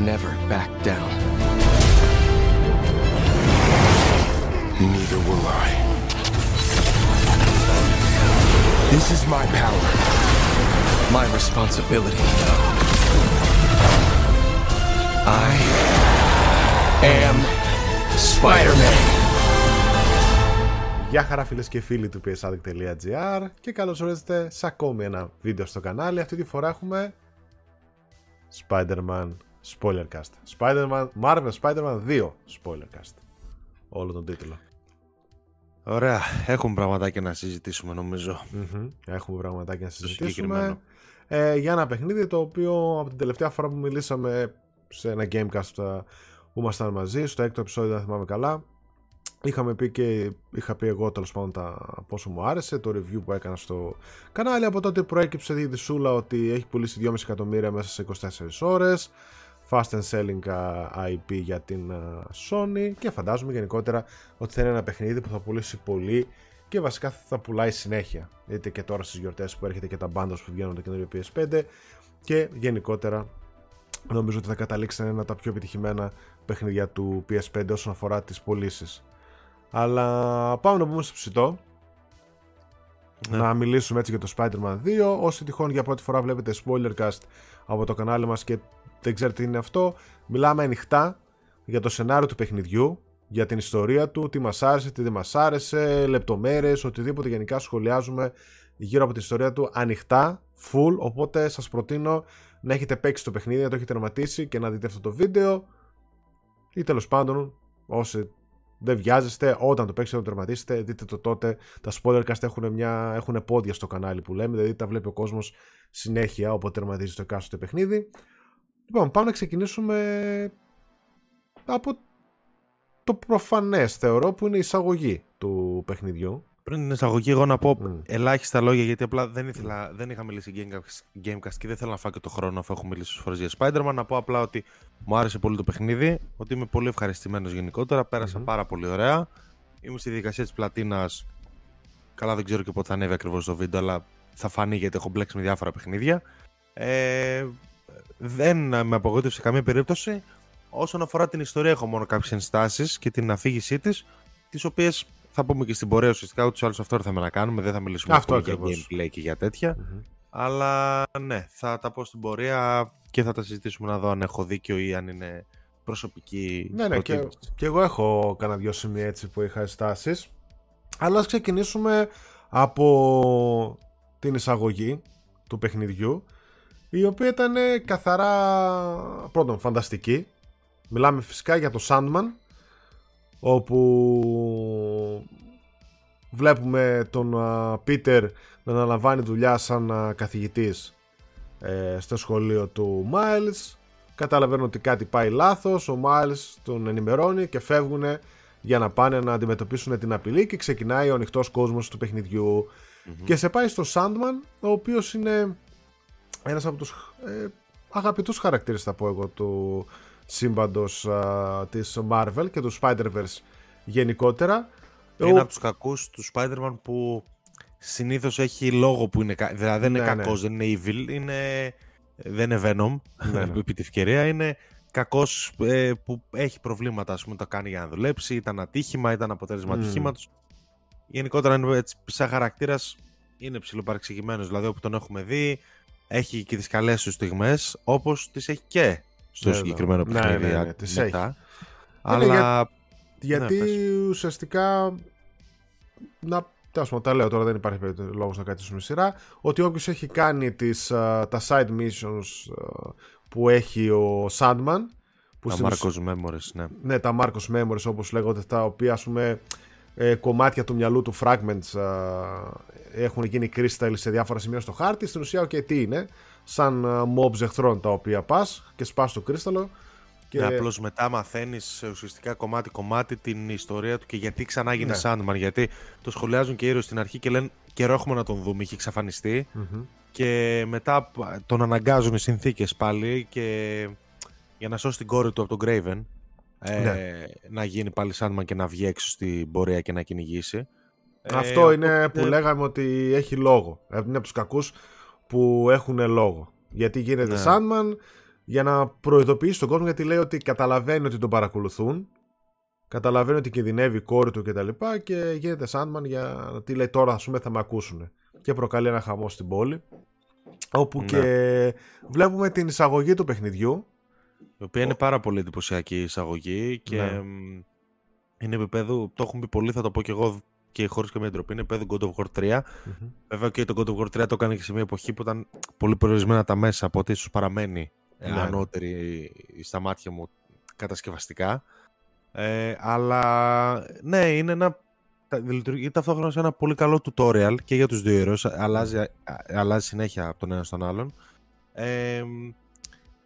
never back down. Neither will I. This is my power. My responsibility. I am Spider-Man. Γεια χαρά φίλες και φίλοι του psaddict.gr και καλώς ορίσατε σε ακόμη ένα βίντεο στο κανάλι. Αυτή τη φορά έχουμε Spider-Man Spoilercast. Spider-Man, Marvel Spider-Man 2 Spoilercast. Όλο τον τίτλο. Ωραία, έχουμε πραγματάκια να συζητήσουμε νομίζω. Mm-hmm. Έχουμε πραγματάκια να Το συζητήσουμε. συγκεκριμένο. Ε, για ένα παιχνίδι το οποίο από την τελευταία φορά που μιλήσαμε σε ένα Gamecast ε, που ήμασταν μαζί, στο έκτο επεισόδιο δεν θυμάμαι καλά, είχαμε πει και είχα πει εγώ τέλος πάντων τα, πόσο μου άρεσε, το review που έκανα στο κανάλι. Από τότε προέκυψε η Δησούλα ότι έχει πουλήσει 2,5 εκατομμύρια μέσα σε 24 ώρες. Fast and selling uh, IP για την uh, Sony και φαντάζομαι γενικότερα ότι θα είναι ένα παιχνίδι που θα πουλήσει πολύ και βασικά θα πουλάει συνέχεια. Είτε και τώρα στις γιορτές που έρχεται και τα bundles που βγαίνουν το καινούριο PS5 και γενικότερα νομίζω ότι θα καταλήξει να είναι ένα από τα πιο επιτυχημένα παιχνίδια του PS5 όσον αφορά τις πωλήσεις. Αλλά πάμε να μπούμε στο ψητό. Ναι. Να μιλήσουμε έτσι για το Spider-Man 2. Όσοι τυχόν για πρώτη φορά βλέπετε spoilercast από το κανάλι μας και δεν ξέρετε τι είναι αυτό, μιλάμε ανοιχτά για το σενάριο του παιχνιδιού, για την ιστορία του, τι μας άρεσε, τι δεν μας άρεσε, λεπτομέρειες, οτιδήποτε γενικά σχολιάζουμε γύρω από την ιστορία του ανοιχτά, full, οπότε σας προτείνω να έχετε παίξει το παιχνίδι, να το έχετε τερματίσει και να δείτε αυτό το βίντεο ή τέλος πάντων όσοι δεν βιάζεστε, όταν το παίξετε, το τερματίσετε, δείτε το τότε. Τα spoilercast έχουν, μια, έχουν πόδια στο κανάλι που λέμε, δηλαδή τα βλέπει ο κόσμος συνέχεια όποτε τερματίζει το εκάστοτε παιχνίδι. Λοιπόν, πάμε να ξεκινήσουμε από το προφανές θεωρώ που είναι η εισαγωγή του παιχνιδιού. Πριν την εισαγωγή, εγώ να πω Μμ. ελάχιστα λόγια γιατί απλά δεν, ήθελα, δεν είχα μιλήσει Gamecast, Gamecast και δεν θέλω να φάω και το χρόνο αφού έχω μιλήσει φορές για Spider-Man. Να πω απλά ότι μου άρεσε πολύ το παιχνίδι, ότι είμαι πολύ ευχαριστημένος γενικότερα. πέρασα Μμμ. πάρα πολύ ωραία. Είμαι στη διαδικασία της πλατίνας. Καλά, δεν ξέρω και πότε θα ανέβει ακριβώς το βίντεο, αλλά θα φανεί γιατί έχω μπλέξει με διάφορα παιχνίδια. Ε, δεν με απογοήτευσε σε καμία περίπτωση. Όσον αφορά την ιστορία, έχω μόνο κάποιες ενστάσεις και την αφήγησή της, τις οποίες θα πούμε και στην πορεία ουσιαστικά. Ούτως ή άλλως αυτό ήρθαμε να κάνουμε. Δεν θα μιλήσουμε Αυτό πολύ για ακριβώς. gameplay και για τέτοια. Αλλά ναι, θα τα πω στην πορεία και θα τα συζητήσουμε να δω αν έχω δίκιο ή αν είναι προσωπική Ναι, ναι, και, προτίμηση. και εγώ έχω κάνα δυο σημεία έτσι που είχα στάσεις. Αλλά ας ξεκινήσουμε από την εισαγωγή του παιχνιδιού η οποία ήταν καθαρά πρώτον φανταστική. Μιλάμε φυσικά για το Sandman όπου βλέπουμε τον Πίτερ να αναλαμβάνει δουλειά σαν α, καθηγητής ε, στο σχολείο του Miles. Καταλαβαίνουν ότι κάτι πάει λάθος ο Miles τον ενημερώνει και φεύγουν για να πάνε να αντιμετωπίσουν την απειλή και ξεκινάει ο ανοιχτός κόσμος του παιχνιδιου και σε πάει στο Sandman ο οποίος είναι ένας από τους ε, αγαπητούς χαρακτήρες θα πω εγώ του σύμπαντος α, της Marvel και του Spider-Verse γενικότερα Είναι Ο- από τους κακούς του Spider-Man που συνήθως έχει λόγο που είναι. κα- Δηλαδή δεν είναι Ναι, ναι. κακό, δεν είναι evil, είναι, δεν είναι Venom. Ναι, ναι. επί τη ευκαιρία είναι κακός που έχει προβλήματα. Α πούμε, το κάνει για να δουλέψει, ήταν ατύχημα, ήταν αποτέλεσμα Μμμ. ατυχήματος. Γενικότερα, είναι έτσι, σαν χαρακτήρας είναι ψηλοπαρεξηγημένος. Δηλαδή, όπου τον έχουμε δει, έχει και τις καλές τους στιγμές, όπως τις έχει και στο Βέβαια. συγκεκριμένο Ναι, παιχνίδι. ναι, ναι, α- τις μετά. Είναι Αλλά Γιατί Ναι, πες. ουσιαστικά. Να τέλος πάντων, τα λέω τώρα, δεν υπάρχει λόγος να κρατήσουμε σειρά. Ότι όποιος έχει κάνει τις, α, τα side missions α, που έχει ο Sandman. Που τα στην Marcos Memories, ναι. ναι, τα Marcos Memories όπως λέγονται, τα οποία ας πούμε ε, κομμάτια του μυαλού του fragments α, έχουν γίνει crystal σε διάφορα σημεία στο χάρτη. Στην ουσία, okay, τι είναι, σαν α, mobs εχθρών τα οποία πας και σπάς το κρίσταλο. Και... Και... Απλώς μετά μαθαίνεις ουσιαστικά κομμάτι-κομμάτι την ιστορία του και γιατί ξανά γίνει Ναι. Sandman. Γιατί το σχολιάζουν και οι ήρωες στην αρχή και λένε καιρό έχουμε να τον δούμε, έχει εξαφανιστεί. Μμμ. Και μετά τον αναγκάζουν οι συνθήκες πάλι και για να σώσει την κόρη του από τον Graven. Ε, Ναι. Να γίνει πάλι Sandman και να βγει έξω στην πορεία και να κυνηγήσει. Αυτό Ε, είναι οπότε- που λέγαμε ότι έχει λόγο. Ε, Είναι από τους κακούς που έχουν λόγο. Γιατί γίνεται Ναι. Sandman, για να προειδοποιήσει τον κόσμο γιατί λέει ότι καταλαβαίνει ότι τον παρακολουθούν καταλαβαίνει ότι κινδυνεύει η κόρη του κτλ. Και, και γίνεται Sandman για τι λέει τώρα, ας πούμε, θα με ακούσουν. Και προκαλεί ένα χαμό στην πόλη. Όπου Ναι. και βλέπουμε την εισαγωγή του παιχνιδιού. Η οποία είναι πάρα πολύ εντυπωσιακή η εισαγωγή και Ναι. μ, είναι επίπεδο, το έχουν πει πολλοί, θα το πω και εγώ και χωρίς καμία ντροπή, είναι επίπεδο God of War 3. Βέβαια και το God of War 3 το έκανε και σε μια εποχή που ήταν πολύ περιορισμένα τα μέσα, από ότι ίσως παραμένει ε, Ναι. ανώτερη στα μάτια μου κατασκευαστικά. Ε, αλλά ναι, είναι ένα. τα- Λειτουργεί ταυτόχρονα σε ένα πολύ καλό tutorial και για τους δύο ήρωες. Αλλάζει, α- αλλάζει συνέχεια από τον ένα στον άλλον. Ε,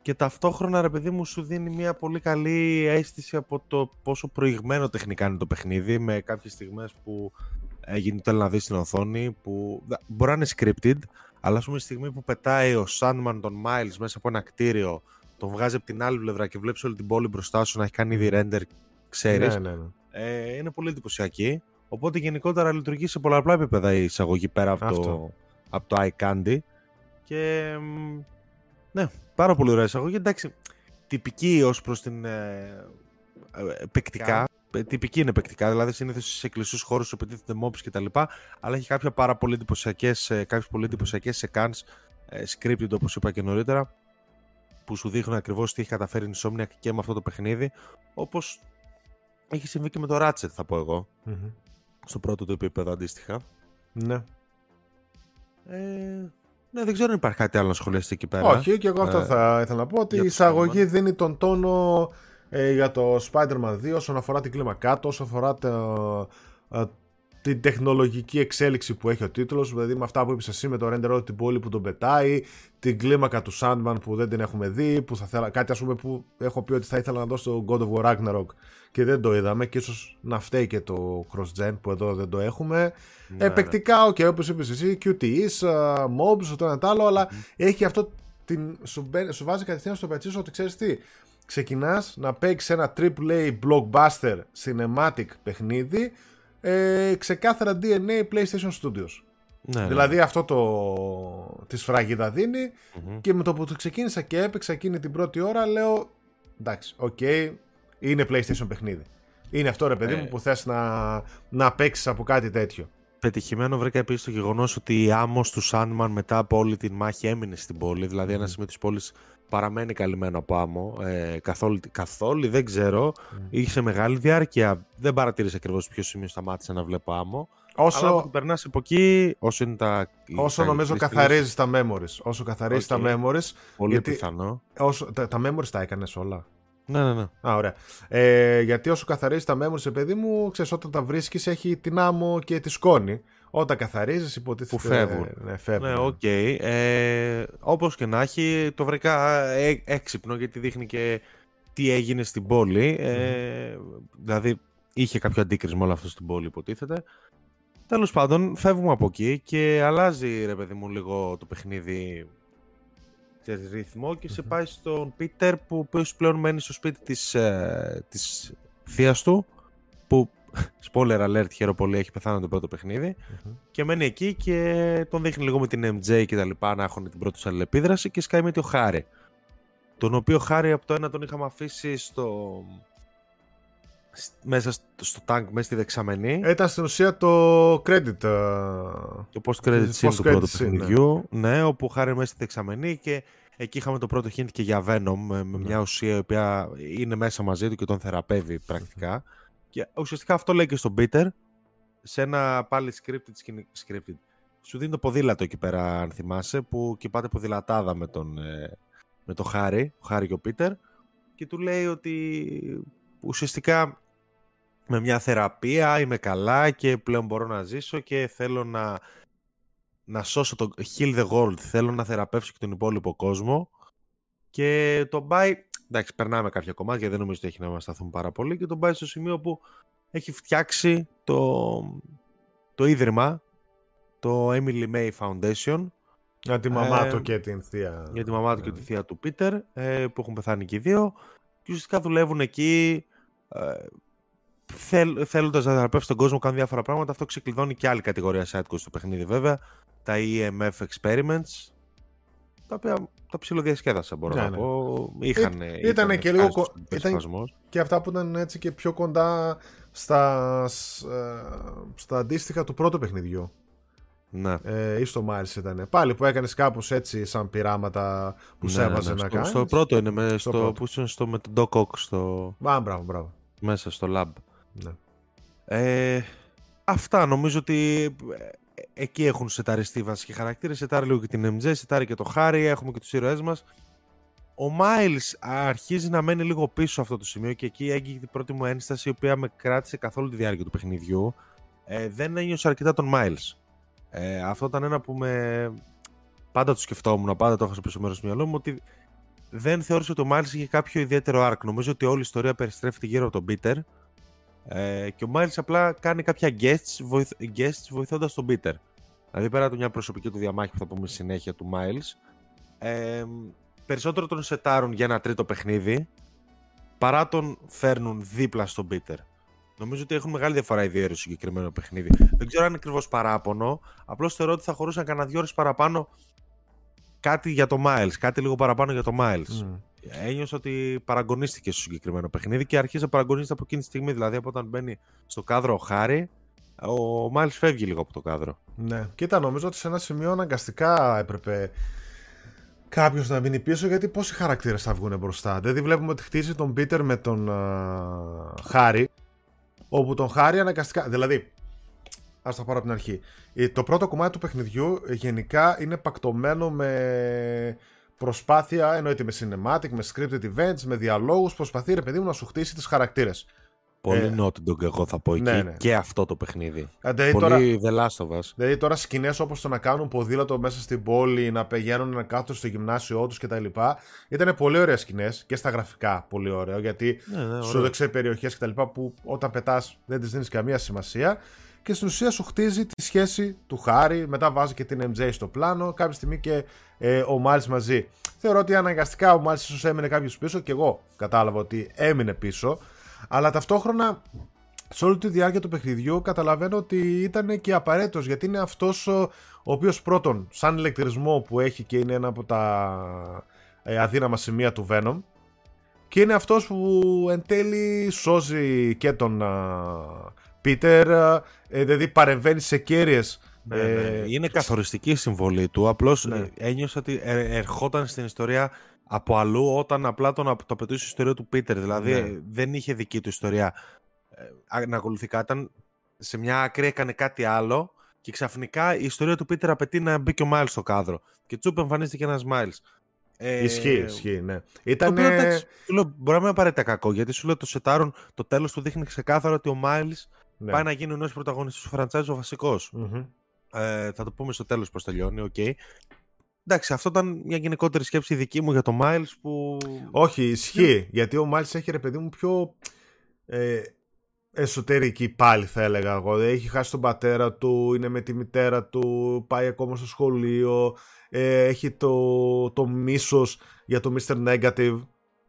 και ταυτόχρονα, ρε παιδί μου, σου δίνει μια πολύ καλή αίσθηση από το πόσο προηγμένο τεχνικά είναι το παιχνίδι, με κάποιες στιγμές που ε, γίνεται να δεις στην οθόνη, που δα- μπορεί να είναι scripted, αλλά ας πούμε στη στιγμή που πετάει ο Sandman τον Miles μέσα από ένα κτίριο, τον βγάζει από την άλλη πλευρά και βλέπεις όλη την πόλη μπροστά σου να έχει κάνει ήδη render, ξέρεις, Ναι, ναι, ναι. ε, είναι πολύ εντυπωσιακή. Οπότε γενικότερα λειτουργεί σε πολλαπλά επίπεδα η εισαγωγή πέρα από το, Αυτό. από το Eye Candy. Και μ, ναι, πάρα πολύ ωραία εισαγωγή. Εντάξει, τυπική ως προς την. Ε, ε, παικτικά. Ε, Τυπική είναι παικτικά, δηλαδή συνήθως σε εκκλησίου χώρους σου επιτίθεται mobs κτλ. Αλλά έχει κάποια πάρα πολύ εντυπωσιακές κάποιες πολύ εντυπωσιακές secans, ε, scripted όπως είπα και νωρίτερα, που σου δείχνουν ακριβώς τι έχει καταφέρει η Insomniac και με αυτό το παιχνίδι. Όπως έχει συμβεί και με το Ratchet, θα πω εγώ, Μμμ. στο πρώτο του επίπεδο αντίστοιχα. Ναι. Ε, ναι, δεν ξέρω αν υπάρχει κάτι άλλο να σχολιαστεί εκεί πέρα. Όχι, και εγώ αυτό Ε, θα ήθελα να πω ότι η για το εισαγωγή Spider-Man. δίνει τον τόνο ε, για το Spider-Man 2 όσον αφορά την κλίμακά του, όσον αφορά το, ε, την τεχνολογική εξέλιξη που έχει ο τίτλος, δηλαδή με αυτά που είπες εσύ με το render όλη την πόλη που τον πετάει, την κλίμακα του Sandman που δεν την έχουμε δει, που θα θέλα, κάτι ας πούμε που έχω πει ότι θα ήθελα να δω στο God of War Ragnarok και δεν το είδαμε και ίσως να φταίει και το cross-gen που εδώ δεν το έχουμε. Ναι, Επεκτικά, οκ, όπως είπες εσύ, QTEs, α, mobs, το ένα το άλλο, αλλά έχει αυτό την, σου, μπαίνει- σου βάζει κατευθείαν στο πετσί σου ότι ξέρεις τι, ξεκινάς να παίξεις ένα AAA blockbuster cinematic παιχνίδι ε, ξεκάθαρα DNA PlayStation Studios. ναι, ναι. Δηλαδή αυτό το τη σφραγίδα δίνει Μμμ. και με το που το ξεκίνησα και έπαιξα εκείνη την πρώτη ώρα λέω εντάξει, οκ, είναι PlayStation παιχνίδι. Είναι αυτό ρε παιδί Ε. μου που θες να, να παίξεις από κάτι τέτοιο. Πετυχημένο βρήκα επίσης το γεγονός ότι η άμμος του Sandman μετά από όλη την μάχη έμεινε στην πόλη. Δηλαδή, ένα σημείο της πόλης παραμένει καλυμμένο από άμμο. Ε, καθόλου, καθόλου δεν ξέρω. Είχε μεγάλη διάρκεια. Δεν παρατήρησε ακριβώς ποιο σημείο σταμάτησε να βλέπω άμμο. Αλλά Όσο, όταν περνάς από εκεί, όσο είναι τα. όσο τα νομίζω crystals, καθαρίζεις τα memories. Όσο καθαρίζεις Οκ. τα memories, Πολύ γιατί- πιθανό. όσο, τα, τα memories τα έκανες όλα. Ναι, ναι, ναι. Α, ωραία. Ε, γιατί όσο καθαρίζει τα memories, παιδί μου, ξέρεις, όταν τα βρίσκεις, έχει την άμμο και τη σκόνη. Όταν καθαρίζεις, υποτίθεται. Που φεύγουν. Ναι, φεύγουν. Ναι, οκ. Ε, Όπως και να έχει, το βρήκα ε, έξυπνο γιατί δείχνει και τι έγινε στην πόλη. Ε, δηλαδή, είχε κάποιο αντίκρισμα όλο αυτό στην πόλη, υποτίθεται. Τέλος πάντων, φεύγουμε από εκεί και αλλάζει ρε παιδί μου λίγο το παιχνίδι σε ρυθμό και σε πάει στον Πίτερ που ο οποίος πλέον μένει στο σπίτι της, ε, της θείας του που spoiler alert χαίρομαι πολύ έχει πεθάνει το πρώτο παιχνίδι Μμμ. και μένει εκεί και τον δείχνει λίγο με την MJ και τα λοιπά να έχουν την πρώτη τους αλληλεπίδραση και σκάει με το Χάρη. Τον οποίο Χάρη από το ένα τον είχαμε αφήσει στο... σ- μέσα στο, στο tank, μέσα στη δεξαμενή. Ήταν στην ουσία το credit. ε, το post credit το scene του post-credit πρώτου scene, παιχνιδιού. Ναι. όπου Χάρη μέσα στη δεξαμενή και εκεί είχαμε το πρώτο hint και για Venom με, με Ναι. μια ουσία η οποία είναι μέσα μαζί του και τον θεραπεύει πρακτικά. Και ουσιαστικά αυτό λέει και στον Peter σε ένα πάλι scripted, σκηνη- scripted. Σου δίνει το ποδήλατο εκεί πέρα, αν θυμάσαι, που κοιπάται ποδηλατάδα με τον, ε, με τον Χάρη, ο Χάρη και ο Πίτερ, και του λέει ότι ουσιαστικά με μια θεραπεία είμαι καλά και πλέον μπορώ να ζήσω και θέλω να, να σώσω το heal the world, θέλω να θεραπεύσω και τον υπόλοιπο κόσμο και τον πάει, εντάξει περνάμε κάποια κομμάτια, δεν νομίζω ότι έχει να μας σταθούν πάρα πολύ και τον πάει στο σημείο που έχει φτιάξει το, το ίδρυμα, το Emily May Foundation. Για τη μαμά Ε, του και την θεία. για τη μαμά του και τη θεία του Πίτερ ε, που έχουν πεθάνει και οι δύο. Και ουσιαστικά δουλεύουν εκεί ε, θέλ, θέλοντας να θεραπεύσουν τον κόσμο κάνουν διάφορα πράγματα. Αυτό ξεκλειδώνει και άλλη κατηγορία side quest στο παιχνίδι βέβαια τα EMF experiments τα οποία τα ψιλοδιασκέδασα μπορώ Ναι, να ναι. πω. Είχαν, ήτανε και λίγο κο- ήταν- ήταν... Και αυτά που ήταν έτσι και πιο κοντά στα, σ- ε, στα αντίστοιχα του πρώτου παιχνιδιού. Ναι. Ε, ή στο Miles ήταν. Πάλι που έκανες κάπως έτσι σαν πειράματα που σε Ναι, έβαζε ναι, να στο, κάνεις. στο πρώτο είναι, με, Στο στο, πρώτο. που ήσουν στο, με τον Doc Ock στο, Α, μπράβο, μπράβο. μέσα στο lab. Ναι. Ε, αυτά νομίζω ότι ε, εκεί έχουν σεταριστεί οι βασικοί χαρακτήρες. Σετάρει λίγο και την MJ, σετάρει και το Harry, έχουμε και τους ήρωές μας. Ο Miles αρχίζει να μένει λίγο πίσω αυτό το σημείο και εκεί έγινε την πρώτη μου ένσταση η οποία με κράτησε καθ' όλη τη διάρκεια του παιχνιδιού. Ε, δεν ένιωσα αρκετά τον Miles. Ε, αυτό ήταν ένα που με... Πάντα το σκεφτόμουν, πάντα το είχα στο πίσω μέρος του μυαλού μου ότι δεν θεώρησα ότι ο Miles είχε κάποιο ιδιαίτερο arc. Νομίζω ότι όλη η ιστορία περιστρέφεται γύρω από τον Peter ε, και ο Miles απλά κάνει κάποια guests, βοηθ, guests βοηθώντας τον Peter. Δηλαδή πέρα από μια προσωπική του διαμάχη που θα πούμε στη συνέχεια του Miles, ε, περισσότερο τον σετάρουν για ένα τρίτο παιχνίδι παρά τον φέρνουν δίπλα στον Peter. Νομίζω ότι έχουν μεγάλη διαφορά οι δύο στο συγκεκριμένο παιχνίδι. Δεν ξέρω αν είναι ακριβώς παράπονο. Απλώς θεωρώ ότι θα χωρούσαν κανένα δύο ώρες παραπάνω κάτι για το Miles. Κάτι λίγο παραπάνω για το Miles. Μμ. Ένιωσα ότι παραγωνίστηκε στο συγκεκριμένο παιχνίδι και αρχίζει να παραγωνίζεται από εκείνη τη στιγμή. Δηλαδή από όταν μπαίνει στο κάδρο ο Χάρη, ο Miles φεύγει λίγο από το κάδρο. Ναι. Κοίτα, νομίζω ότι σε ένα σημείο αναγκαστικά έπρεπε κάποιος να μείνει πίσω γιατί πόσοι χαρακτήρες θα βγουν μπροστά. Δηλαδή βλέπουμε ότι χτίζει τον Πίτερ με τον α, Χάρη. Όπου τον Χάρη αναγκαστικά. Δηλαδή, ας τα πάρω από την αρχή. Ε, Το πρώτο κομμάτι του παιχνιδιού ε, γενικά είναι πακτωμένο με προσπάθεια, εννοείται με cinematic, με scripted events, με διαλόγους, προσπαθεί ρε παιδί μου να σου χτίσει τις χαρακτήρες. Πολύ Ε, Naughty Dog εγώ θα πω εκεί ναι, ναι. και αυτό το παιχνίδι. Δηλαδή Πολύ τώρα, The Last of Us. Δηλαδή τώρα σκηνές όπως το να κάνουν ποδήλατο μέσα στην πόλη, να πηγαίνουν να κάθονται στο γυμνάσιό τους κτλ. Ήταν πολύ ωραία σκηνές και στα γραφικά πολύ ωραίο γιατί Ναι, ναι, σου ωραίο. έδειξε περιοχές κτλ. που όταν πετάς δεν τις δίνεις καμία σημασία και στην ουσία σου χτίζει τη σχέση του Χάρη. Μετά βάζει και την MJ στο πλάνο. Κάποια στιγμή και ε, ο Μάλις μαζί. Θεωρώ ότι αναγκαστικά ο Μάλις ίσως έμεινε κάποιος πίσω και εγώ κατάλαβα ότι έμεινε πίσω. Αλλά ταυτόχρονα σε όλη τη διάρκεια του παιχνιδιού καταλαβαίνω ότι ήταν και απαραίτητος γιατί είναι αυτός ο, ο οποίος πρώτον, σαν ηλεκτρισμό που έχει και είναι ένα από τα ε, αδύναμα σημεία του Venom, και είναι αυτός που εν τέλει σώζει και τον Πίτερ, δηλαδή παρεμβαίνει σε κέρυες. Ναι, ναι. Είναι καθοριστική η συμβολή του. Απλώς Ναι. ένιωσα ότι ε, ερχόταν στην ιστορία από αλλού όταν απλά τον απ- το πετούσε η ιστορία του Πίτερ. Δηλαδή Ναι. ε, δεν είχε δική του ιστορία ε, α- να ακολουθεί κάτι. Ήταν σε μια άκρη έκανε κάτι άλλο και ξαφνικά η ιστορία του Πίτερ απαιτεί να μπει και ο Μάιλς στο κάδρο. Και τσουπ εμφανίστηκε ένας Μάιλς. Ε, Ισχύει, ισχύει, ναι. Το Ήταν. οποίο εντάξει, σου λέω, μπορεί να μην είναι απαραίτητα κακό γιατί σου λέω το σετάρουν το τέλος του δείχνει ξεκάθαρα ότι ο Μάιλς Ναι. πάει να γίνει ο νέος πρωταγωνιστής του franchise ο βασικός. Μμμ. Ε, θα το πούμε στο τέλος πώς τελειώνει, οκ. Εντάξει, αυτό ήταν μια γενικότερη σκέψη δική μου για τον Miles που... Όχι, ισχύει. Γιατί ο Miles έχει ρε παιδί μου πιο ε, εσωτερική πάλι θα έλεγα εγώ. Έχει χάσει τον πατέρα του, είναι με τη μητέρα του, πάει ακόμα στο σχολείο, ε, έχει το, το μίσος για το Mr. Negative.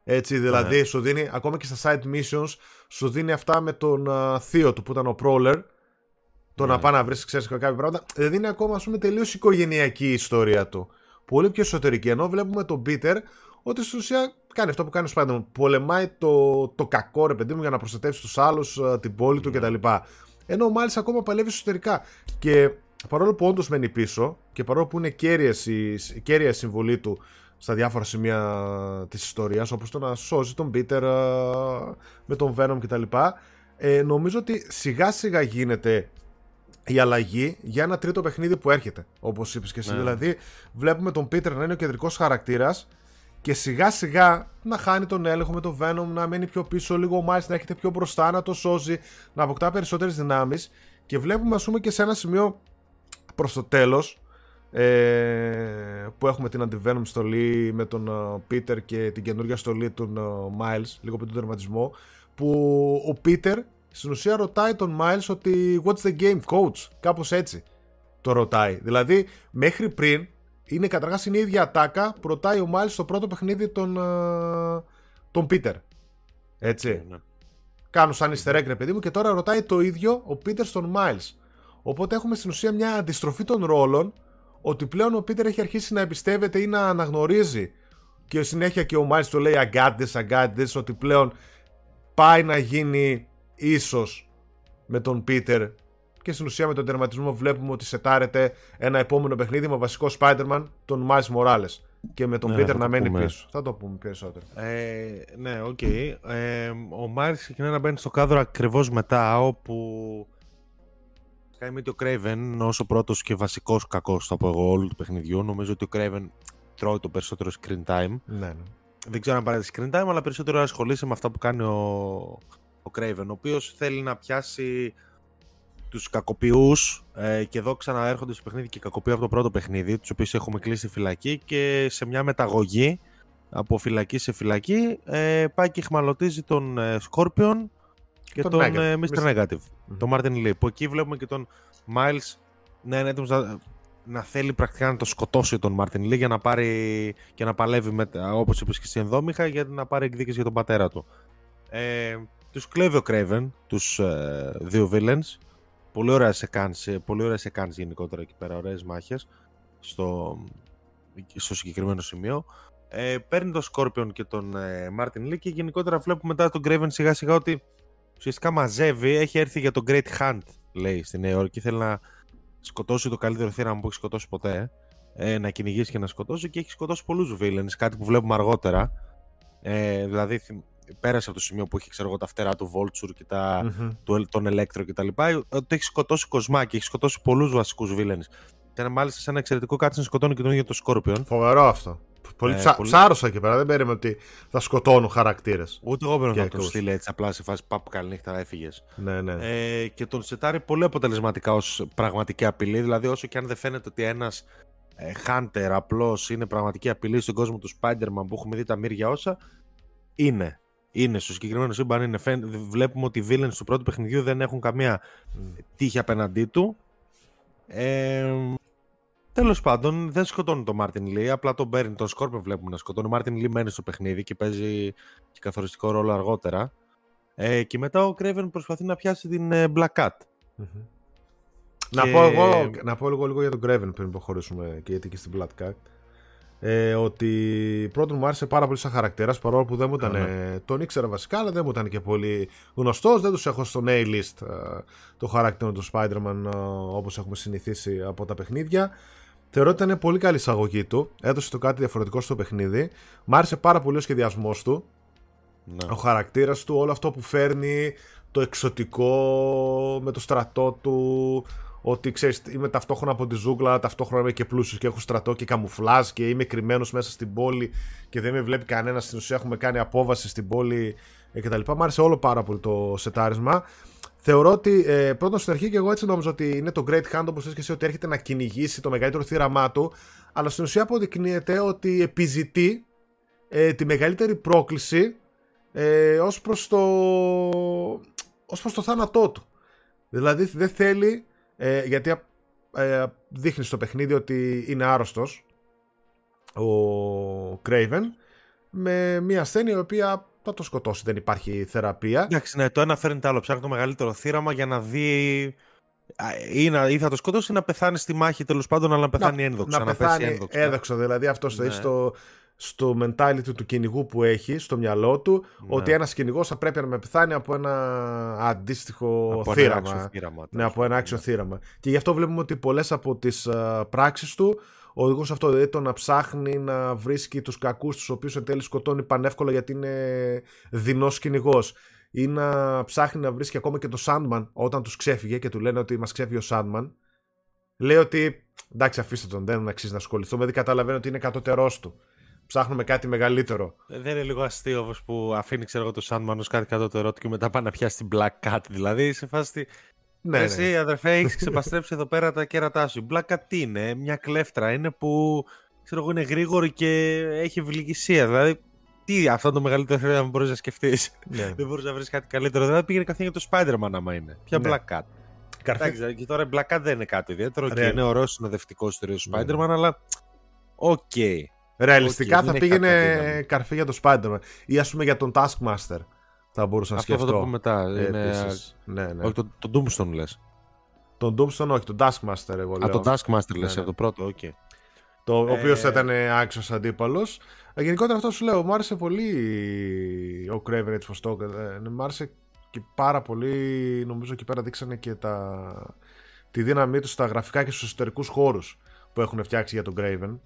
Έτσι, δηλαδή σου δίνει, ακόμα και στα side missions, σου δίνει αυτά με τον α, θείο του που ήταν ο Prowler. Το να Ναι. πάει να βρεις, ξέρεις κάποια πράγματα. Δηλαδή είναι ακόμα, ας πούμε, τελείως οικογενειακή η ιστορία του. Πολύ πιο εσωτερική. Ενώ βλέπουμε τον Peter ότι στην ουσία κάνει αυτό που κάνει ο Spider-Man. Πολεμάει το, το κακό, ρε παιδί μου, για να προστατεύσει τους άλλους, την πόλη του κτλ. Ενώ ο Miles ακόμα παλεύει εσωτερικά. Και παρόλο που όντως μένει πίσω και παρόλο που είναι κέρυες η, η κέρια η συμβολή του στα διάφορα σημεία της ιστορίας όπως το να σώζει τον Peter α, με τον Venom κτλ. Ε, νομίζω ότι σιγά σιγά γίνεται η αλλαγή για ένα τρίτο παιχνίδι που έρχεται όπως είπες και εσύ. Ναι. δηλαδή βλέπουμε τον Peter να είναι ο κεντρικός χαρακτήρας και σιγά σιγά να χάνει τον έλεγχο με τον Venom, να μένει πιο πίσω, λίγο ο Miles να έρχεται πιο μπροστά, να το σώζει, να αποκτά περισσότερες δυνάμεις. Και βλέπουμε ας πούμε και σε ένα σημείο προς το τέλος ε, που έχουμε την Anti-Venom στολή με τον ε, Peter και την καινούργια στολή του ε, Miles λίγο πριν τον τερματισμό που ο Peter στην ουσία ρωτάει τον Miles ότι what's the game coach; Κάπως έτσι το ρωτάει. Δηλαδή μέχρι πριν είναι καταρχάς είναι η ίδια ατάκα που ρωτάει ο Miles στο πρώτο παιχνίδι τον, ε, τον Peter έτσι. Ναι. κάνουν σαν easter egg ρε παιδί μου και τώρα ρωτάει το ίδιο ο Peter στον Miles οπότε έχουμε στην ουσία μια αντιστροφή των ρόλων ότι πλέον ο Πίτερ έχει αρχίσει να εμπιστεύεται ή να αναγνωρίζει και συνέχεια και ο Miles το λέει I got this, I got this, ότι πλέον πάει να γίνει ίσως με τον Πίτερ και στην ουσία με τον τερματισμό βλέπουμε ότι σετάρεται ένα επόμενο παιχνίδι με βασικό Spider-Man τον Miles Morales και με τον ναι, Πίτερ να μένει πούμε. πίσω. Θα το πούμε περισσότερο. Ε, ναι, OK. Okay. Ε, ο Miles ξεκινάει να μπαίνει στο κάδρο ακριβώς μετά όπου κάνει ο Craven όσο πρώτος και βασικός κακός θα πω εγώ όλου του παιχνιδιού. Νομίζω ότι ο Craven τρώει το περισσότερο screen time. Ναι, ναι. Δεν ξέρω αν πάρει screen time, αλλά περισσότερο ασχολείσαι με αυτά που κάνει ο, ο Craven, ο οποίος θέλει να πιάσει τους κακοποιούς ε, και εδώ ξαναέρχονται στο παιχνίδι και κακοποιεί από το πρώτο παιχνίδι, τους οποίους έχουμε κλείσει φυλακή και σε μια μεταγωγή από φυλακή σε φυλακή ε, πάει και χμαλωτίζει τον ε, Scorpion και τον, τον ε, Mr. Negative, mm-hmm. τον Martin Lee. Που εκεί βλέπουμε και τον Miles να είναι έτοιμος να, να, θέλει πρακτικά να το σκοτώσει τον Martin Lee για να πάρει και να παλεύει όπως είπες και στην ενδόμηχα για να πάρει εκδίκηση για τον πατέρα του. Ε, τους κλέβει ο Craven, τους ε, δύο villains, Πολύ ωραία σε κάνεις, πολύ ωραία σε κάνεις γενικότερα εκεί πέρα, ωραίες μάχες στο, στο συγκεκριμένο σημείο. Ε, παίρνει τον Scorpion και τον ε, Martin Lee και γενικότερα βλέπουμε μετά τον Graven σιγά σιγά ότι ουσιαστικά μαζεύει, έχει έρθει για τον Great Hunt λέει στη Νέα Υόρκη, θέλει να σκοτώσει το καλύτερο θύραμα που έχει σκοτώσει ποτέ, ε, να κυνηγήσει και να σκοτώσει και έχει σκοτώσει πολλούς villains, κάτι που βλέπουμε αργότερα. Ε, δηλαδή πέρασε από το σημείο που έχει ξέρω εγώ, τα φτερά του Vulture και τα, mm-hmm. του, τον Electro και τα λοιπά, ότι έχει σκοτώσει κοσμάκι, έχει σκοτώσει πολλούς βασικούς βίλενες. Και μάλιστα σε ένα εξαιρετικό κάτι να σκοτώνει και τον ίδιο το Scorpion. Φοβερό αυτό. Πολύ ε, ψα... πολύ... Ψάρωσα εκεί πέρα, δεν περίμενα ότι θα σκοτώνουν χαρακτήρες. Ούτε εγώ πρέπει να το στείλει έτσι απλά σε φάση παππού καληνύχτα, έφυγες. Ναι, ναι. Ε, και τον σετάρει πολύ αποτελεσματικά ως πραγματική απειλή. Δηλαδή, όσο και αν δεν φαίνεται ότι ένας ε, Hunter απλώς είναι πραγματική απειλή στον κόσμο του Spider-Man που έχουμε δει τα μύρια όσα, είναι είναι στο συγκεκριμένο σύμπαν είναι, βλέπουμε ότι οι villains του πρώτου παιχνιδιού δεν έχουν καμία τύχη απέναντί του. Ε, Τέλος πάντων, δεν σκοτώνει τον Μάρτιν Λί, απλά τον παίρνει τον Σκόρπιο. Βλέπουμε να σκοτώνει. Ο Μάρτιν Λί μένει στο παιχνίδι και παίζει και καθοριστικό ρόλο αργότερα. Ε, και μετά ο Κρέβεν προσπαθεί να πιάσει την ε, Black Cat. Να, πω εγώ, να πω λίγο, λίγο για τον Κρέβεν πριν προχωρήσουμε και γιατί και στην Black Cat ε, ότι πρώτον μου άρεσε πάρα πολύ σαν χαρακτήρα παρόλο που δεν μου ήταν. Ναι. Τον ήξερα βασικά, αλλά δεν μου ήταν και πολύ γνωστός. Δεν τους έχω στο A-list ε, το χαρακτήρα του Spider-Man ε, όπως έχουμε συνηθίσει από τα παιχνίδια. Θεωρώ ότι ήταν πολύ καλή εισαγωγή του. Έδωσε το κάτι διαφορετικό στο παιχνίδι. Μ' άρεσε πάρα πολύ ο σχεδιασμός του. Ναι. Ο χαρακτήρας του, όλο αυτό που φέρνει, το εξωτικό με το στρατό του, ότι ξέρεις, είμαι ταυτόχρονα από τη ζούγκλα, ταυτόχρονα είμαι και πλούσιος και έχω στρατό και καμουφλάζ και είμαι κρυμμένος μέσα στην πόλη και δεν με βλέπει κανένας. Στην ουσία έχουμε κάνει απόβαση στην πόλη ε, κτλ. Μ' άρεσε όλο πάρα πολύ το σετάρισμα. Θεωρώ ότι ε, πρώτον στην αρχή και εγώ έτσι νόμιζα ότι είναι το Great Hand όπως και εσύ ότι έρχεται να κυνηγήσει το μεγαλύτερο θύραμά του. Αλλά στην ουσία αποδεικνύεται ότι επιζητεί ε, τη μεγαλύτερη πρόκληση ε, ως προς το ως προς το θάνατό του. Δηλαδή δεν θέλει ε, γιατί ε, δείχνει στο παιχνίδι ότι είναι άρρωστος ο Craven με μια ασθένεια η οποία θα το σκοτώσει, δεν υπάρχει θεραπεία. Εντάξει, ναι, το ένα φέρνει το άλλο. Ψάχνει το μεγαλύτερο θύραμα για να δει ή, να, ή θα το σκοτώσει ή να πεθάνει στη μάχη τέλος πάντων, αλλά να πεθάνει να, ένδοξα. Να, να πεθάνει ένδοξα. ένδοξα. Δηλαδή αυτό ναι. στο, στο mentality του κυνηγού που έχει, στο μυαλό του, ναι. ότι ένας κυνηγός θα πρέπει να με πεθάνει από ένα αντίστοιχο από θύραμα. Ένα θύραμα ναι, από ένα άξιο ναι. θύραμα. Και γι' αυτό βλέπουμε ότι πολλές από τις uh, πράξεις του οδηγούν σε αυτό. Δηλαδή το να ψάχνει να βρίσκει τους κακούς, τους οποίους εν τέλει σκοτώνει πανεύκολα γιατί είναι δεινός κυνηγός. Ή να ψάχνει να βρίσκει ακόμα και το Sandman όταν τους ξέφυγε και του λένε ότι μας ξέφυγε ο Sandman. Λέει ότι εντάξει, αφήστε τον, δεν αξίζει να ασχοληθούμε. Δηλαδή καταλαβαίνει ότι είναι κατώτερό του ψάχνουμε κάτι μεγαλύτερο. Ε, δεν είναι λίγο αστείο όπω που αφήνει ξέρω, το Sandman ως κάτι κατώτερό του και μετά πάει να πιάσει την Black Cat. Δηλαδή σε φάση. Ναι, Εσύ, ναι. αδερφέ, έχεις ξεπαστρέψει εδώ πέρα τα κέρατά σου. Η Black Cat τι είναι, μια κλέφτρα είναι που ξέρω εγώ είναι γρήγορη και έχει ευληγησία. Δηλαδή, τι αυτό το μεγαλύτερο θέλω να μπορείς να σκεφτείς. Ναι. Δεν μπορείς να βρεις κάτι καλύτερο. Δηλαδή πήγαινε καθένα για το Spider-Man άμα είναι. Ποια ναι. Black Cat. Εντάξει, και τώρα η Black Cat δεν είναι κάτι ιδιαίτερο και είναι ωραίο συνοδευτικό του ναι. Spider-Man, αλλά OK. Okay. Ρεαλιστικά θα πήγαινε καρφί για το Spider-Man ή ας πούμε για τον Taskmaster. Θα μπορούσα να σκεφτώ. Αυτό θα το πω μετά. Ε, είναι... Ναι, ναι. Όχι, το, το Tombstone λες. Τον Tombstone όχι, τον Taskmaster εγώ λέω. Α, τον Taskmaster λες, ναι. από το πρώτο, οκ. Το ο οποίος Ε, ήταν άξιος αντίπαλος. Γενικότερα αυτό σου λέω, μου άρεσε πολύ ο Craven έτσι πως το έκανε. Μου άρεσε και πάρα πολύ, νομίζω εκεί πέρα δείξανε και τα, τη δύναμή τους στα γραφικά και στους εσωτερικούς χώρους που έχουν φτιάξει για τον Craven.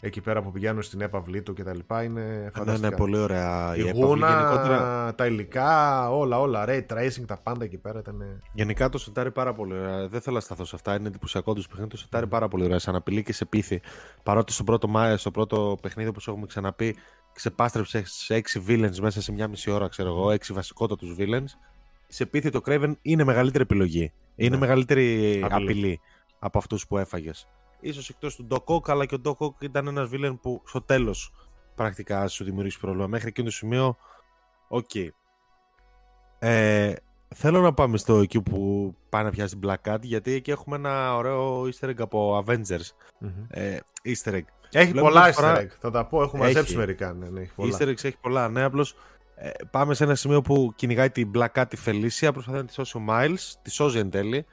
Εκεί πέρα που πηγαίνουν στην έπαυλή του και τα λοιπά είναι Ναι, φανταστικά. ναι, πολύ ωραία η Η έπαυλη. γούνα, Γενικότερα, τα υλικά, όλα, όλα, ray tracing, τα πάντα εκεί πέρα ήταν... γενικά το σετάρει πάρα πολύ ωραία. Δεν θέλω να σταθώ σε αυτά. Είναι εντυπωσιακό τους παιχνίδι. Το σετάρει πάρα πολύ ωραία. Σαν απειλή και σε πίθη. Παρότι στο πρώτο, μα- στο πρώτο παιχνίδι, όπως έχουμε ξαναπεί, ξεπάστρεψε σε 6 villains μέσα σε μια μισή ώρα, ξέρω εγώ. 6 βασικότατους villains. Σε πείθει ότι ο Kraven είναι μεγαλύτερη επιλογή. Είναι Ναι. μεγαλύτερη Απειλή. απειλή, από αυτούς που έφαγες. Ίσως εκτός του Doc Ock, αλλά και ο Doc Ock ήταν ένας villain που στο τέλος πρακτικά σου δημιουργήσει πρόβλημα. Μέχρι εκείνο το σημείο, οκ. Ε, θέλω να πάμε στο εκεί που πάει να πιάσει την Black Cat, γιατί εκεί έχουμε ένα ωραίο easter egg από Avengers. Ε, easter egg. Έχει Βλέπουμε πολλά φορά- easter egg, θα τα πω, έχουμε Έχει. μαζέψει μερικά. Ναι, ναι, έχει πολλά. Easter eggs έχει πολλά. Ναι, απλώς ε, πάμε σε ένα σημείο που κυνηγάει την Black Cat τη Felicia, προσπαθεί να τη σώσει ο Miles, τη σώζει εν τέλει.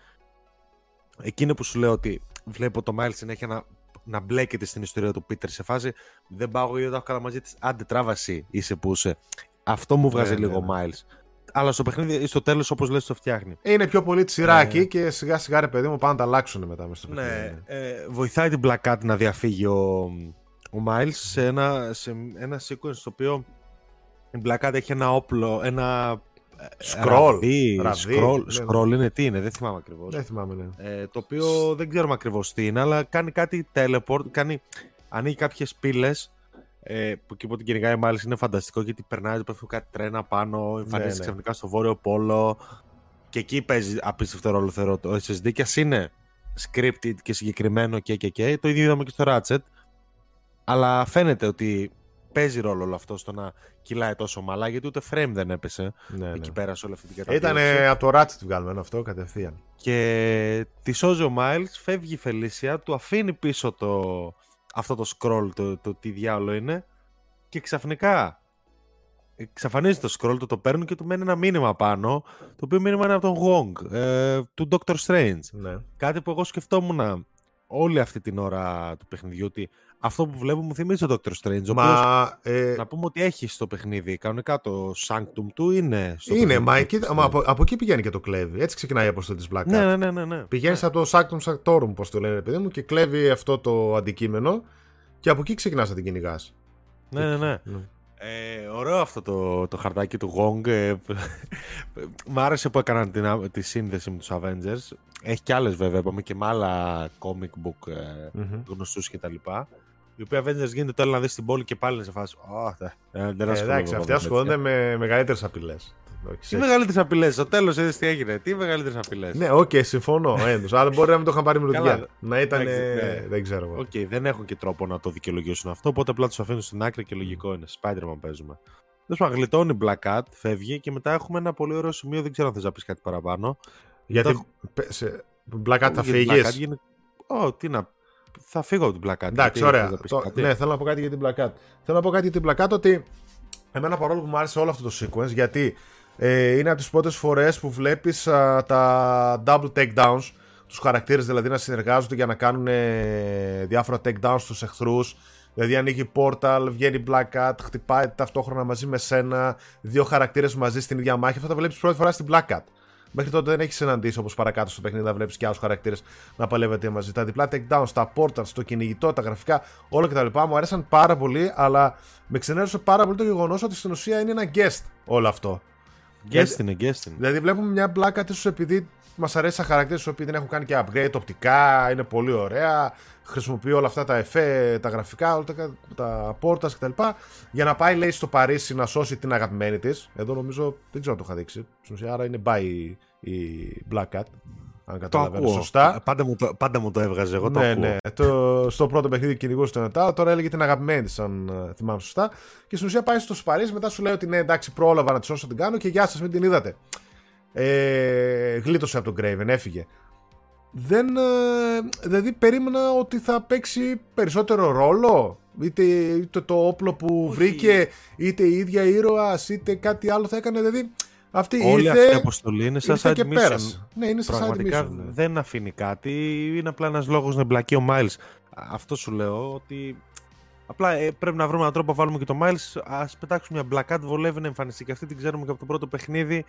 Εκείνο που σου λέω ότι βλέπω το Miles συνέχεια να, να μπλέκεται στην ιστορία του Peter σε φάση δεν πάω εγώ γιατί τα έχω καλά μαζί της. Άντε, τράβαση είσαι που είσαι. Αυτό μου βγάζει Ναι, ναι, λίγο ναι. Miles. Αλλά στο παιχνίδι, στο τέλος, όπως λες, το φτιάχνει. Είναι πιο πολύ τη σειρά Ε. εκεί και σιγά σιγά ρε παιδί μου πάνε να τα αλλάξουν μετά μέσα στο παιχνίδι. Ναι, ε, βοηθάει την Black Cat να διαφύγει ο, ο Miles σε ένα, σε ένα sequence στο οποίο η Black Cat έχει ένα όπλο, ένα ε, Scroll. ραβδί, Ραβδί, scroll, ναι, ναι. scroll είναι τι είναι, δεν θυμάμαι ακριβώς. Δεν θυμάμαι, ναι. Ε, το οποίο δεν ξέρουμε ακριβώς τι είναι, αλλά κάνει κάτι teleport, κάνει, ανοίγει κάποιες πύλες ε, που εκεί που την κυνηγάει μάλιστα είναι φανταστικό γιατί περνάει, πέφτουν κάτι τρένα πάνω, εμφανίζεται ναι. ξαφνικά στο βόρειο πόλο και εκεί παίζει απίστευτο ρόλο θεωρώ το SSD και ας είναι scripted και συγκεκριμένο και και και το ίδιο είδαμε και στο Ratchet αλλά φαίνεται ότι παίζει ρόλο όλο αυτό στο να κυλάει τόσο μαλά γιατί ούτε frame δεν έπεσε ναι, εκεί ναι. πέρα σε όλη αυτή την κατάσταση. Ήταν από το Ratchet βγάλουμε αυτό κατευθείαν. Και τη σώζει ο Miles, φεύγει η Φελίσια, του αφήνει πίσω το, αυτό το scroll, το, το τι διάολο είναι και ξαφνικά εξαφανίζει το scroll, το το παίρνουν και του μένει ένα μήνυμα πάνω, το οποίο μήνυμα είναι από τον Wong, ε, του Doctor Strange. Ναι. Κάτι που εγώ σκεφτόμουν όλη αυτή την ώρα του παιχνιδιού, ότι αυτό που βλέπω μου θυμίζει τον Doctor Strange, ο οποίος, Μα ε, να πούμε ότι έχει στο παιχνίδι, κανονικά το Sanctum του είναι στο είναι, παιχνίδι μα, του εκεί, Doctor μα Strange. από, από εκεί πηγαίνει και το κλέβει. Έτσι ξεκινάει η αποστολή της Black Cat. Ναι, ναι, ναι, ναι, ναι. Πηγαίνει από το Sanctum Sanctorum, πώς το λένε, παιδί μου, και κλέβει αυτό το αντικείμενο και από εκεί ξεκινάς να την κυνηγάς. ναι, ναι, ναι. Ε, ωραίο αυτό το, το χαρτάκι του Wong. Ε, μ' άρεσε που έκαναν την, α- τη σύνδεση με τους Avengers. Έχει και άλλες βέβαια, είπαμε και με άλλα comic book ε, γνωστούς και τα λοιπά. Οι οποίοι Avengers γίνεται το άλλο να δεις στην πόλη και πάλι είναι σε φάση. «Ω, δε, ε, δεν Ε, ασχολούμαι εντάξει, εγώ αυτοί με ασχολούνται τέτοια». με μεγαλύτερες απειλές. Τι μεγαλύτερες απειλές. Στο τέλος είδες τι έγινε. Τι μεγαλύτερες απειλές. Ναι, οκ, συμφωνώ. Όντως. Αλλά μπορεί να μην το είχαν πάρει με Καλά. ρουτιά. Να ήταν. Εντάξει, ναι. Δεν ξέρω εγώ. Οκ, δεν έχουν και τρόπο να το δικαιολογήσουν αυτό. Οπότε απλά τους αφήνουν στην άκρη και λογικό είναι. Spider-Man παίζουμε. Τέλος πάντων, γλιτώνει η Black Cat, φεύγει και μετά έχουμε ένα πολύ ωραίο σημείο. Δεν ξέρω αν θες να πεις κάτι παραπάνω. Γιατί. πε- σε- Black Cat θα Για την Black Cat φύγεις; γίνεται- Ω, τι να. Θα φύγω από την Black Cat. Εντάξει, γιατί ωραία. θες να πεις Το- κάτι; ναι, θέλω να πω κάτι για την Black Cat. Θέλω να πω κάτι για την Black Cat ότι εμένα παρόλο που μου άρεσε όλο αυτό το sequence γιατί ε, είναι από τις πρώτες φορές που βλέπεις α, τα double takedowns τους χαρακτήρες δηλαδή να συνεργάζονται για να κάνουν ε, διάφορα takedowns στους εχθρούς Δηλαδή ανοίγει portal, βγαίνει Black Cat, χτυπάει ταυτόχρονα μαζί με σένα, δύο χαρακτήρες μαζί στην ίδια μάχη. Αυτό τα βλέπεις πρώτη φορά στην Black Cat. Μέχρι τότε δεν έχεις συναντήσει όπως παρακάτω στο παιχνίδι να βλέπεις και άλλους χαρακτήρες να παλεύετε μαζί. Τα διπλά takedowns, τα portals, το κυνηγητό, τα γραφικά, όλα κτλ. Μου αρέσαν πάρα πολύ, αλλά με ξενέρωσε πάρα πολύ το γεγονός ότι στην ουσία είναι ένα guest όλο αυτό. Guest είναι, guest είναι. Δηλαδή βλέπουμε μια μπλάκα της επειδή μας αρέσει σαν χαρακτήρες οι οποίοι δεν έχουν κάνει και upgrade οπτικά, είναι πολύ ωραία, χρησιμοποιεί όλα αυτά τα εφέ, τα γραφικά, όλα τα, τα portals κτλ. Για να πάει, λέει, στο Παρίσι να σώσει την αγαπημένη της. Εδώ νομίζω δεν ξέρω αν το είχα δείξει. Στην ουσία, άρα είναι by η, η Black Cat. Αν Το καταλαβαίνω ακούω. σωστά. Πάντα μου το, πάντα μου το έβγαζε. Εγώ το ναι, ακούω. ναι. Το, στο πρώτο παιχνίδι κυνηγούσε τον Ετά, τώρα έλεγε την αγαπημένη της, αν ε, θυμάμαι σωστά. Και στην ουσία πάει στο Παρίσι, μετά σου λέει ότι ναι, εντάξει, πρόλαβα να τη σώσω, την κάνω και γεια σας, μην την είδατε. Ε, γλίτωσε από τον Craven, έφυγε. Δεν, ε, δηλαδή περίμενα ότι θα παίξει περισσότερο ρόλο είτε, είτε το όπλο που Όχι. βρήκε είτε η ίδια ήρωα είτε κάτι άλλο θα έκανε δηλαδή Αυτή Όλη ήρθε, αυτή η αποστολή είναι σαν ήρθε side και mission. πέρασε. Ναι, είναι σαν side Πραγματικά mission. ναι. δεν αφήνει κάτι. Είναι απλά ένας λόγος να εμπλακεί ο Miles. Αυτό σου λέω ότι. Απλά ε, πρέπει να βρούμε έναν τρόπο να βάλουμε και το Miles. Α πετάξουμε μια μπλακάτ, βολεύει να εμφανιστεί και αυτή την ξέρουμε και από το πρώτο παιχνίδι.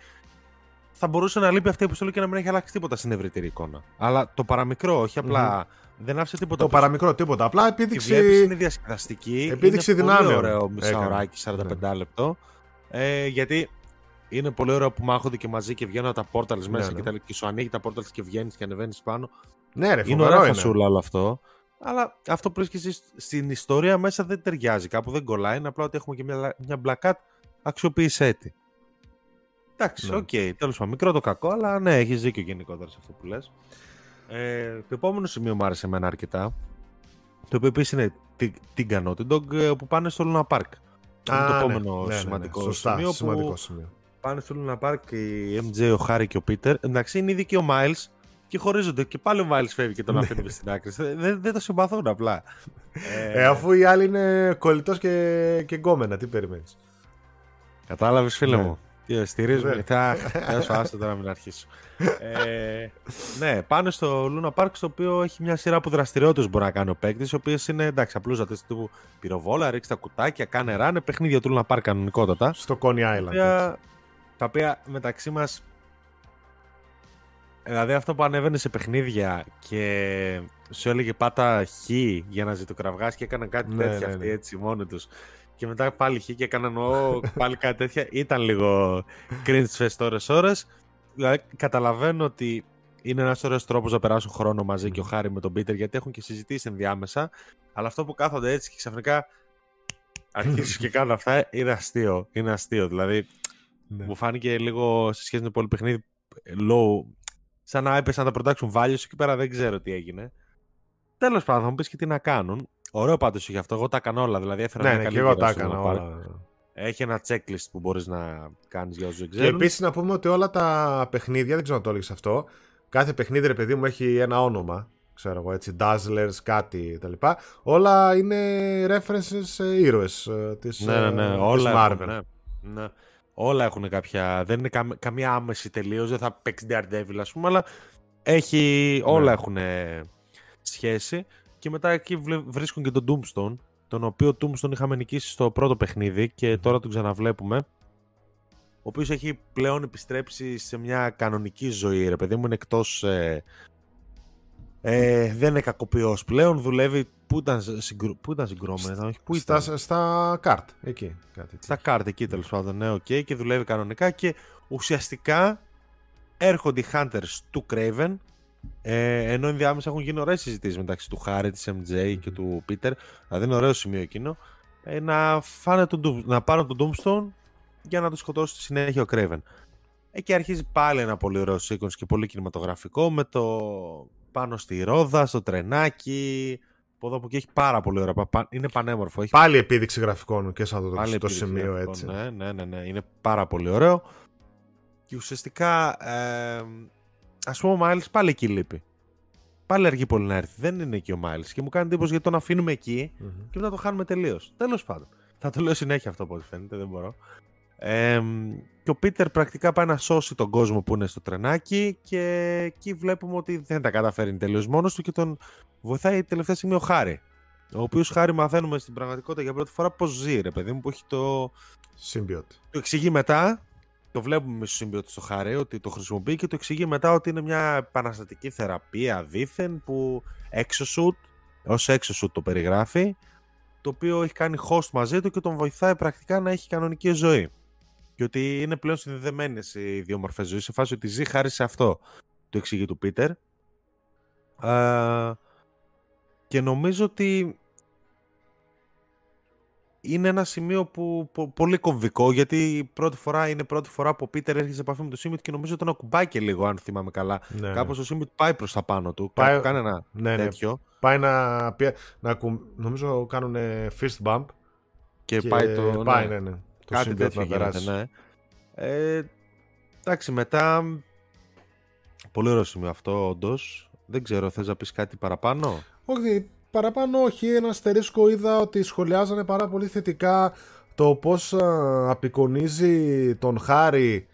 Θα μπορούσε να λείπει αυτή η αποστολή και να μην έχει αλλάξει τίποτα στην ευρύτερη εικόνα. Αλλά το παραμικρό, όχι απλά. Δεν άφησε τίποτα. Το πίσω. παραμικρό τίποτα. Απλά Τη επίδειξη. βλέπεις, είναι διασκεδαστική. επίδειξη είναι δυνάμεων Πολύ ωραίο μισά έκανε. ωράκι, 45 λεπτό. Ε, γιατί είναι πολύ ωραίο που μάχονται και μαζί και βγαίνουν από τα portals μέσα ναι. και, τα, και σου ανοίγει τα portals και βγαίνεις και ανεβαίνεις πάνω. Ναι, ρε, είναι φοβερό ωραία είναι. φασούλα όλο αυτό. Αλλά αυτό που βρίσκει εσύ στην ιστορία μέσα δεν ταιριάζει. Κάπου δεν κολλάει. Είναι απλά ότι έχουμε και μια, μια Black Cat. Αξιοποίησέ τη. Εντάξει, Ναι. οκ. Τέλος πάντων, μικρό το κακό, αλλά ναι, έχεις δίκιο γενικότερα σε αυτό που λες. Ε, το επόμενο σημείο μου άρεσε εμένα αρκετά. Το οποίο επίσης είναι την, την Naughty Dog ε, που πάνε στο λούνα παρκ. είναι το Α, ναι. επόμενο Ναι, ναι, ναι. σημαντικό Σωστά, σημείο σημαντικό που σημείο. πάνε στο λούνα παρκ η MJ, ο Χάρη και ο Πίτερ. Εντάξει, είναι ήδη και ο Miles και χωρίζονται. Και πάλι ο Miles φεύγει και τον Ναι. αφήνει στην άκρη. Δεν, δεν, δεν το συμπαθούν απλά. Ε, αφού οι άλλοι είναι κολλητός και, και γκόμενα, τι περιμένεις. Κατάλαβες, φίλε Ναι. μου. Τι, στηρίζουμε. Ναι. Θα σου άστο τώρα να μην αρχίσω. ε, ναι, πάνε στο Luna Park, στο οποίο έχει μια σειρά από δραστηριότητες μπορεί να κάνει ο παίκτης, οι οποίες είναι εντάξει, απλούζατε τύπου πυροβόλα, ρίξει τα κουτάκια, κάνε ράνε, παιχνίδια του Luna Park κανονικότατα. Στο Coney Island. τα οποία, τα οποία μεταξύ μας. Δηλαδή αυτό που ανέβαινε σε παιχνίδια και σου έλεγε πάτα χ για να ζητοκραυγάς και έκαναν κάτι Ναι, τέτοια ναι, αυτοί ναι. έτσι μόνοι τους και μετά πάλι χ και έκαναν ο, πάλι κάτι τέτοια ήταν λίγο cringe fest ώρες ώρες δηλαδή καταλαβαίνω ότι είναι ένας ωραίος τρόπος να περάσουν χρόνο μαζί και ο Χάρη με τον Πίτερ γιατί έχουν και συζητήσει ενδιάμεσα αλλά αυτό που κάθονται έτσι και ξαφνικά αρχίζουν και κάνουν αυτά είναι αστείο είναι αστείο δηλαδή Ναι. μου φάνηκε λίγο σε σχέση με το πολύ παιχνίδι low. Σαν να έπεσαν τα production values εκεί πέρα δεν ξέρω τι έγινε. Τέλος πάντων, θα μου πεις και τι να κάνουν. Ωραίο πάντως είχε αυτό. Εγώ τα έκανα όλα. Δηλαδή έφερα Ναι, μια ναι, καλή και εγώ τα γύρα στο έκανα Luna Park. όλα. Έχει ένα checklist που μπορείς να κάνεις για όσους δεν Και ξέρουν. επίσης να πούμε ότι όλα τα παιχνίδια, δεν ξέρω αν το έλεγες αυτό, κάθε παιχνίδι ρε παιδί μου έχει ένα όνομα. Ξέρω εγώ έτσι, Dazzlers, κάτι κτλ. Όλα είναι references σε ήρωες ε, της, Ναι, ναι, ναι. ε, της Όλα Marvel. έχουν, ναι. Ναι. Όλα έχουν κάποια. Δεν είναι καμ- καμία άμεση τελείως. Δεν θα παίξει Daredevil, ας πούμε, αλλά έχει. Όλα Ναι. έχουν σχέση. Και μετά εκεί βλε- βρίσκουν και τον Doomstone. Τον οποίο Tombstone είχαμε νικήσει στο πρώτο παιχνίδι και τώρα τον ξαναβλέπουμε. Ο οποίος έχει πλέον επιστρέψει σε μια κανονική ζωή. Ρε παιδί μου είναι εκτός. Ε, ε, δεν είναι κακοποιός πλέον. Δουλεύει. Πού ήταν, συγκρου... πού ήταν συγκρόμενος, όχι, πού ήταν; Στα, στα καρτ, εκεί. Κάτι τέτοιο. Στα καρτ εκεί τέλος πάντων, ναι, οκ, και δουλεύει κανονικά και ουσιαστικά έρχονται οι Hunters του Kraven ε, ενώ ενδιάμεσα έχουν γίνει ωραίες συζητήσεις μεταξύ του Harry, της MJ και του Peter δηλαδή είναι ωραίο σημείο εκείνο ε, να, φάνε τον, Tomb- να πάρουν τον Tombstone για να τους σκοτώσει στη συνέχεια ο Kraven Εκεί αρχίζει πάλι ένα πολύ ωραίο sequence και πολύ κινηματογραφικό με το πάνω στη ρόδα, στο τρενάκι από εδώ από εκεί έχει πάρα πολύ ωραία πα- είναι πανέμορφο έχει Πάλι επίδειξη γραφικών και σαν το, Πάλι το επίδειξη σημείο γραφικών, έτσι. Ναι, ναι, ναι, ναι. Είναι πάρα πολύ ωραίο. Και ουσιαστικά, ε, ας πούμε, ο Miles πάλι εκεί λείπει. Πάλι αργεί πολύ να έρθει. Δεν είναι εκεί ο Miles. Και μου κάνει εντύπωση γιατί τον αφήνουμε εκεί Μμμ. και μετά το χάνουμε τελείως. Τέλος πάντων. Θα το λέω συνέχεια αυτό από ό,τι φαίνεται, δεν μπορώ. Ε, και ο Πίτερ πρακτικά πάει να σώσει τον κόσμο που είναι στο τρενάκι και εκεί βλέπουμε ότι δεν τα καταφέρει τελείως μόνος του και τον βοηθάει τελευταία στιγμή ο Χάρη. Ο οποίος Χάρη μαθαίνουμε στην πραγματικότητα για πρώτη φορά πώς ζει, ρε παιδί μου, που έχει το. Symbiote. Το εξηγεί μετά. Το βλέπουμε στο σύμπιοτι στο Χάρη ότι το χρησιμοποιεί και το εξηγεί μετά ότι είναι μια επαναστατική θεραπεία δήθεν που exoshoot, ως exoshoot το περιγράφει, το οποίο έχει κάνει host μαζί του και τον βοηθάει πρακτικά να έχει κανονική ζωή. Και ότι είναι πλέον συνδεδεμένες οι δύο μορφές ζωής σε φάση ότι ζει χάρη σε αυτό. Το εξηγεί του Πίτερ. Α, και νομίζω ότι είναι ένα σημείο που πο- πολύ κομβικό γιατί η πρώτη φορά είναι η πρώτη φορά που ο Πίτερ έρχεται σε επαφή με το Σύμπιτ και νομίζω τον ακουμπάει και λίγο αν θυμάμαι καλά. Ναι, Κάπως ο Σύμπιτ πάει προς τα πάνω του, Πάει- κάπου κάνει ένα ναι, ναι. τέτοιο Πάει να, πια- να ακου- νομίζω κάνουν fist bump και, πάει το... πάει, ναι. ναι, ναι. Το Κάτι symbiote τέτοιο να γίνεται, περάσει. ναι. Ε, εντάξει, μετά... Πολύ ωραίο σημείο αυτό, όντως. Δεν ξέρω, θες να πεις κάτι παραπάνω; Όχι, παραπάνω όχι. Ένα αστερίσκο είδα ότι σχολιάζανε πάρα πολύ θετικά το πώς α, απεικονίζει τον Χάρη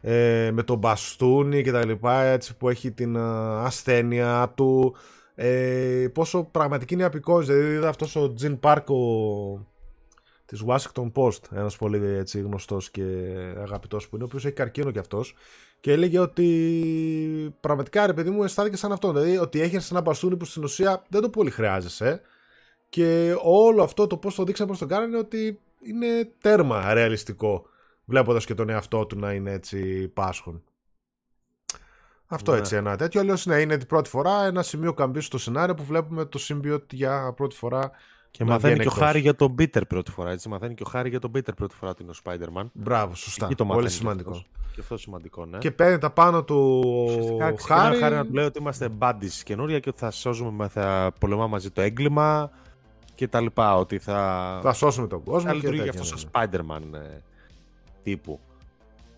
ε, με τον μπαστούνι και τα λοιπά έτσι που έχει την ε, ασθένεια του ε, πόσο πραγματική είναι η απεικόνηση δηλαδή είδα αυτός ο Τζιν Πάρκο της Washington Post ένας πολύ έτσι, γνωστός και αγαπητός που είναι ο οποίος έχει καρκίνο κι αυτός και έλεγε ότι πραγματικά ρε παιδί μου αισθάνθηκε σαν αυτό δηλαδή ότι έχεις ένα μπαστούνι που στην ουσία δεν το πολύ χρειάζεσαι και όλο αυτό το πώς το δείξανε πώς το κάνανε ότι είναι τέρμα ρεαλιστικό βλέποντας και τον εαυτό του να είναι έτσι πάσχων. Αυτό ναι. έτσι ένα τέτοιο. Αλλιώς ναι, είναι την πρώτη φορά ένα σημείο καμπής στο σενάριο που βλέπουμε το symbiote για πρώτη φορά. Και μαθαίνει και ο Χάρη για τον Peter πρώτη φορά. Έτσι. Μαθαίνει και ο Χάρη για τον Peter πρώτη φορά ότι είναι ο Spider-Man. Μπράβο, σωστά. το Πολύ σημαντικό. Και, και αυτό σημαντικό, ναι. Και παίρνει τα πάνω του ο Χάρη. Χάρη να του λέει ότι είμαστε buddies καινούρια και ότι θα σώζουμε, θα πολεμάμε μαζί το έγκλημα και τα λοιπά. Ότι θα, θα σώσουμε τον κόσμο. Θα λειτουργεί αυτός ο ναι. Spider-Man ε, τύπου.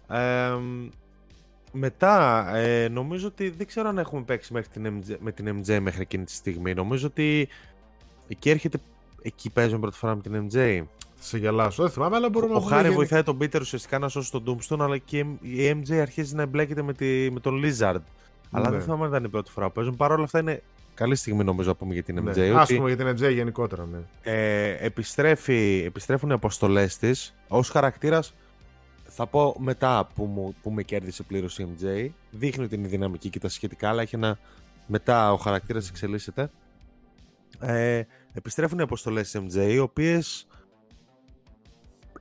Ε, μετά, ε, νομίζω ότι δεν ξέρω αν έχουμε παίξει μέχρι την MJ, με την MJ μέχρι εκείνη τη στιγμή. Νομίζω ότι εκεί έρχεται. Εκεί παίζουμε πρώτη φορά με την MJ. Σε γελάσω, δεν θυμάμαι, αλλά μπορούμε ο, να Ο Χάρη βοηθάει τον Πίτερ ουσιαστικά να σώσει τον Doomstone, αλλά και η MJ αρχίζει να εμπλέκεται με, τη, με τον Lizard. Αλλά ναι. δεν θυμάμαι αν ήταν η πρώτη φορά που παίζουν. Παρ' όλα αυτά είναι καλή στιγμή νομίζω να πούμε για την MJ. Ναι. Ότι, πούμε για την MJ γενικότερα, ναι. Ε, επιστρέφει, επιστρέφουν οι αποστολές της ως χαρακτήρας θα πω μετά που, μου, που με κέρδισε πλήρως η MJ. Δείχνει την δυναμική και τα σχετικά, αλλά έχει ένα. Μετά ο χαρακτήρας εξελίσσεται. Ε, επιστρέφουν οι αποστολές της MJ, οι οποίες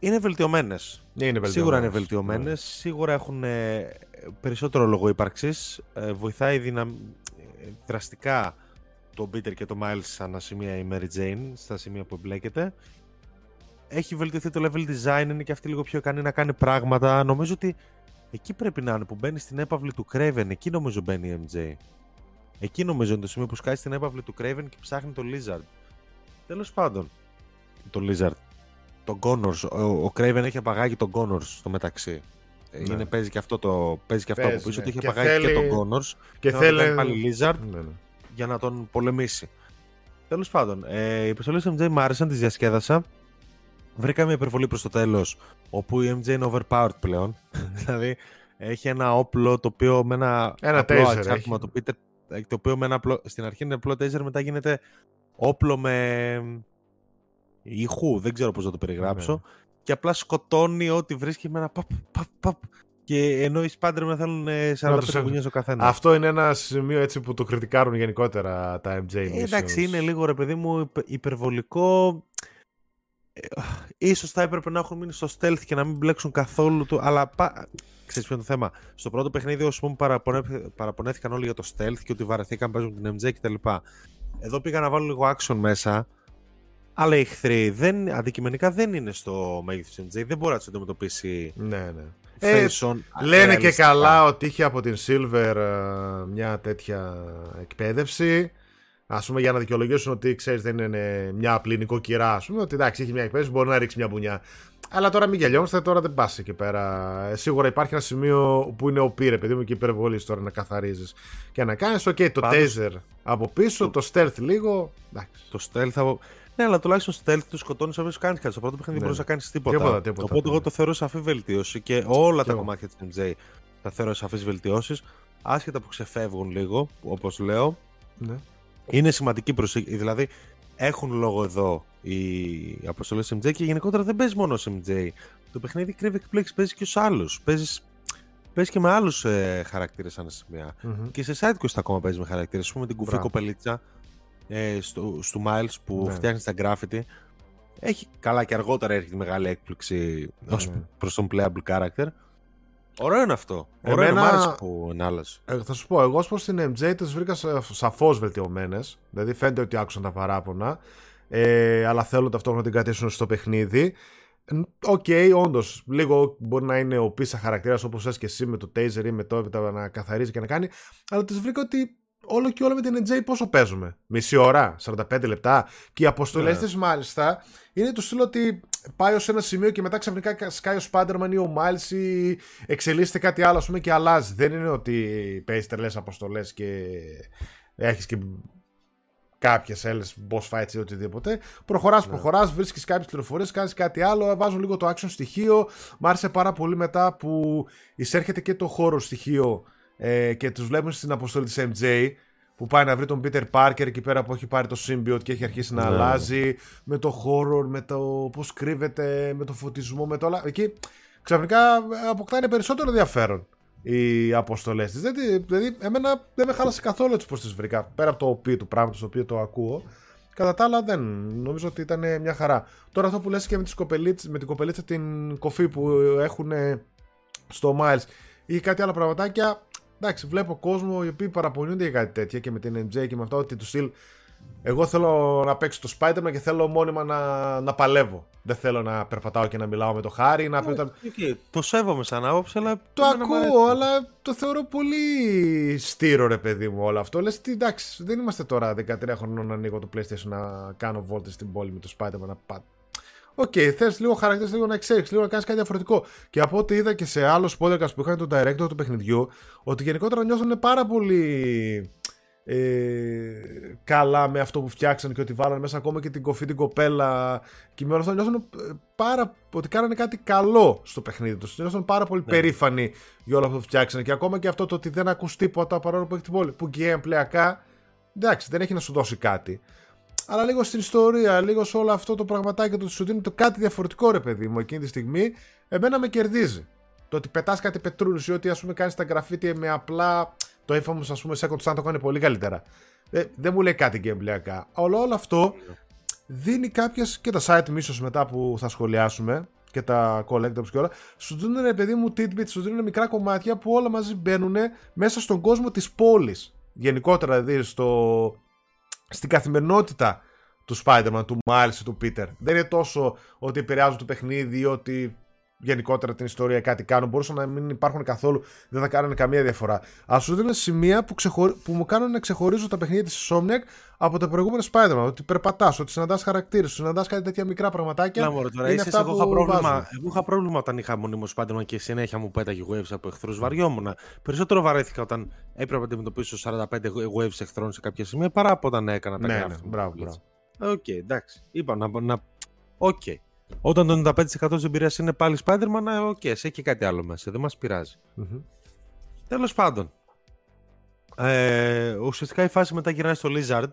είναι βελτιωμένες. Ναι, είναι Σίγουρα είναι βελτιωμένες. Ναι. Σίγουρα έχουν ε, περισσότερο λόγο ύπαρξης. Ε, βοηθάει δυναμ... δραστικά τον Peter και τον Miles σαν σημεία η Mary Jane στα σημεία που εμπλέκεται έχει βελτιωθεί το level design, είναι και αυτή λίγο πιο ικανή να κάνει πράγματα. Νομίζω ότι εκεί πρέπει να είναι που μπαίνει στην έπαυλη του Craven. Εκεί νομίζω μπαίνει η MJ. Εκεί νομίζω είναι το σημείο που σκάει στην έπαυλη του Craven και ψάχνει το Lizard. Τέλος πάντων, το Lizard. Τον Connors. Ο, ο Craven έχει απαγάγει τον Connors στο μεταξύ. Ναι. Είναι, παίζει και αυτό, το, παίζει και αυτό από πίσω. Ναι. Ότι έχει απαγάγει θέλει... και τον Connors. Και θέλει. πάλι Lizard ναι, ναι. για να τον πολεμήσει. Τέλος πάντων, ε, οι επιστολέ MJ μου άρεσαν, τις διασκέδασα. Βρήκα μια υπερβολή προς το τέλος, όπου η MJ είναι overpowered πλέον. δηλαδή έχει ένα όπλο το οποίο με ένα, ένα απλό αξάρτημα το, πείτε, το οποίο με ένα απλό, στην αρχή είναι απλό taser, μετά γίνεται όπλο με ηχού, δεν ξέρω πώς να το περιγράψω. Ναι. Και απλά σκοτώνει ό,τι βρίσκει με ένα παπ, παπ, παπ. Και ενώ οι Spider-Man θέλουν 45 γωνιές ο καθένας. Αυτό είναι ένα σημείο έτσι που το κριτικάρουν γενικότερα τα MJ. Ε, εντάξει, είναι λίγο ρε παιδί μου υπερβολικό ίσως θα έπρεπε να έχουν μείνει στο stealth και να μην μπλέξουν καθόλου του, αλλά πα... ξέρεις ποιο είναι το θέμα. Στο πρώτο παιχνίδι, όσο πούμε, παραπονέθηκαν όλοι για το stealth και ότι βαρεθήκαν παίζουν την MJ κτλ. Εδώ πήγα να βάλω λίγο action μέσα, αλλά οι εχθροί δεν, αντικειμενικά δεν είναι στο μέγεθος MJ, δεν μπορεί να του αντιμετωπίσει. Ναι, ναι. Ε, λένε και καλά ότι είχε από την Silver ε, μια τέτοια εκπαίδευση Α πούμε, για να δικαιολογήσουν ότι ξέρεις, δεν είναι μια απλή νοικοκυρά. Α πούμε, ότι εντάξει, έχει μια εκπαίδευση, μπορεί να ρίξει μια μπουνιά. Αλλά τώρα μην γελιόμαστε, τώρα δεν πας εκεί πέρα. Ε, σίγουρα υπάρχει ένα σημείο που είναι OP, ρε παιδί μου, και υπερβολής τώρα να καθαρίζεις και να κάνεις. OK, okay, το Πάντως... taser από πίσω, το... το stealth λίγο. Εντάξει. Το stealth από. Ναι, αλλά τουλάχιστον στο stealth τους σκοτώνεις αφού κάνει κάτι. Στο πρώτο παιχνίδι δεν ναι. μπορούσες να κάνεις τίποτα. τίποτα, τίποτα. Οπότε εγώ το θεωρώ σαφή βελτίωση και όλα τα κομμάτια της MJ τα θεωρώ σαφεί βελτιώσεις. Άσχετα που ξεφεύγουν λίγο, όπως λέω. Ναι. Είναι σημαντική προσοχή. Δηλαδή, έχουν λόγο εδώ οι αποστολές MJ και γενικότερα δεν παίζει μόνο MJ. Το παιχνίδι κρύβει εκπλήξει, παίζει και ω άλλους. Παίζεις παίζεις και με άλλους ε, χαρακτήρες σαν σημεία. Mm-hmm. Και σε side quest ακόμα παίζεις με χαρακτήρες. Α πούμε την κουφή κοπελίτσα ε, στο, στο Miles που ναι. φτιάχνει τα graffiti. Έχει καλά και αργότερα έρχεται μεγάλη έκπληξη mm-hmm. ως προς τον playable character. Ωραίο είναι αυτό. Ωραίο Εμένα... είναι, άρεσε που είναι άλλες. Ε, θα σου πω, εγώ προς την MJ τις βρήκα σαφώς βελτιωμένες. Δηλαδή φαίνεται ότι άκουσαν τα παράπονα. Ε, αλλά θέλουν ταυτόχρονα να την κρατήσουν στο παιχνίδι. OK, okay, όντως, λίγο μπορεί να είναι OP σαν χαρακτήρας όπως θες και εσύ με το taser ή με το έπειτα να καθαρίζει και να κάνει. Αλλά τη βρήκα ότι όλο και όλο με την MJ πόσο παίζουμε. Μισή ώρα, 45 λεπτά. Και οι αποστολές yeah. της μάλιστα είναι το στυλ ότι πάει ως ένα σημείο και μετά ξαφνικά σκάει ο Spider-Man ή ο Miles ή εξελίσσεται κάτι άλλο, ας πούμε, και αλλάζει. Δεν είναι ότι παίζεις τρελές αποστολές και έχεις και κάποιες άλλε boss fights ή οτιδήποτε. Προχωράς, ναι. προχωράς, βρίσκεις κάποιες πληροφορίες, κάνεις κάτι άλλο. Βάζω λίγο το action στοιχείο. Μ' άρεσε πάρα πολύ μετά που εισέρχεται και το χώρο στοιχείο ε, και τους βλέπουμε στην αποστολή της MJ που πάει να βρει τον Peter Parker εκεί πέρα που έχει πάρει το Symbiote και έχει αρχίσει να ναι. αλλάζει με το horror, με το πώς κρύβεται, με το φωτισμό, με το όλα. Εκεί ξαφνικά αποκτάνε περισσότερο ενδιαφέρον οι αποστολές της. Δηλαδή, δηλαδή, εμένα δεν με χάλασε καθόλου έτσι πώς τις βρήκα. Πέρα από το οποίο του πράγματος το οποίο το ακούω. Κατά τα άλλα, δεν. Νομίζω ότι ήταν μια χαρά. Τώρα αυτό που λες και με, τις με την κοπελίτσα την κοφή που έχουν στο Miles ή κάτι άλλα πραγματάκια. Εντάξει, βλέπω κόσμο οι οποίοι παραπονιούνται για κάτι τέτοια και με την MJ και με αυτά ότι του στυλ εγώ θέλω να παίξω το Spider-Man και θέλω μόνιμα να, να παλεύω. Δεν θέλω να περπατάω και να μιλάω με το Χάρη. Να πει όταν... okay. Το σέβομαι σαν άποψη, αλλά. Το ακούω, αλλά το θεωρώ πολύ στείρο, ρε παιδί μου, όλο αυτό. Λες ότι εντάξει, δεν είμαστε τώρα 13 χρονών να ανοίγω το PlayStation να κάνω βόλτες στην πόλη με το Spider-Man να πάω. OK, okay, θες λίγο χαρακτήρα, λίγο να ξέρεις, λίγο να κάνεις κάτι διαφορετικό. Και από ό,τι είδα και σε άλλο podcast που είχαν τον director του παιχνιδιού, ότι γενικότερα νιώθουν πάρα πολύ ε, καλά με αυτό που φτιάξαν και ότι βάλανε μέσα ακόμα και την κοφή την κοπέλα. Και με όλα αυτά νιώθουν ε, πάρα, ότι κάνανε κάτι καλό στο παιχνίδι τους. Νιώθουν πάρα πολύ ναι. περήφανοι για όλα αυτό που φτιάξανε. Και ακόμα και αυτό το ότι δεν ακούς τίποτα παρόλο που έχει την πόλη. Που gameplayακά εντάξει δεν έχει να σου δώσει κάτι αλλά λίγο στην ιστορία, λίγο σε όλο αυτό το πραγματάκι το ότι σου δίνει το κάτι διαφορετικό ρε παιδί μου εκείνη τη στιγμή εμένα με κερδίζει το ότι πετάς κάτι πετρούλους ή ότι ας πούμε κάνεις τα γραφίτια με απλά το Infamous, ας πούμε, Second Sun το κάνει πολύ καλύτερα. Ε, δεν μου λέει κάτι gameplayακά. Αλλά όλο αυτό δίνει κάποιες και τα site ίσω μετά που θα σχολιάσουμε και τα collectibles και όλα, σου δίνουν ρε παιδί μου tidbits, σου δίνουν μικρά κομμάτια που όλα μαζί μπαίνουν μέσα στον κόσμο της πόλης. Γενικότερα δηλαδή στο, στην καθημερινότητα του Spider-Man, του Miles ή του Peter. Δεν είναι τόσο ότι επηρεάζουν το παιχνίδι ή ότι γενικότερα την ιστορία κάτι κάνουν. Μπορούσαν να μην υπάρχουν καθόλου, δεν θα κάνουν καμία διαφορά. Α σου δίνουν σημεία που, ξεχωρι... που μου κάνουν να ξεχωρίζω τα παιχνίδια της Insomniac από τα προηγούμενα Spider-Man. Ότι περπατάς, ότι συναντάς χαρακτήρες, ότι συναντάς κάτι τέτοια μικρά πραγματάκια. Να, τώρα, είναι αυτά εγώ, είχα πρόβλημα, εγώ είχα πρόβλημα όταν είχα μονίμως Spider-Man και συνέχεια μου πέταγε waves από εχθρούς. Βαριόμουν. Περισσότερο βαρέθηκα όταν έπρεπε να αντιμετωπίσω 45 waves εχθρών σε κάποια σημεία παρά από όταν έκανα τα ναι, ναι, μπράβο, μπράβο. OK, okay, εντάξει. Είπα να. να... Okay. Όταν το 95% της εμπειρίας είναι πάλι Spider-Man, ε, OK, okay, έχει κάτι άλλο μέσα. Δεν μας πειράζει. Mm-hmm. Τέλος πάντων. Ε, ουσιαστικά η φάση μετά γυρνάει στο Lizard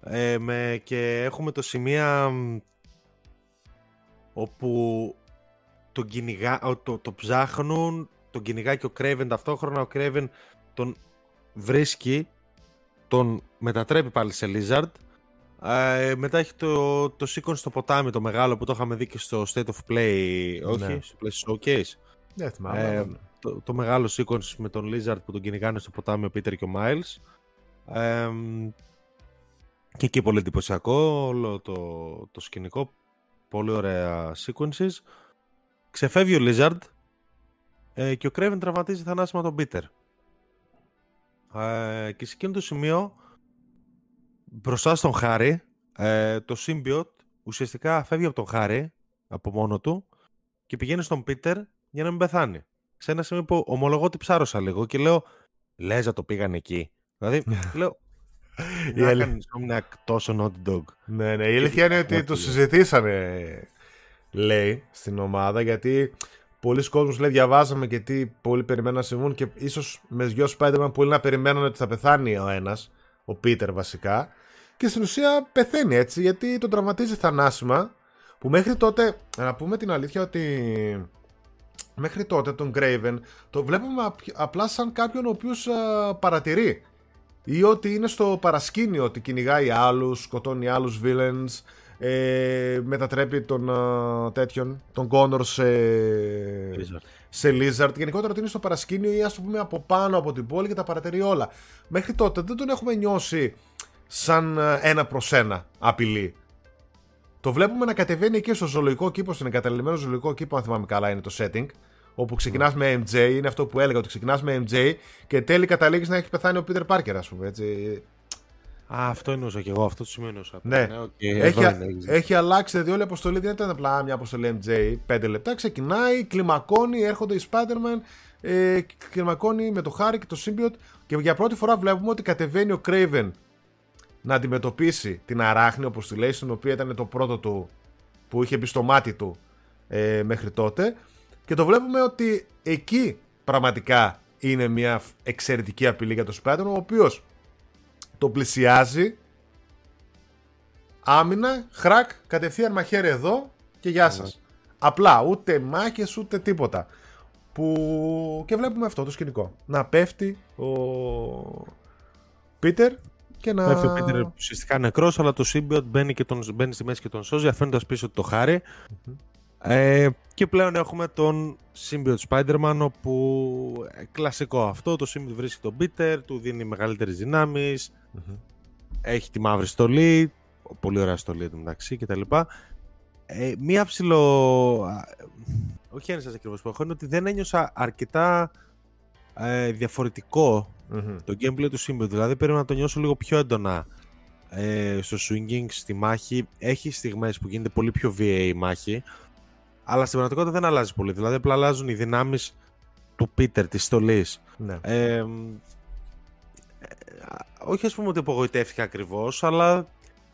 ε, με, και έχουμε το σημείο όπου τον κυνηγά, το, το ψάχνουν, τον κυνηγάει και ο Craven ταυτόχρονα. Ο Craven τον βρίσκει, τον μετατρέπει πάλι σε Lizard ε, μετά έχει το, το sequence στο ποτάμι, το μεγάλο που το είχαμε δει και στο State of Play, όχι, ναι. στο Play Showcase. Ναι, θυμάμαι. Ε, ναι. το, το, μεγάλο sequence με τον Lizard που τον κυνηγάνε στο ποτάμι ο Peter και ο Miles. Ε, και εκεί πολύ εντυπωσιακό όλο το, το σκηνικό. Πολύ ωραία sequences. Ξεφεύγει ο Lizard ε, και ο Craven τραυματίζει θανάσιμα τον Peter. Ε, και σε εκείνο το σημείο μπροστά στον Χάρη, ε, το Symbiote ουσιαστικά φεύγει από τον Χάρη, από μόνο του, και πηγαίνει στον Πίτερ για να μην πεθάνει. Σε ένα σημείο που ομολογώ ότι ψάρωσα λίγο και λέω, λες να το πήγαν εκεί. Δηλαδή, λέω, η αλήθεια είναι τόσο Naughty Dog. Ναι, ναι, η αλήθεια είναι ότι το συζητήσανε, λέει, στην ομάδα, γιατί πολλοί κόσμοι λέει διαβάζαμε και τι πολύ περιμέναν να συμβούν και ίσως με δυο Spider-Man πολύ να περιμένουν ότι θα πεθάνει ο ένας ο Πίτερ βασικά. Και στην ουσία πεθαίνει έτσι γιατί τον τραυματίζει θανάσιμα. Που μέχρι τότε, να πούμε την αλήθεια ότι μέχρι τότε τον Graven το βλέπουμε απλά σαν κάποιον ο οποίος παρατηρεί ή ότι είναι στο παρασκήνιο ότι κυνηγάει άλλους, σκοτώνει άλλους villains ε, μετατρέπει τον uh, τέτοιον, τον Connor σε Lizard. Σε Lizard. Γενικότερα ότι είναι στο παρασκήνιο ή ας το πούμε από πάνω από την πόλη και τα παρατηρεί όλα. Μέχρι τότε δεν τον έχουμε νιώσει σαν ένα προς ένα απειλή. Το βλέπουμε να κατεβαίνει εκεί στο ζωολογικό κήπο, στον εγκαταλειμμένο ζωολογικό κήπο, αν θυμάμαι καλά είναι το setting. Όπου ξεκινάς με MJ, είναι αυτό που έλεγα, ότι ξεκινάς με MJ και τέλει καταλήγεις να έχεις πεθάνει ο Peter Parker, ας πούμε. Έτσι. Α, αυτό εννοούσα και εγώ, αυτό το σημείο εννοούσα. Ναι, ναι okay, έχει, έχεις αλλάξει, δηλαδή όλη η αποστολή δεν ήταν απλά μια αποστολή MJ, 5 λεπτά. Ξεκινάει, κλιμακώνει, έρχονται οι Spider-Man, ε, κλιμακώνει με το Harry και το Symbiote και για πρώτη φορά βλέπουμε ότι κατεβαίνει ο Craven να αντιμετωπίσει την αράχνη όπως τη λέει, στην οποία ήταν το πρώτο του που είχε μπει στο μάτι του ε, μέχρι τότε και το βλέπουμε ότι εκεί πραγματικά είναι μια εξαιρετική απειλή για το Spider-Man ο οποίος το πλησιάζει άμυνα, χρακ, κατευθείαν μαχαίρι εδώ και γεια σας. Απλά ούτε μάχες ούτε τίποτα. Που και βλέπουμε αυτό το σκηνικό. Να πέφτει ο Πίτερ και να. Πέφτει ο Πίτερ ουσιαστικά νεκρός, αλλά το Symbiote μπαίνει, και τον, μπαίνει στη μέση και τον σώζει, αφήνοντας πίσω το χαρι Ε, και πλέον έχουμε τον Symbiote Spider-Man, όπου ε, κλασικό αυτό, το Symbiote βρίσκει τον Peter, του δίνει μεγαλύτερε έχει τη μαύρη στολή, πολύ ωραία στολή εντωμεταξύ κτλ. Ε, μία ψηλο... Όχι έννοια ακριβώς που έχω, είναι ότι δεν ένιωσα αρκετά ε, διαφορετικο το gameplay του Symbiote. Δηλαδή πρέπει να το νιώσω λίγο πιο έντονα ε, στο swinging, στη μάχη. Έχει στιγμές που γίνεται πολύ πιο VA η μάχη, αλλά στην πραγματικότητα δεν αλλάζει πολύ. Δηλαδή απλά αλλάζουν οι δυνάμεις του Peter, της στολής. Ναι. Ε, όχι ας πούμε ότι απογοητεύτηκα ακριβώς, αλλά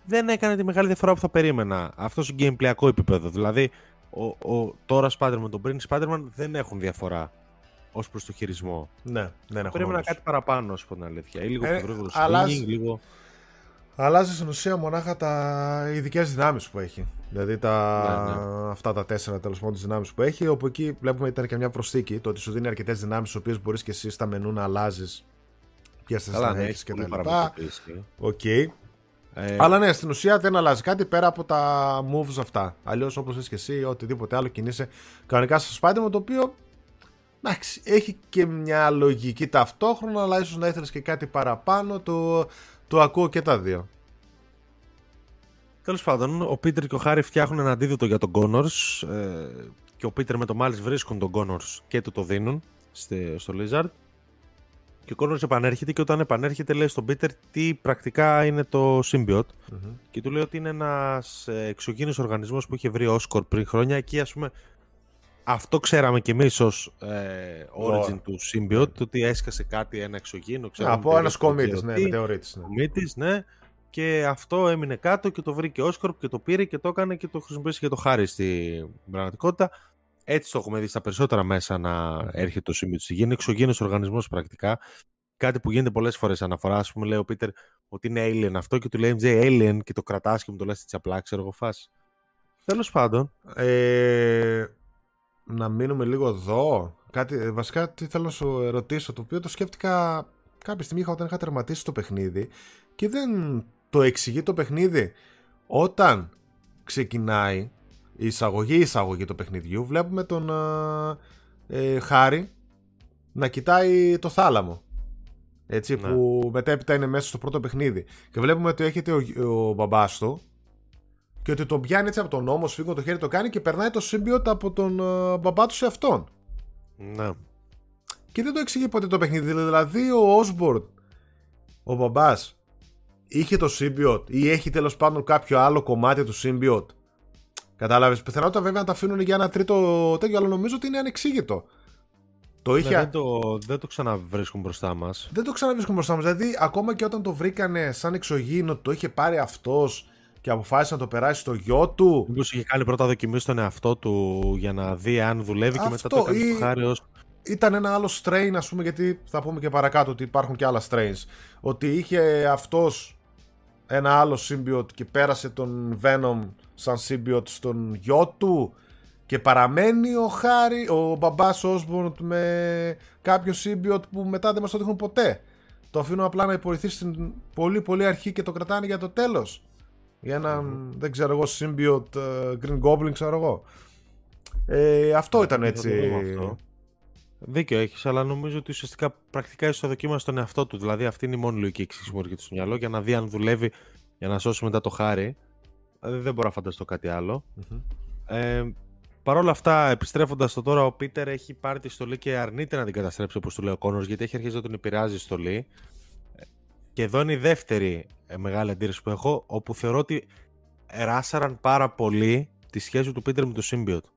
δεν έκανε τη μεγάλη διαφορά που θα περίμενα. Αυτό στο gameplayακό επίπεδο. Δηλαδή, ο, ο, τώρα Spider-Man, τον πριν Spider-Man δεν έχουν διαφορά ως προς το χειρισμό. Ναι, δεν έχουν. Περίμενα κάτι παραπάνω, ας πούμε την αλήθεια. Ή λίγο ε, πιο γρήγορο αλλάζει... λίγο. Αλλάζει στην ουσία μονάχα τα ειδικές δυνάμεις που έχει. Δηλαδή τα... Ναι, ναι. αυτά τα τέσσερα τέλος πάντων δυνάμεις που έχει. Όπου εκεί βλέπουμε ήταν και μια προσθήκη. Το ότι σου δίνει αρκετές δυνάμεις, τις οποίες μπορείς και εσύ στα μενού να αλλάζεις. Ποιε θα ναι, έχεις και τα λοιπά. OK. Okay. Ε... Αλλά ναι, στην ουσία δεν αλλάζει κάτι πέρα από τα moves αυτά. Αλλιώς, όπως είσαι και εσύ, οτιδήποτε άλλο κινείσαι κανονικά στο Spider-Man το οποίο εντάξει, έχει και μια λογική ταυτόχρονα, αλλά ίσως να ήθελες και κάτι παραπάνω. Το, το ακούω και τα δύο. Τέλος πάντων, ο Πίτερ και ο Χάρη φτιάχνουν ένα αντίδοτο για τον Κόνορ ε, και ο Πίτερ με τον Miles βρίσκουν τον Κόνορ και του το δίνουν στο Lizard. Και ο Κόνορ επανέρχεται και όταν επανέρχεται λέει στον Πίτερ τι πρακτικά είναι το Symbiote. mm Και του λέει ότι είναι ένας ε, εξωγήινος οργανισμός που είχε βρει ο Όσκορ πριν χρόνια. Εκεί ας πούμε αυτό ξέραμε κι εμείς ως ε, origin του Symbiote, ότι έσκασε κάτι, ένα εξωγήινο. Από ένας κομίτης, ναι, μετεωρίτη. Ναι. ναι. Και αυτό έμεινε κάτω και το βρήκε ο Όσκορπ και το πήρε και το έκανε και το χρησιμοποίησε και το χάρη στην πραγματικότητα. Έτσι το έχουμε δει στα περισσότερα μέσα να έρχεται το σημείο του. Γίνει εξωγήινος οργανισμός πρακτικά. Κάτι που γίνεται πολλές φορές αναφορά. Α πούμε, λέει ο Πίτερ ότι είναι alien αυτό και του λέει MJ alien και το κρατάς και μου το λες έτσι απλά, ξέρω εγώ φάση. Τέλος πάντων. Ε, να μείνουμε λίγο εδώ. Κάτι, ε, βασικά, τι θέλω να σου ρωτήσω, το οποίο το σκέφτηκα κάποια στιγμή όταν είχα τερματίσει το παιχνίδι και δεν το εξηγεί το παιχνίδι. Όταν ξεκινάει η εισαγωγή εισαγωγή του παιχνιδιού βλέπουμε τον ε, Χάρη να κοιτάει το θάλαμο έτσι, ναι. που μετέπειτα είναι μέσα στο πρώτο παιχνίδι και βλέπουμε ότι έχετε ο, ο μπαμπάς του και ότι τον πιάνει έτσι από τον νόμο, σφίγγω το χέρι το κάνει και περνάει το σύμπιοτ από τον uh, μπαμπά του σε αυτόν. Ναι. Και δεν το εξηγεί ποτέ το παιχνίδι. Δηλαδή ο Όσμπορντ, ο μπαμπάς, είχε το σύμπιοτ ή έχει τέλος πάντων κάποιο άλλο κομμάτι του σύμπιοτ Κατάλαβες. Πιθανότητα βέβαια να τα αφήνουν για ένα τρίτο τέτοιο, αλλά νομίζω ότι είναι ανεξήγητο. Το ναι, είχε... δεν, το, δεν το ξαναβρίσκουν μπροστά μας. Δεν το ξαναβρίσκουν μπροστά μας. Δηλαδή, ακόμα και όταν το βρήκανε σαν εξωγήινο, το είχε πάρει αυτός και αποφάσισε να το περάσει στο γιο του. Μήπως είχε κάνει πρώτα δοκιμή στον εαυτό του για να δει αν δουλεύει και μετά το έκανε ή... το χάρη ως... Ήταν ένα άλλο strain, ας πούμε, γιατί θα πούμε και παρακάτω ότι υπάρχουν και άλλα strains. Ότι είχε αυτός ένα άλλο symbiote και πέρασε τον Venom σαν symbiote στον γιο του και παραμένει ο Χάρη, ο μπαμπάς Osborn με κάποιο symbiote που μετά δεν μας το δείχνουν ποτέ. Το αφήνω απλά να υπορριθεί στην πολύ πολύ αρχή και το κρατάνε για το τέλος. Για ένα, δεν ξέρω εγώ, symbiote uh, Green Goblin, ξέρω εγώ. Ε, αυτό ήταν έτσι. Δίκιο έχεις, αλλά νομίζω ότι ουσιαστικά πρακτικά είσαι δοκίμασε τον εαυτό του. Δηλαδή, αυτή είναι η μόνη λογική εξήγηση που έρχεται στο μυαλό για να δει αν δουλεύει για να σώσει μετά το χάρι. Δηλαδή, δεν μπορώ να φανταστώ κάτι Ε, Παρ' όλα αυτά, επιστρέφοντας στο τώρα, ο Πίτερ έχει πάρει τη στολή και αρνείται να την καταστρέψει όπως του λέει ο Κόνορς, γιατί έχει αρχίσει να τον επηρεάζει η στολή. Και εδώ είναι η δεύτερη ε, μεγάλη αντίρρηση που έχω, όπου θεωρώ ότι ράσαραν πάρα πολύ τη σχέση του Πίτερ με το Symbiote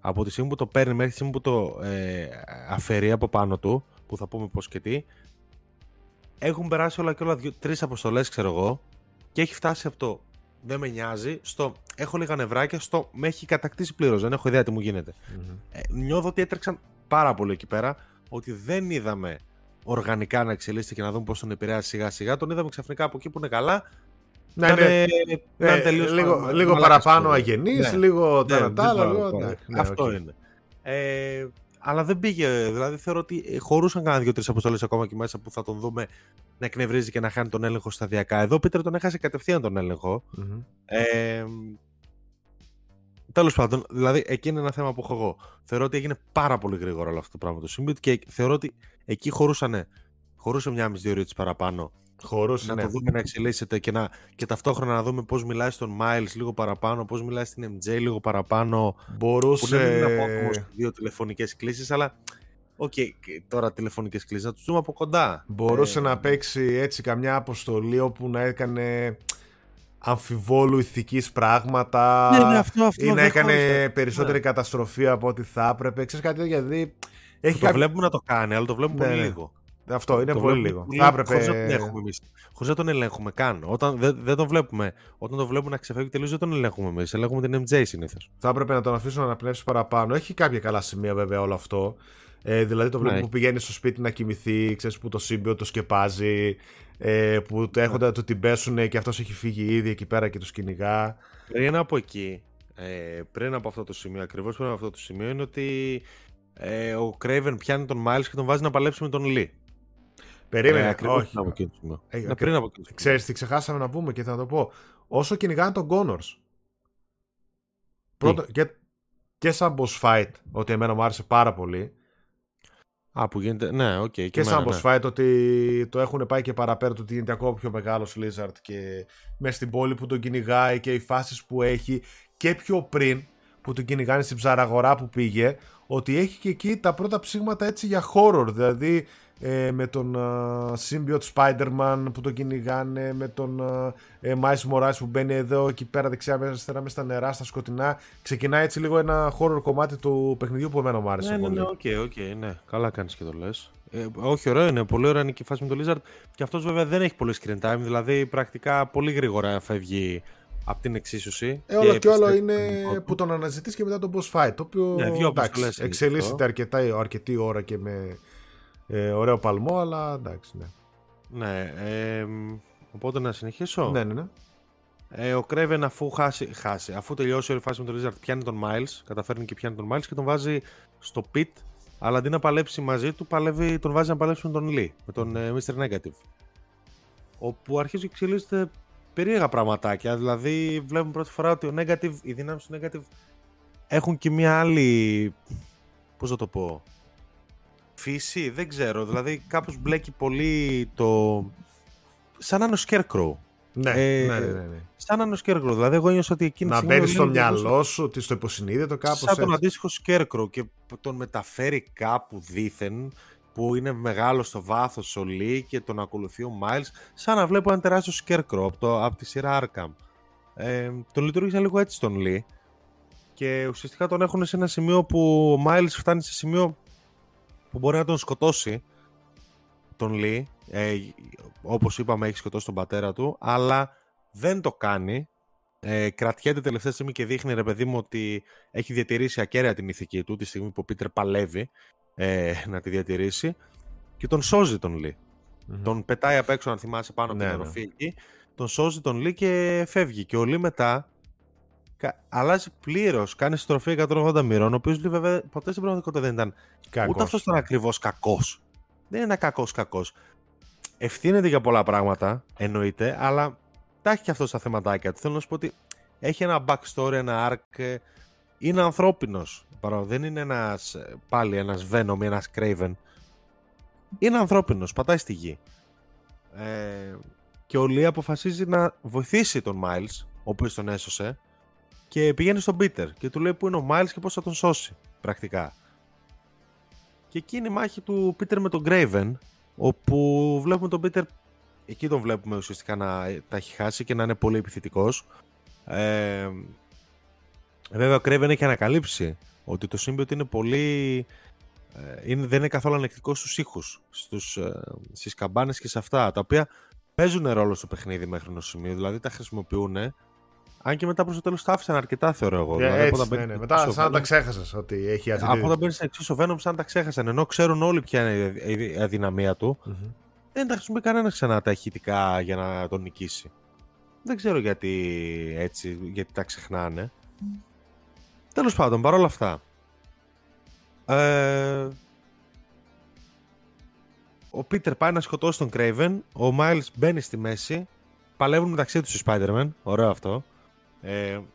από τη στιγμή που το παίρνει μέχρι τη στιγμή που το ε, αφαιρεί από πάνω του, που θα πούμε πώς και τι, έχουν περάσει όλα και όλα τρεις αποστολές, ξέρω εγώ, Και έχει φτάσει από το δεν με νοιάζει, στο έχω λίγα νευράκια, στο με έχει κατακτήσει πλήρως. Δεν έχω ιδέα τι μου γινεται Ε, νιώθω ότι έτρεξαν πάρα πολύ εκεί πέρα, ότι δεν είδαμε οργανικά να εξελίσσεται και να δούμε πώς τον επηρεάζει σιγά σιγά. Τον είδαμε ξαφνικά από εκεί που είναι καλά. Ναι, ναι. Ε, λίγο, λίγο παραπάνω αγενή, ναι. λίγο ναι, Λίγο... Ναι, Αυτό okay. είναι. Ε, αλλά δεν πήγε. Δηλαδή θεωρώ ότι χωρούσαν κανένα δύο-τρεις αποστολές ακόμα και μέσα που θα τον δούμε να εκνευρίζει και να χάνει τον έλεγχο σταδιακά. Εδώ ο Πίτερ τον έχασε κατευθείαν τον έλεγχο. Mm-hmm. Ε, Τέλος πάντων, δηλαδή εκεί είναι ένα θέμα που έχω εγώ. Θεωρώ ότι έγινε πάρα πολύ γρήγορα όλο αυτό το πράγμα το Symbiote και θεωρώ ότι εκεί χωρούσαν, χωρούσε μια μισή δύο παραπάνω Χωρούσε, να ναι. το δούμε να εξελίσσεται και, να, και ταυτόχρονα να δούμε πώς μιλάει στον Miles λίγο παραπάνω, πώς μιλάει στην MJ λίγο παραπάνω. Μπορούσε... Που δεν είναι από δύο τηλεφωνικές κλήσεις, αλλά OK, okay, τώρα τηλεφωνικές κλήσεις, να τους δούμε από κοντά. Μπορούσε ε, να παίξει έτσι καμιά αποστολή όπου να έκανε αμφιβόλου ηθικής πράγματα ναι, ναι, αυτό, αυτό, ή να έκανε περισσότερη ναι. καταστροφή από ό,τι θα έπρεπε. Ξέρεις κάτι, γιατί... Έχει το βλέπουμε να το κάνει, αλλά το βλέπουμε ναι, πολύ ναι. λίγο. Αυτό είναι πολύ λίγο. Θα έπρεπε... Χωρίς να τον έχουμε εμείς. Χωρίς να τον ελέγχουμε καν. Όταν δεν, δεν τον βλέπουμε. Όταν τον βλέπουμε να ξεφεύγει τελείως, δεν τον ελέγχουμε εμείς. Ελέγχουμε την MJ συνήθως. Θα έπρεπε να τον αφήσουμε να αναπνεύσει παραπάνω. Έχει κάποια καλά σημεία βέβαια όλο αυτό. Ε, δηλαδή το βλέπουμε ναι. που πηγαίνει στο σπίτι να κοιμηθεί, ξέρεις που το σύμπιο το σκεπάζει, ε, που το έχονται να του την πέσουν και αυτός έχει φύγει ήδη εκεί πέρα και τους κυνηγά. Πριν από εκεί, ε, πριν από αυτό το σημείο, ακριβώς πριν από αυτό το σημείο, είναι ότι ε, ο Kraven πιάνει τον Miles και τον βάζει να παλέψει με τον Lee. Περίμενε, ε, όχι. Από ε, πριν από Ξέρεις τι ξεχάσαμε να πούμε και θα το πω. Όσο κυνηγάνε τον Connors. Πρώτο, και, και σαν boss fight, ότι εμένα μου άρεσε πάρα πολύ. Α, που γίνεται. Ναι, οκ. Okay, και, και σαν boss ναι. fight ότι το έχουν πάει και παραπέρα το ότι γίνεται ακόμα πιο μεγάλος Lizard και μέσα στην πόλη που τον κυνηγάει και οι φάσεις που έχει και πιο πριν που τον κυνηγάνε στην ψαραγορά που πήγε ότι έχει και εκεί τα πρώτα ψήγματα έτσι για horror δηλαδή ε, με τον ε, Symbiote Spider-Man που τον κυνηγάνε, με τον ε, ε, Miles Morales που μπαίνει εδώ εκεί πέρα δεξιά μέσα αριστερά μέσα στα νερά, στα σκοτεινά. Ξεκινάει έτσι λίγο ένα horror κομμάτι του παιχνιδιού που εμένα μου άρεσε ναι, πολύ. Ναι, οκ, ναι, οκ, okay, ναι. Καλά κάνεις και το λες. Ε, όχι, ωραίο είναι. Πολύ ωραία είναι και η φάση με τον Lizard. Και αυτός βέβαια δεν έχει πολύ screen time, δηλαδή πρακτικά πολύ γρήγορα φεύγει από την εξίσωση. Ε, όλο και, όλο είναι που τον αναζητείς και μετά τον boss fight. Το οποίο ναι, εντάξει, εξελίσσεται αρκετά, αρκετή ώρα και με ε, ωραίο παλμό, αλλά εντάξει, ναι. Ναι, ε, οπότε να συνεχίσω. Ναι, ναι, ναι. Ε, ο Κρέβεν αφού χάσει, χάσει, αφού τελειώσει όλη η φάση με τον Λίζαρτ, πιάνει τον Miles, καταφέρνει και πιάνει τον Miles και τον βάζει στο pit, αλλά αντί να παλέψει μαζί του, παλεύει, τον βάζει να παλέψει με τον Lee, με τον ε, Mr. Negative. Όπου αρχίζει και εξελίσσεται περίεργα πραγματάκια, δηλαδή βλέπουμε πρώτη φορά ότι ο Negative, οι δυνάμεις του Negative έχουν και μια άλλη, πώς θα το πω, φύση, δεν ξέρω. Δηλαδή κάπως μπλέκει πολύ το... Σαν να είναι ο Scarecrow. Ναι, ε, ναι, ναι, ναι, Σαν να είναι ο Scarecrow. Δηλαδή εγώ νιώσα ότι εκείνη Να μπαίνει στο μυαλό σου, ότι στο υποσυνείδητο κάπως Σαν τον αντίστοιχο Scarecrow και τον μεταφέρει κάπου δήθεν που είναι μεγάλο στο βάθος ο Lee και τον ακολουθεί ο Miles σαν να βλέπω ένα τεράστιο Scarecrow από, το, από τη σειρά Arkham. Ε, τον λειτουργήσα λίγο έτσι τον Lee και ουσιαστικά τον έχουν σε ένα σημείο που ο Miles φτάνει σε σημείο που μπορεί να τον σκοτώσει τον Λί, ε, όπως είπαμε έχει σκοτώσει τον πατέρα του, αλλά δεν το κάνει. Ε, κρατιέται τελευταία στιγμή και δείχνει ρε παιδί μου ότι έχει διατηρήσει ακέραια την ηθική του τη στιγμή που ο Πίτερ παλεύει ε, να τη διατηρήσει και τον σώζει τον λι Τον πετάει απ' έξω, αν θυμάσαι, πάνω από ναι, την ναι. οροφή εκεί. Τον σώζει τον Λί και φεύγει. Και ο Λί μετά αλλάζει πλήρως. Κάνει στροφή 180 μοιρών, ο οποίος βέβαια ποτέ στην πραγματικότητα δεν ήταν. Κακός. Ούτε αυτός ήταν ακριβώς κακός. Δεν είναι κακός κακός. Ευθύνεται για πολλά πράγματα, εννοείται, αλλά τα έχει και αυτό στα θεματάκια του. Θέλω να σου πω ότι έχει ένα backstory, ένα arc. Είναι ανθρώπινος. Δεν είναι ένας, πάλι ένας Venom ή ένας Craven. Είναι ανθρώπινος, πατάει στη γη. Ε, και ο Λί αποφασίζει να βοηθήσει τον Miles, ο οποίος τον έσωσε, και πηγαίνει στον Πίτερ και του λέει που είναι ο Miles και πώς θα τον σώσει πρακτικά. Και εκεί είναι η μάχη του Πίτερ με τον Graven όπου βλέπουμε τον Πίτερ εκεί τον βλέπουμε ουσιαστικά να τα έχει χάσει και να είναι πολύ επιθετικός. Ε, βέβαια ο Graven έχει ανακαλύψει ότι το Symbiote είναι πολύ... Ε, είναι, δεν είναι καθόλου ανεκτικός στους ήχους, στους, ε, στις καμπάνες και σε αυτά, τα οποία παίζουν ρόλο στο παιχνίδι μέχρι ενός σημείου. Δηλαδή τα χρησιμοποιούν. Αν και μετά προς το τέλος τα άφησαν αρκετά, θεωρώ εγώ. Ε, δηλαδή, έτσι, όταν ναι, μπαίνει ναι. στο Μετά εξής ο σαν να τα Venom- ξέχασες ότι έχει αυτή Από όταν μπαίνει εξή ο Venom, σαν να τα ξέχασαν. Ενώ ξέρουν όλοι ποια είναι η- η αδυναμία του, Μμμ. δεν τα χρησιμοποιεί κανένας ξανά τα ηχητικά για να τον νικήσει. Δεν ξέρω γιατί έτσι, γιατί τα ξεχνάνε. Τέλος πάντων, παρόλα αυτά. Ε, ο Πίτερ πάει να σκοτώσει τον Craven, ο Miles μπαίνει στη μέση, παλεύουν μεταξύ τους οι Spider-Man, ωραίο αυτό. Ε,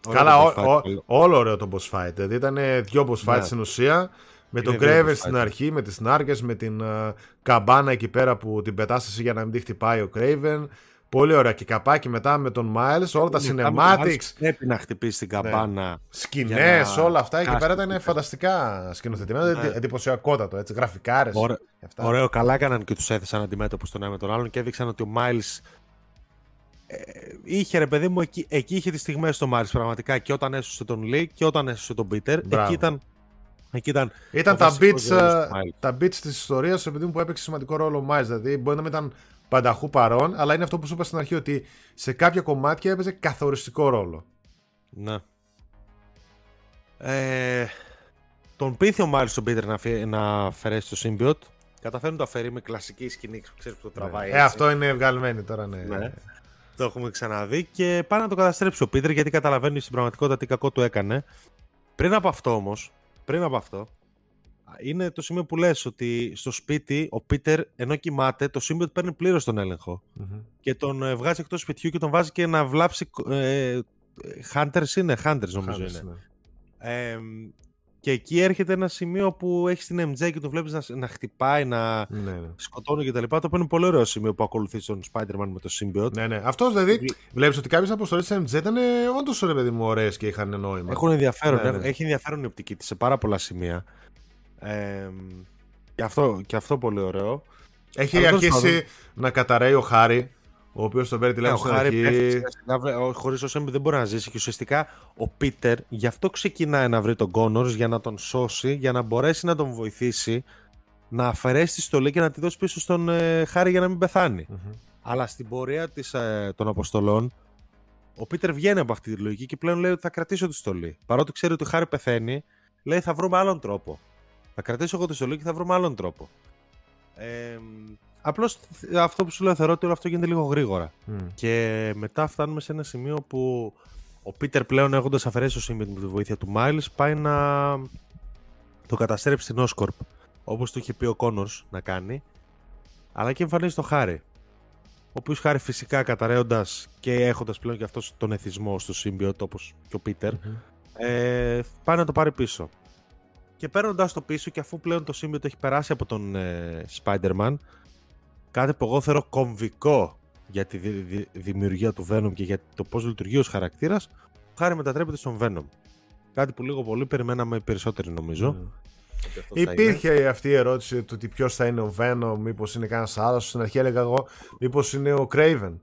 ωραίο Καλά, το ο- boss fight. ο- όλο ωραίο το boss fight. Δηλαδή ήταν δυο boss fights Ναι. στην ουσία. Με τον Είναι δύο Craven boss στην fights. αρχή, με τις νάρκες, με την ε, καμπάνα εκεί πέρα που την πετάς εσύ για να μην τη χτυπάει ο Craven. Πολύ ωραία. Και καπάκι μετά με τον Miles, όλα τα Μετά με τον Miles cinematics, Πρέπει να χτυπήσει την καμπάνα. σκηνές, για να όλα αυτά εκεί χάσει πέρα το ήταν Peter. φανταστικά σκηνοθετημένα. Ναι. Εντυπωσιακότατο, έτσι. Γραφικάρες. Ωραίο, και αυτά. ωραίο, καλά έκαναν και τους έθεσαν αντιμέτωπους τον ένα με τον άλλον και έδειξαν ότι ο Miles ε, είχε ρε παιδί μου, εκεί, εκεί είχε τις στιγμές στο Miles πραγματικά και όταν έσωσε τον Lee και όταν έσωσε τον Peter. Μπράβο. Εκεί ήταν, εκεί ήταν Ήταν ο τα βασικός beats, ρόλος ε, του Miles. τα beats της ιστορίας επειδή μου που έπαιξε σημαντικό ρόλο ο Miles. Δηλαδή μπορεί να μην ήταν πανταχού παρόν, αλλά είναι αυτό που σου είπα στην αρχή ότι σε κάποια κομμάτια έπαιζε καθοριστικό ρόλο. Ναι. Ε, τον πείθει ο Miles τον Peter να, αφι- να αφαιρέσει το Symbiote. Καταφέρνει να το αφαιρεί με κλασική σκηνή, ξέρεις που το τραβάει ε, έτσι. αυτό είναι βγαλμένη τώρα, ναι. Ναι. Το έχουμε ξαναδεί και πάει να το καταστρέψει ο Πίτερ γιατί καταλαβαίνεις στην πραγματικότητα τι κακό του έκανε. Πριν από αυτό όμως, πριν από αυτό, είναι το σημείο που λες ότι στο σπίτι ο Πίτερ ενώ κοιμάται το σύμπιο παίρνει πλήρως τον έλεγχο Μμμ. και τον ε, βγάζει εκτός σπιτιού και τον βάζει και να βλάψει ε, Hunters είναι, Hunters νομίζω Χάνεις, είναι. ναι. Ε, και εκεί έρχεται ένα σημείο που έχει την MJ και τον βλέπεις να, να χτυπάει, να Ναι, ναι. σκοτώνει κτλ. Το οποίο είναι πολύ ωραίο σημείο που ακολουθεί τον Spider-Man με το Symbiote. Ναι, ναι. Αυτός δηλαδή βλέπεις ότι κάποιες αποστολές της MJ ήταν όντως ρε παιδί μου ωραίες και είχαν νόημα. Έχουν ενδιαφέρον. Ναι, ναι. Έχει ενδιαφέρον η οπτική της σε πάρα πολλά σημεία. Ε, και, αυτό, και αυτό πολύ ωραίο. Έχει Αλλά τέλος αρχίσει πάντων. να καταραίει ο Χάρη, ο οποίος τον παίρνει Ναι, τηλέφωνο ο στην Χάρη πέφτει αρχή. σιγά σιγά, βλέ- ο- χωρίς ο Σέμπι δεν μπορεί να ζήσει και ουσιαστικά ο Πίτερ γι' αυτό ξεκινάει να βρει τον Κόνορς για να τον σώσει, για να μπορέσει να τον βοηθήσει να αφαιρέσει τη στολή και να τη δώσει πίσω στον ε, Χάρη για να μην πεθάνει. Μμμ. Αλλά στην πορεία της, ε, των αποστολών, ο Πίτερ βγαίνει από αυτή τη λογική και πλέον λέει ότι θα κρατήσω τη στολή. Παρότι ξέρει ότι ο Χάρη πεθαίνει, λέει θα βρούμε άλλον τρόπο. Θα κρατήσω εγώ τη στολή και θα βρούμε άλλον τρόπο. Ε, Απλώς αυτό που σου λέω θεωρώ ότι όλο αυτό γίνεται λίγο γρήγορα. Μμ. Και μετά φτάνουμε σε ένα σημείο που ο Πίτερ πλέον έχοντας αφαιρέσει το σύμπιο με τη βοήθεια του Miles πάει να το καταστρέψει στην Oscorp. Όπως του είχε πει ο Κόνορς να κάνει. Αλλά και εμφανίζει το Χάρη. Ο οποίος Χάρη φυσικά καταραίοντας και έχοντας πλέον και αυτός τον εθισμό στο Symbiote όπως και ο Πίτερ Μμμ. ε, πάει να το πάρει πίσω. Και παίρνοντας το πίσω και αφού πλέον το Symbiote έχει περάσει από τον ε, Spider-Man κάτι που εγώ θεωρώ κομβικό για τη δη- δη- δημιουργία του Venom και για το πώς λειτουργεί ως χαρακτήρας ο Χάρη μετατρέπεται στον Venom. Κάτι που λίγο πολύ περιμέναμε περισσότεροι νομίζω. Μμ. ότι αυτός θα είναι. Υπήρχε αυτή η ερώτηση του ότι ποιος θα είναι ο Venom, μήπως είναι κανένας άλλος. Στην αρχή έλεγα εγώ, μήπως είναι ο Kraven.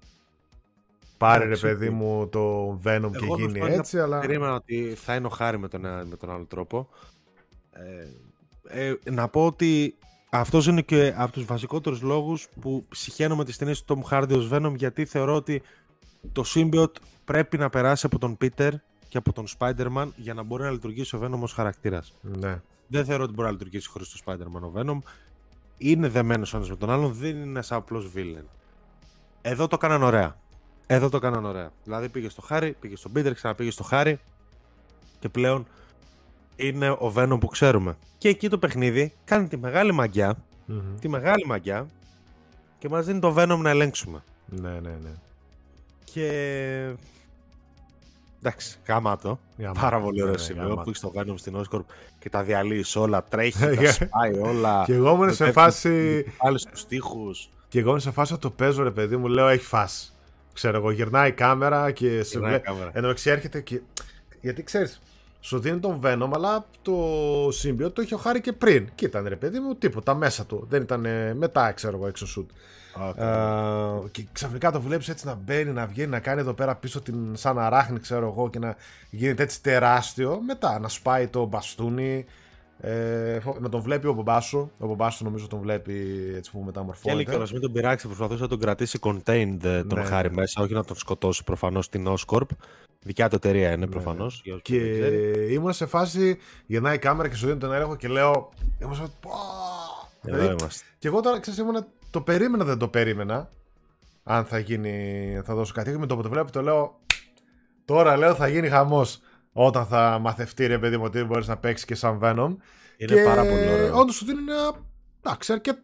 Πάρε ρε Εντάξει, παιδί οκ. μου το Venom και Εγώ, γίνει να σου πω, έτσι, αλλά. Περίμενα ότι θα είναι ο Χάρη με τον, ένα- με τον άλλο τρόπο. Ε, ε, να πω ότι αυτός είναι και από τους βασικότερους λόγους που συχαίνομαι τις ταινίες του Tom Hardy ως Venom γιατί θεωρώ ότι το Symbiote πρέπει να περάσει από τον Peter και από τον Spider-Man για να μπορεί να λειτουργήσει ο Venom ως χαρακτήρας. Ναι. Δεν θεωρώ ότι μπορεί να λειτουργήσει χωρίς το Spider-Man ο Venom. Είναι δεμένος ο ένας με τον άλλον, δεν είναι ένας απλός villain. Εδώ το έκαναν ωραία. Εδώ το έκαναν ωραία. Δηλαδή πήγε στο Χάρη, πήγε στον Peter, ξαναπήγε στο Χάρη και πλέον είναι ο Venom που ξέρουμε. Και εκεί το παιχνίδι κάνει τη μεγάλη μαγιά, Μμμ. τη μεγάλη μαγιά και μας δίνει το Venom να ελέγξουμε. Ναι, ναι, ναι. Και... Εντάξει, γαμάτο. Γαμάτο. Πάρα πολύ Ναι, ωραίο ναι, σημείο γαμάτο. που έχεις το Venom στην Oscorp και τα διαλύεις όλα, τρέχει, τα σπάει όλα. Και εγώ ήμουν σε φάση. Άλλοι στους τοίχους. Και εγώ ήμουν σε φάση ότι το παίζω ρε παιδί μου, λέω έχει φάση. Ξέρω εγώ, γυρνάει η κάμερα και σε Γυρνάει η βλέπει. κάμερα. Ενώ εξή έρχεται και. Γιατί ξέρεις, σου δίνει τον Venom, αλλά το Symbiote το είχε ο Χάρη και πριν. Και ήταν ρε παιδί μου, τίποτα μέσα του. Δεν ήταν ε, μετά, ξέρω εγώ, έξω σουτ. Ε, και ξαφνικά το βλέπεις έτσι να μπαίνει, να βγαίνει, να κάνει εδώ πέρα πίσω την σαν αράχνη, ξέρω εγώ, και να γίνεται έτσι τεράστιο. Μετά να σπάει το μπαστούνι. Ε, φο- να τον βλέπει ο Μπομπάσου. Ο Μπομπάσου νομίζω τον βλέπει έτσι που Και μεταμορφώνεται. έλεγε κιόλας, μην τον πειράξει, προσπαθούσε να τον κρατήσει contained ε, τον Ναι, Χάρη ναι. μέσα, όχι να τον σκοτώσει προφανώς στην Oscorp. Δικιά του εταιρεία είναι προφανώς. Και ήμουν σε φάση, γεννάει η κάμερα και σου δίνει τον έλεγχο και λέω. Ήμουν σε φάση, «Πω». Εδώ Δηλαδή, είμαστε. και εγώ τώρα ξέρεις, ήμουνα, το περίμενα, δεν το περίμενα. Αν θα γίνει, θα δώσω κάτι. Και με το που το βλέπω, το λέω. Τώρα λέω θα γίνει χαμός. Όταν θα μαθευτεί ρε παιδί μου ότι μπορείς να παίξεις και σαν Venom. Είναι και πάρα πολύ ωραίο. Όντως σου δίνει ένα. Εντάξει, αρκετά.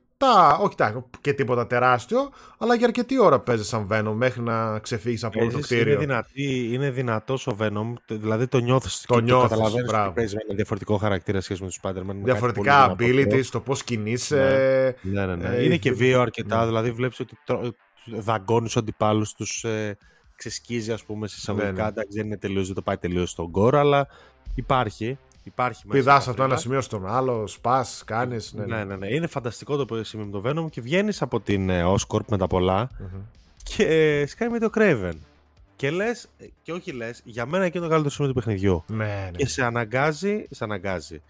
Όχι τά, και τίποτα τεράστιο, αλλά για αρκετή ώρα παίζει σαν Venom μέχρι να ξεφύγεις από όλο το Παίζεις, είναι, κτίριο. δυνατή, είναι δυνατός ο Venom, το- δηλαδή το νιώθεις Το και νιώθεις, το καταλαβαίνεις μπράβο. ότι παίζει με ένα διαφορετικό χαρακτήρα σχέση με τους Spider-Man. είναι κάτι Διαφορετικά πολύ δυνατό. abilities, το πώς κινείσαι. Ναι, ναι, ναι. Ε, είναι η- και βίαιο αρκετά, ναι. δηλαδή βλέπεις ότι τρω- δαγκώνεις τους αντιπάλους τους, ε, ξεσκίζει ας πούμε σε εισαγωγικά, Ναι, ναι. εντάξει δεν είναι τελείως, δεν το πάει τελείως στον γκορ, αλλά υπάρχει. Υπάρχει μέσα Πηδάς στα από το ένα θρύλα. σημείο στον άλλο, σπα, κάνεις. Ναι, Ναι, ναι, ναι. Είναι φανταστικό το σημείο με το Venom και βγαίνεις από την ε, Oscorp με τα πολλά Μμμ. και ε, σκάει με το Craven. Και λες, και όχι λες, για μένα εκείνο το καλύτερο σημείο του παιχνιδιού. ναι, ναι. Και σε αναγκάζει, σε αναγκάζει.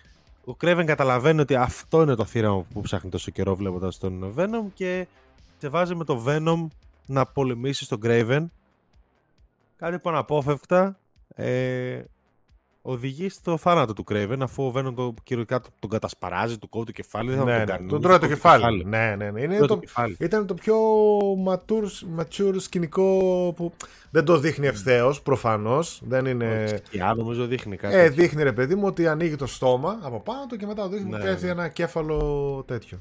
Ο Craven καταλαβαίνει ότι αυτό είναι το θύραμα που ψάχνει τόσο καιρό βλέποντας τον Venom και σε βάζει με το Venom να πολεμήσει τον Craven. Κάτι που αναπόφευκτα ε, οδηγεί στο θάνατο του Craven αφού ο Venom το, κυριολεκτικά τον- τον κατασπαράζει, του κόβει το κεφάλι. δεν θα ναι, τον ναι. κάνει. Τον του τρώει το κόβει κεφάλι. Ναι, ναι, ναι. Είναι Τρώει το το, κεφάλι. ήταν το πιο mature, mature σκηνικό που δεν το δείχνει ευθέως προφανώς. Δεν είναι. Σκιά, νομίζω δείχνει κάτι. Ε, δείχνει ρε παιδί μου ότι ανοίγει το στόμα από πάνω του και μετά δείχνει Ναι, ότι πέφτει ναι. ένα κέφαλο τέτοιο.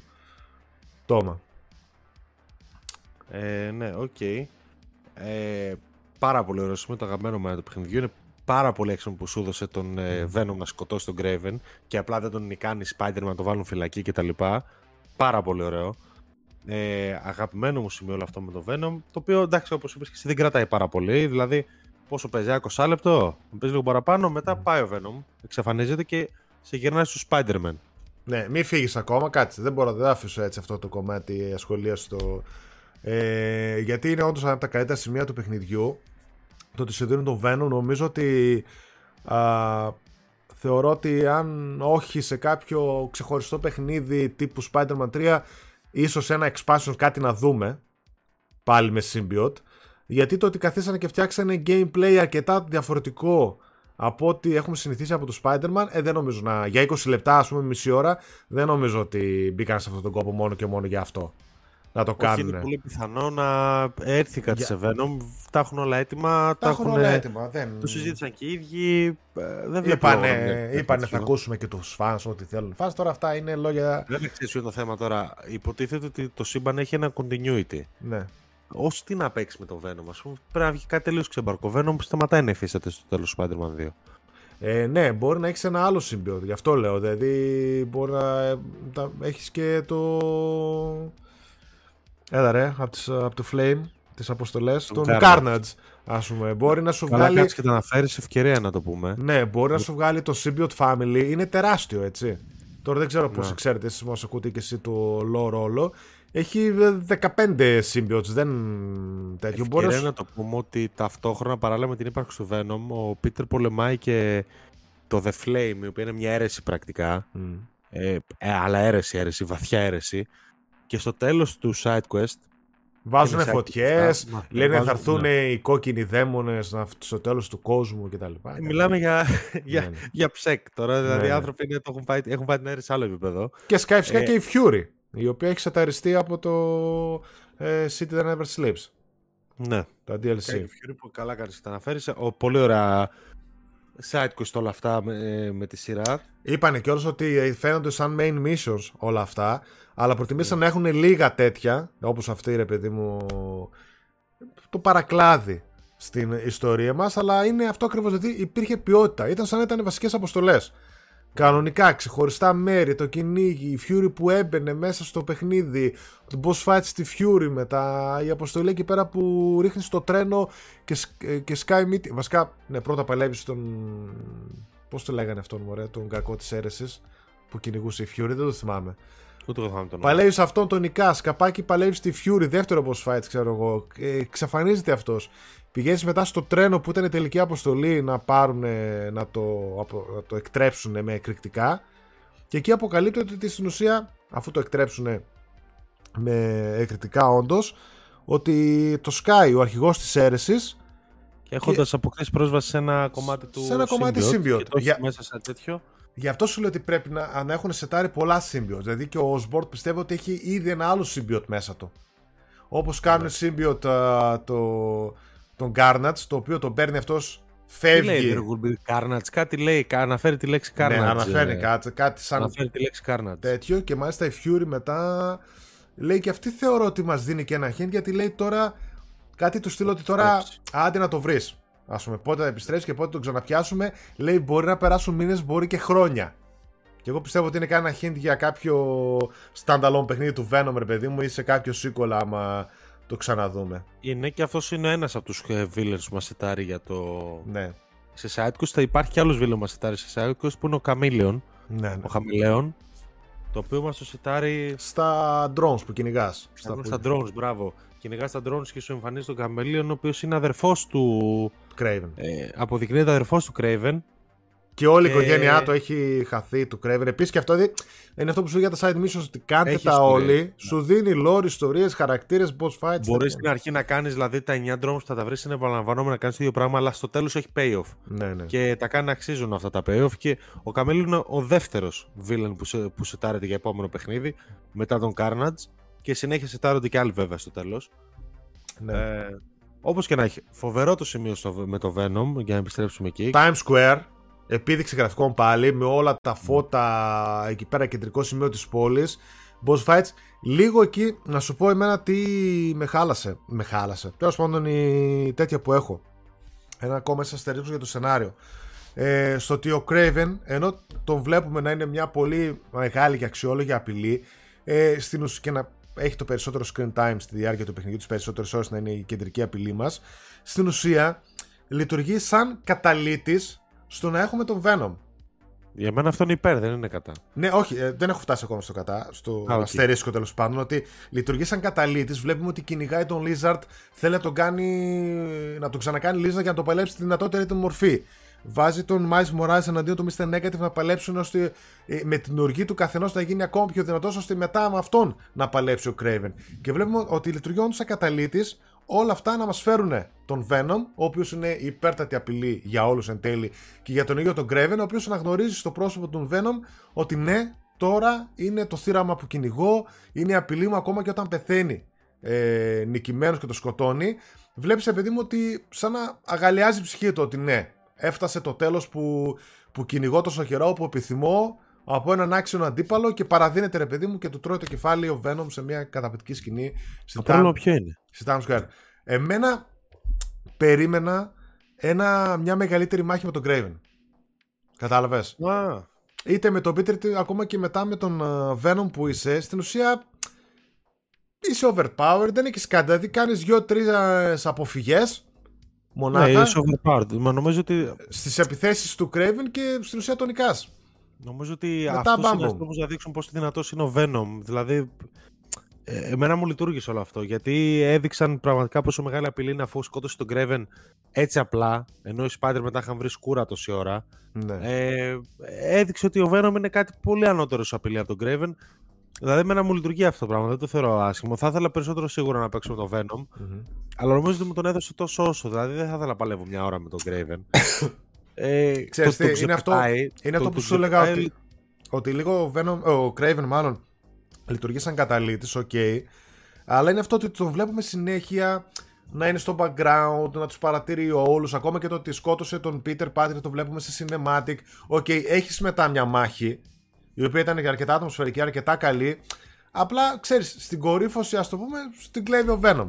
Τόμα. Ε, ναι, οκ. Ε, πάρα πολύ ωραίο σημείο, το αγαπημένο μου του παιχνιδιού. Είναι πάρα πολύ έξυπνο που σου έδωσε τον ε, Venom να σκοτώσει τον Kraven και απλά δεν τον νικάνει Spider-Man να το βάλουν φυλακή κτλ. Πάρα πολύ ωραίο. Ε, αγαπημένο μου σημείο όλο αυτό με το Venom, το οποίο εντάξει, όπως είπες και εσύ, δεν κρατάει πάρα πολύ. Δηλαδή, πόσο παίζει, 20 λεπτό, παίζει λίγο παραπάνω, μετά πάει ο Venom, εξαφανίζεται και σε γυρνάει στο Spider-Man. Ναι, μην φύγεις ακόμα, κάτσε. Δεν μπορώ, δεν θα αφήσω έτσι αυτό το κομμάτι ασχολίας στο. Ε, γιατί είναι όντως από τα καλύτερα σημεία του παιχνιδιού. Το ότι σε δίνουν τον Venom, νομίζω ότι. Α, θεωρώ ότι αν όχι σε κάποιο ξεχωριστό παιχνίδι τύπου Spider-Man 3, ίσως ένα expansion κάτι να δούμε. Πάλι με Symbiote. Γιατί το ότι καθίσανε και φτιάξανε gameplay αρκετά διαφορετικό από ό,τι έχουμε συνηθίσει από το Spider-Man, ε, δεν νομίζω να. Για 20 λεπτά, ας πούμε, μισή ώρα, δεν νομίζω ότι μπήκαν σε αυτόν τον κόπο μόνο και μόνο για αυτό. Να το Όχι, κάνουν. είναι πολύ πιθανό να έρθει κάτι Για- σε Venom. Τα έχουν όλα έτοιμα. Τα έχουν όλα έτοιμα. Δεν... Το συζήτησαν και οι ίδιοι. ε, Δεν βλέπω Είπανε, να βλέπω είπανε τέτοιο. θα ακούσουμε και τους fans ό,τι θέλουν. Fans τώρα αυτά είναι λόγια. Δεν ξέρεις ποιο είναι το θέμα τώρα. Υποτίθεται ότι το σύμπαν έχει ένα continuity. Ναι. Ω τι να παίξει με το Venom, ας πούμε, πρέπει να βγει κάτι τελείως ξεμπαρκό. Venom σταματάει να υφίσταται στο τέλος του Spider-Man 2. Ε, ναι, μπορεί να έχεις ένα άλλο symbiote. Γι' αυτό λέω. Δηλαδή, μπορεί να έχεις και το. Έλα ρε, από, τις, από το Flame, τις αποστολές. Τον Carnage. Carnage, ας πούμε. Μπορεί να σου Καλά, βγάλει. κάτσε και τα αναφέρεις ευκαιρία να το πούμε. Ναι, μπορεί να σου βγάλει το symbiote family. Είναι τεράστιο, έτσι. Τώρα δεν ξέρω πώς Ναι. ξέρετε εσείς μας ακούτε και εσύ το lore όλο. Έχει ε, 15 symbiotes, δεν τέτοιο. Μπορεί να Ευκαιρία σου- να το πούμε ότι ταυτόχρονα παράλληλα με την ύπαρξη του Venom, ο Peter πολεμάει και το The Flame, η οποία είναι μια αίρεση πρακτικά. Μμ. Ε, ε, αλλά αίρεση, αίρεση, βαθιά αίρεση. Και στο τέλος του side quest Βάζουν Είναι φωτιές, σαν- Μα, λένε βάζουν- θα έρθουν ναι. οι κόκκινοι δαίμονες στο τέλος του κόσμου κτλ. Ε, Μιλάμε για, για, ναι. για ψεκ τώρα. Δηλαδή, Ναι, οι ναι. άνθρωποι είναι, το έχουν, πάει, έχουν πάει την αίρεση σε άλλο επίπεδο. Και σκάει φυσικά Ε, και η Fury, η οποία έχει σαταριστεί από το ε, City That Never Sleeps. Ναι. Το Και η DLC. Fury που καλά κάνεις και τα αναφέρεις. Ο, πολύ ωραία side quest όλα αυτά με, με τη σειρά. Είπανε κιόλας ότι φαίνονται σαν main missions όλα αυτά, αλλά προτιμήσαν να έχουν λίγα τέτοια, όπως αυτή ρε παιδί μου, το παρακλάδι στην ιστορία μας, αλλά είναι αυτό ακριβώς γιατί υπήρχε ποιότητα. Ήταν σαν να ήταν βασικές αποστολές. Κανονικά, ξεχωριστά μέρη, το κυνήγι, η Fury που έμπαινε μέσα στο παιχνίδι, το boss fight στη Fury μετά, η αποστολή εκεί πέρα που ρίχνεις το τρένο και, σκ- ε, και σκάει μύτη. Βασικά, ναι, πρώτα παλεύει τον. Πώς το λέγανε αυτόν, μωρέ, τον κακό της αίρεσης που κυνηγούσε η Fury, δεν το θυμάμαι. Ούτε το θυμάμαι τον όνομα. Παλεύεις σε αυτόν τον Νικάς, σκαπάκι παλεύεις στη Fury, δεύτερο boss fight, ξέρω εγώ. Ε, εξαφανίζεται αυτός. Πηγαίνεις μετά στο τρένο που ήταν η τελική αποστολή να πάρουν, να το, απο- να το εκτρέψουν με εκρηκτικά. Και εκεί αποκαλύπτεται ότι στην ουσία, αφού το εκτρέψουν με εκρητικά όντως, ότι το Sky, ο αρχηγός της αίρεσης, Και έχοντας αποκτήσει πρόσβαση σε ένα κομμάτι του. Σε ένα κομμάτι symbiote symbiote. Και το έχει Για- μέσα σε τέτοιο. Γι' αυτό σου λέω ότι πρέπει να, να έχουν σετάρει πολλά symbiote. Δηλαδή και ο Osborn πιστεύω ότι έχει ήδη ένα άλλο symbiote μέσα του. Όπως κάνουν Ναι. symbiote α, το, τον Garnats, το οποίο τον παίρνει αυτός, Τι λέει φεύγει. There will be Carnage, κάτι λέει, κα- αναφέρει τη λέξη Carnage. ναι, αναφέρει ε, κάτι, κάτι σαν Αναφέρει τη λέξη Carnage. τέτοιο και μάλιστα η Fury μετά λέει και αυτή θεωρώ ότι μας δίνει και ένα hint γιατί λέει τώρα κάτι του στείλω ότι τώρα Επιστρέψει. άντε να το βρεις ας πούμε πότε θα επιστρέψει και πότε τον ξαναπιάσουμε λέει μπορεί να περάσουν μήνες μπορεί και χρόνια και εγώ πιστεύω ότι είναι κάνα hint για κάποιο standalone παιχνίδι του Venom ρε παιδί μου ή σε κάποιο sequel άμα το ξαναδούμε Είναι και αυτός είναι ένας από τους villains που μας σετάρει για το. ναι Σε sidequest θα υπάρχει κι άλλος villain που μας σετάρει σε sidequest που είναι ο Chameleon, ναι, ναι. ο Χαμηλέον. Το οποίο μας το σετάρει στα drones που κυνηγάς. στα, στα drones, μπράβο. Κυνηγά τα drones και σου εμφανίζει τον Chameleon, ο οποίος είναι αδερφός του. Craven. Ε, αποδεικνύεται αδερφός του Craven. Και όλη η Και- οικογένειά του έχει χαθεί του Craven. Επίσης και αυτό δι- είναι αυτό που σου λέει για τα side missions ότι κάντε Έχεις τα ιστορία, όλοι. ναι. Σου δίνει lore, ιστορίες, χαρακτήρες, boss fights. Μπορείς τέτοια. στην αρχή να κάνεις δηλαδή τα 9 drones που θα τα βρεις είναι επαναλαμβανόμενα να κάνεις το ίδιο πράγμα, αλλά στο τέλος έχει payoff. Ναι, ναι. Και τα κάνει να αξίζουν αυτά τα payoff. Και ο Καμέλ είναι ο δεύτερος villain που, σε, που σετάρεται για επόμενο παιχνίδι μετά τον Carnage. Και συνέχεια σετάρονται και άλλοι βέβαια στο τέλος. ναι. Ε, Όπως και να έχει, φοβερό το σημείο στο, με το Venom για να επιστρέψουμε εκεί. Times Square, επίδειξη γραφικών πάλι, με όλα τα φώτα εκεί πέρα κεντρικό σημείο της πόλης. Boss fights. Λίγο εκεί να σου πω εμένα τι με χάλασε. Με χάλασε. Τέλος πάντων η τέτοια που έχω. Ένα ακόμα σας αστερίξω για το σενάριο. Ε, στο ότι ο Craven, ενώ τον βλέπουμε να είναι μια πολύ μεγάλη και αξιόλογη απειλή, ε, στην ουσία και να έχει το περισσότερο screen time στη διάρκεια του παιχνιδιού, τις περισσότερες ώρες να είναι η κεντρική απειλή μας, στην ουσία λειτουργεί σαν καταλύτης στο να έχουμε τον Venom. Για μένα αυτό είναι υπέρ, δεν είναι κατά. Ναι, όχι, ε, δεν έχω φτάσει ακόμα στο κατά, στο Α, οκ. αστερίσκο τέλος πάντων. Ότι λειτουργεί σαν καταλύτης. Βλέπουμε ότι κυνηγάει τον Lizard, θέλει να τον κάνει. να τον ξανακάνει Lizard για να τον παλέψει στη δυνατότερη του μορφή. Βάζει τον Miles Morales εναντίον του Mr. Negative να παλέψουν ώστε ε, με την οργή του καθενός να γίνει ακόμα πιο δυνατός, ώστε μετά με αυτόν να παλέψει ο Craven. Και βλέπουμε ότι λειτουργεί όντω σαν καταλήτης όλα αυτά να μας φέρουν τον Venom, ο οποίος είναι η υπέρτατη απειλή για όλους εν τέλει και για τον ίδιο τον Craven, ο οποίος αναγνωρίζει στο πρόσωπο του Venom ότι ναι, τώρα είναι το θύραμα που κυνηγώ, είναι η απειλή μου ακόμα και όταν πεθαίνει ε, νικημένος και το σκοτώνει. Βλέπεις, παιδί μου, ότι σαν να αγαλιάζει η ψυχή του ότι ναι, έφτασε το τέλος που, που κυνηγώ τόσο καιρό, που επιθυμώ από έναν άξιο αντίπαλο και παραδίνεται ρε παιδί μου και του τρώει το κεφάλι ο Venom σε μια καταπληκτική σκηνή στη Το Times- πρόβλημα ποιο είναι; στη Times Square. Εμένα περίμενα ένα, μια μεγαλύτερη μάχη με τον Craven. Κατάλαβες; Α, Είτε με τον Peter είτε ακόμα και μετά με τον ε, Venom που είσαι, στην ουσία είσαι overpowered, δεν έχεις κάτι. Δηλαδή κάνεις δύο-τρει αποφυγές μονάχα ναι, είσαι overpowered. Μα νομίζω ότι, στις επιθέσεις του Craven και στην ουσία τον νικάς. νομίζω ότι Μετά αυτός είναι μπάμπομ. ένας τρόπος να δείξουν πόσο δυνατός είναι ο Venom. Δηλαδή, ε, εμένα μου λειτουργήσε όλο αυτό. Γιατί έδειξαν πραγματικά πόσο μεγάλη απειλή είναι αφού σκότωσε τον Craven έτσι απλά. Ενώ οι Spider μετά είχαν βρει σκούρα τόση ώρα. Ναι. Ε, έδειξε ότι ο Venom είναι κάτι πολύ ανώτερος σε απειλή από τον Craven. Δηλαδή, εμένα μου λειτουργεί αυτό το πράγμα. Δεν το θεωρώ άσχημο. Θα ήθελα περισσότερο σίγουρα να παίξω με τον Venom. Μμμ. Αλλά νομίζω ότι μου τον έδωσε τόσο όσο. Δηλαδή, δεν θα ήθελα να παλεύω μια ώρα με τον Kraven. ε, Ξέρεις το- το τι, είναι αυτό- ξεπετάει, Είναι το- αυτό το που σου έλεγα ξεπετάει ότι, ότι λίγο ο, Venom, ο Kraven μάλλον λειτουργεί σαν καταλύτης, οκ. αλλά είναι αυτό ότι τον βλέπουμε συνέχεια να είναι στο background, να τους παρατηρεί όλους, ακόμα και το ότι σκότωσε τον Peter Parker το βλέπουμε σε cinematic. Οκ, έχεις μετά μια μάχη, η οποία ήταν και αρκετά ατμοσφαιρική, αρκετά καλή. Απλά, ξέρεις, στην κορύφωση, ας το πούμε, στην κλέβει ο Venom.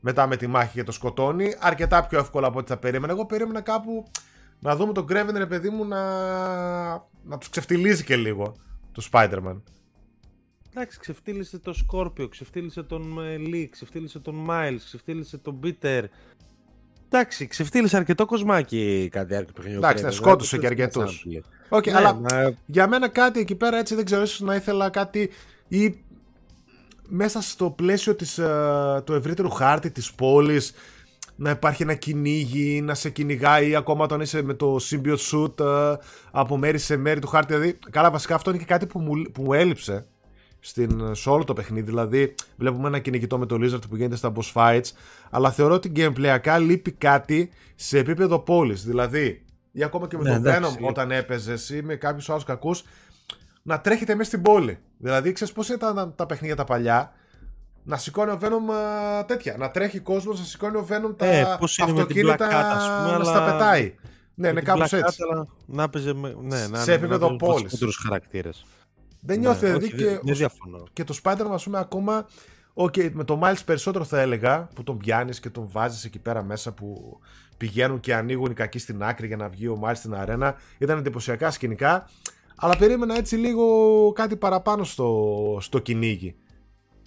Μετά με τη μάχη και το σκοτώνει, αρκετά πιο εύκολα από ό,τι θα περίμενα. Εγώ περίμενα κάπου να δούμε τον Kraven, ρε παιδί μου, να, να τους ξεφτιλίζει και λίγο το Spider-Man. Εντάξει, ξεφτύλισε το Σκόρπιο, ξεφτύλισε τον ε, Lee, ξεφτύλισε τον Miles, ξεφτύλισε τον Peter. Εντάξει, ξεφτύλισε αρκετό κοσμάκι κατά τη διάρκεια του παιχνιδιού. Εντάξει, ναι, σκότωσε και αρκετούς. Οκ, Ναι, αλλά μα- για μένα κάτι εκεί πέρα έτσι δεν ξέρω, ίσως να ήθελα κάτι ή μέσα στο πλαίσιο της, ε, του ευρύτερου χάρτη της πόλης να υπάρχει ένα κυνήγι, να σε κυνηγάει ακόμα όταν είσαι με το symbiote suit ε, από μέρη σε μέρη του χάρτη. Δηλαδή, καλά, βασικά αυτό είναι και κάτι που μου, που μου έλειψε στην, σε όλο το παιχνίδι. Δηλαδή, βλέπουμε ένα κυνηγητό με το Lizard που γίνεται στα boss fights, αλλά θεωρώ ότι gameplayακά λείπει κάτι σε επίπεδο πόλης. Δηλαδή, ή ακόμα και με Ναι, το εντάξει. Venom όταν έπαιζε ή με κάποιους άλλους κακούς, να τρέχετε μέσα στην πόλη. Δηλαδή, ξέρεις πώς ήταν τα, τα παιχνίδια τα παλιά; Να σηκώνει ο Venom α, τέτοια. Να τρέχει κόσμος, να σηκώνει ο Venom τα Ε, πώς είναι με την αυτοκίνητα Black Cat, ας πούμε, να αλλά- στα πετάει. Ναι, Με είναι την κάπως Black Cat, έτσι. αλλά Να παίζει με. Ναι, να, Σε επίπεδο πόλης. Περισσότερου χαρακτήρες. Δεν νιώθει ναι, δηλαδή όχι, και, δεν- δεν διαφωνώ. και το Spider-Man, ας πούμε, ακόμα. Okay, με το Miles περισσότερο θα έλεγα που τον πιάνεις και τον βάζεις εκεί πέρα μέσα που πηγαίνουν και ανοίγουν οι κακοί στην άκρη για να βγει ο Miles στην αρένα. Ήταν εντυπωσιακά σκηνικά. Αλλά περίμενα έτσι λίγο κάτι παραπάνω στο, στο κυνήγι.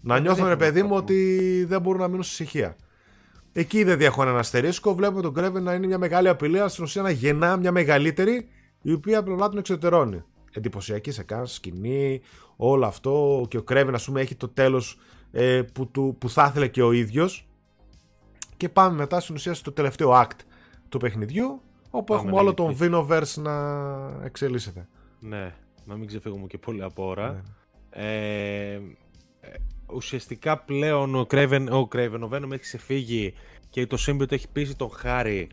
Να Δεν νιώθουν ρε έχω παιδί μου πρόβλημα. ότι δεν μπορούν να μείνουν στη ησυχία. Εκεί δεν έχω ένα αστερίσκο. Βλέπω τον Κρέβεν να είναι μια μεγάλη απειλή, αλλά στην ουσία να γεννά μια μεγαλύτερη, η οποία απλά τον εξωτερώνει. Εντυπωσιακή σε κάνει σκηνή, όλο αυτό. Και ο Κρέβεν, ας πούμε, έχει το τέλος ε, που, του, που θα ήθελε και ο ίδιος. Και πάμε μετά στην ουσία στο τελευταίο act του παιχνιδιού, όπου Πάμε έχουμε όλο τον λίγο Vinoverse να εξελίσσεται. Ναι, να μην ξεφύγουμε και πολύ από ώρα. Ναι. Ε, ε, ουσιαστικά πλέον ο Craven, ο Craven, ο Venom έχει ξεφύγει και το Symbiote έχει πείσει τον Χάρη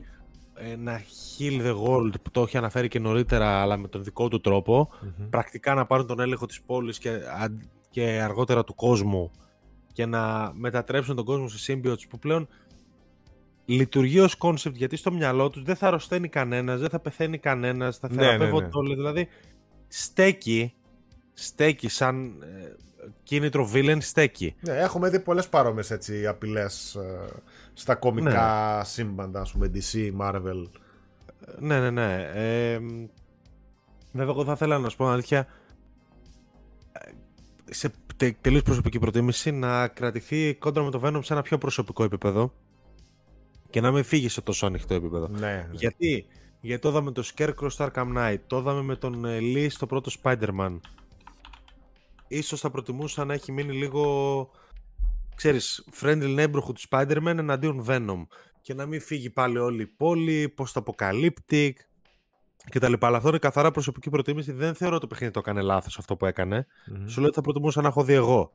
ε, να heal the world που το έχει αναφέρει και νωρίτερα αλλά με τον δικό του τρόπο Μμμ. πρακτικά να πάρουν τον έλεγχο της πόλης και, αν- και αργότερα του κόσμου και να μετατρέψουν τον κόσμο σε symbiotes που πλέον λειτουργεί ως concept γιατί στο μυαλό τους δεν θα αρρωσταίνει κανένας, δεν θα πεθαίνει κανένας, θα Ναι, ναι, θεραπεύονται ναι. όλοι. Δηλαδή στέκει, στέκει σαν ε, κίνητρο villain, στέκει. Ναι, έχουμε δει πολλές παρόμοιες έτσι απειλές ε, στα κομικά σύμπαντα, ας πούμε, DC, Marvel. Ναι, ναι, ναι. Ε, βέβαια, εγώ θα ήθελα να σου πω την αλήθεια. ε, Σε τε, τελείως προσωπική προτίμηση να κρατηθεί κόντρα με το Venom σε ένα πιο προσωπικό επίπεδο και να μην φύγει σε τόσο ανοιχτό επίπεδο. Ναι, Γιατί, γιατί το είδαμε το Scarecrow στο Arkham Knight, το είδαμε με τον ε, Lee στο πρώτο Spider-Man. Ίσως θα προτιμούσα να έχει μείνει λίγο, ξέρεις, friendly neighborhood του Spider-Man εναντίον Venom και να μην φύγει πάλι όλη η πόλη, post-apocalyptic και τα λοιπά. Αλλά αυτό είναι καθαρά προσωπική προτίμηση. Δεν θεωρώ ότι το παιχνίδι το έκανε λάθος αυτό που έκανε. Μμμ. Σου λέω ότι θα προτιμούσα να έχω δει εγώ.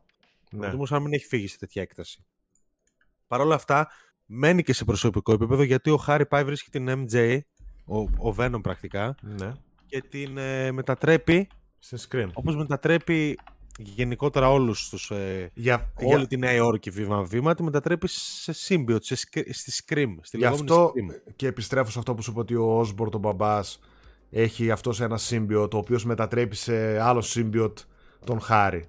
Ναι. Προτιμούσα να μην έχει φύγει σε τέτοια έκταση. Παρ' όλα αυτά, μένει και σε προσωπικό επίπεδο γιατί ο Χάρη πάει βρίσκει την MJ, ο, ο Venom πρακτικά, ναι. και την ε, μετατρέπει Στην screen. όπως μετατρέπει γενικότερα όλους τους, ε, Για, όλη για, τη Νέα Υόρκη βήμα-βήμα, τη μετατρέπει σε symbiote, σε, σκ- στη Scream, στη γι' λεγόμενη αυτό Scream. και επιστρέφω σε αυτό που σου είπα ότι ο Osborn, τον μπαμπάς, έχει αυτός ένα symbiote, ο οποίος μετατρέπει σε άλλο symbiote τον Χάρη.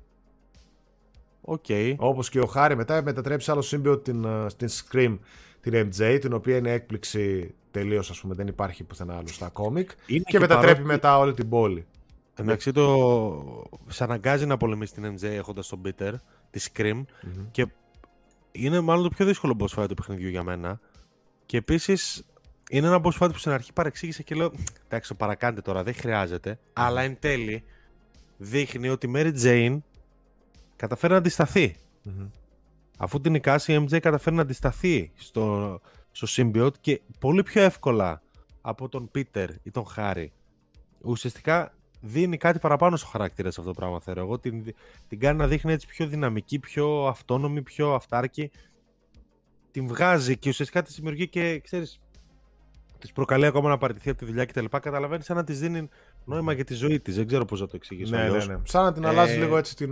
Οκ. Όπως και ο Χάρη μετά μετατρέπει σε άλλο symbiote την, ε, στην Scream, την MJ, την οποία είναι έκπληξη τελείως, ας πούμε, δεν υπάρχει πουθενά άλλο στα κόμικ. Είναι Και μετατρέπει παρότι- μετά όλη την πόλη. Εντάξει, το... σε αναγκάζει να πολεμήσει την MJ έχοντας τον Peter, τη Scream, Μμμ. και είναι μάλλον το πιο δύσκολο boss fight του παιχνιδιού για μένα. Και επίσης είναι ένα boss fight που στην αρχή παρεξήγησε και λέω εντάξει το παρακάντε τώρα, δεν χρειάζεται. Αλλά εν τέλει δείχνει ότι η Mary Jane καταφέρει να αντισταθεί. Μμμ. Αφού την νικάσει η MJ καταφέρει να αντισταθεί στο, στο Symbiote και πολύ πιο εύκολα από τον Peter ή τον Harry. Ουσιαστικά δίνει κάτι παραπάνω στο χαρακτήρα σε αυτό το πράγμα θεωρώ εγώ. Την, την κάνει να δείχνει έτσι πιο δυναμική, πιο αυτόνομη, πιο αυτάρκη. Την βγάζει και ουσιαστικά τη δημιουργεί και ξέρεις της προκαλεί ακόμα να παραιτηθεί από τη δουλειά κτλ. Καταλαβαίνεις σαν να της δίνει νόημα για τη ζωή της. Δεν ξέρω πώς να το εξηγήσω. Ναι, ναι, αλλιώς. ναι. Σαν να την Ε, αλλάζει λίγο έτσι την,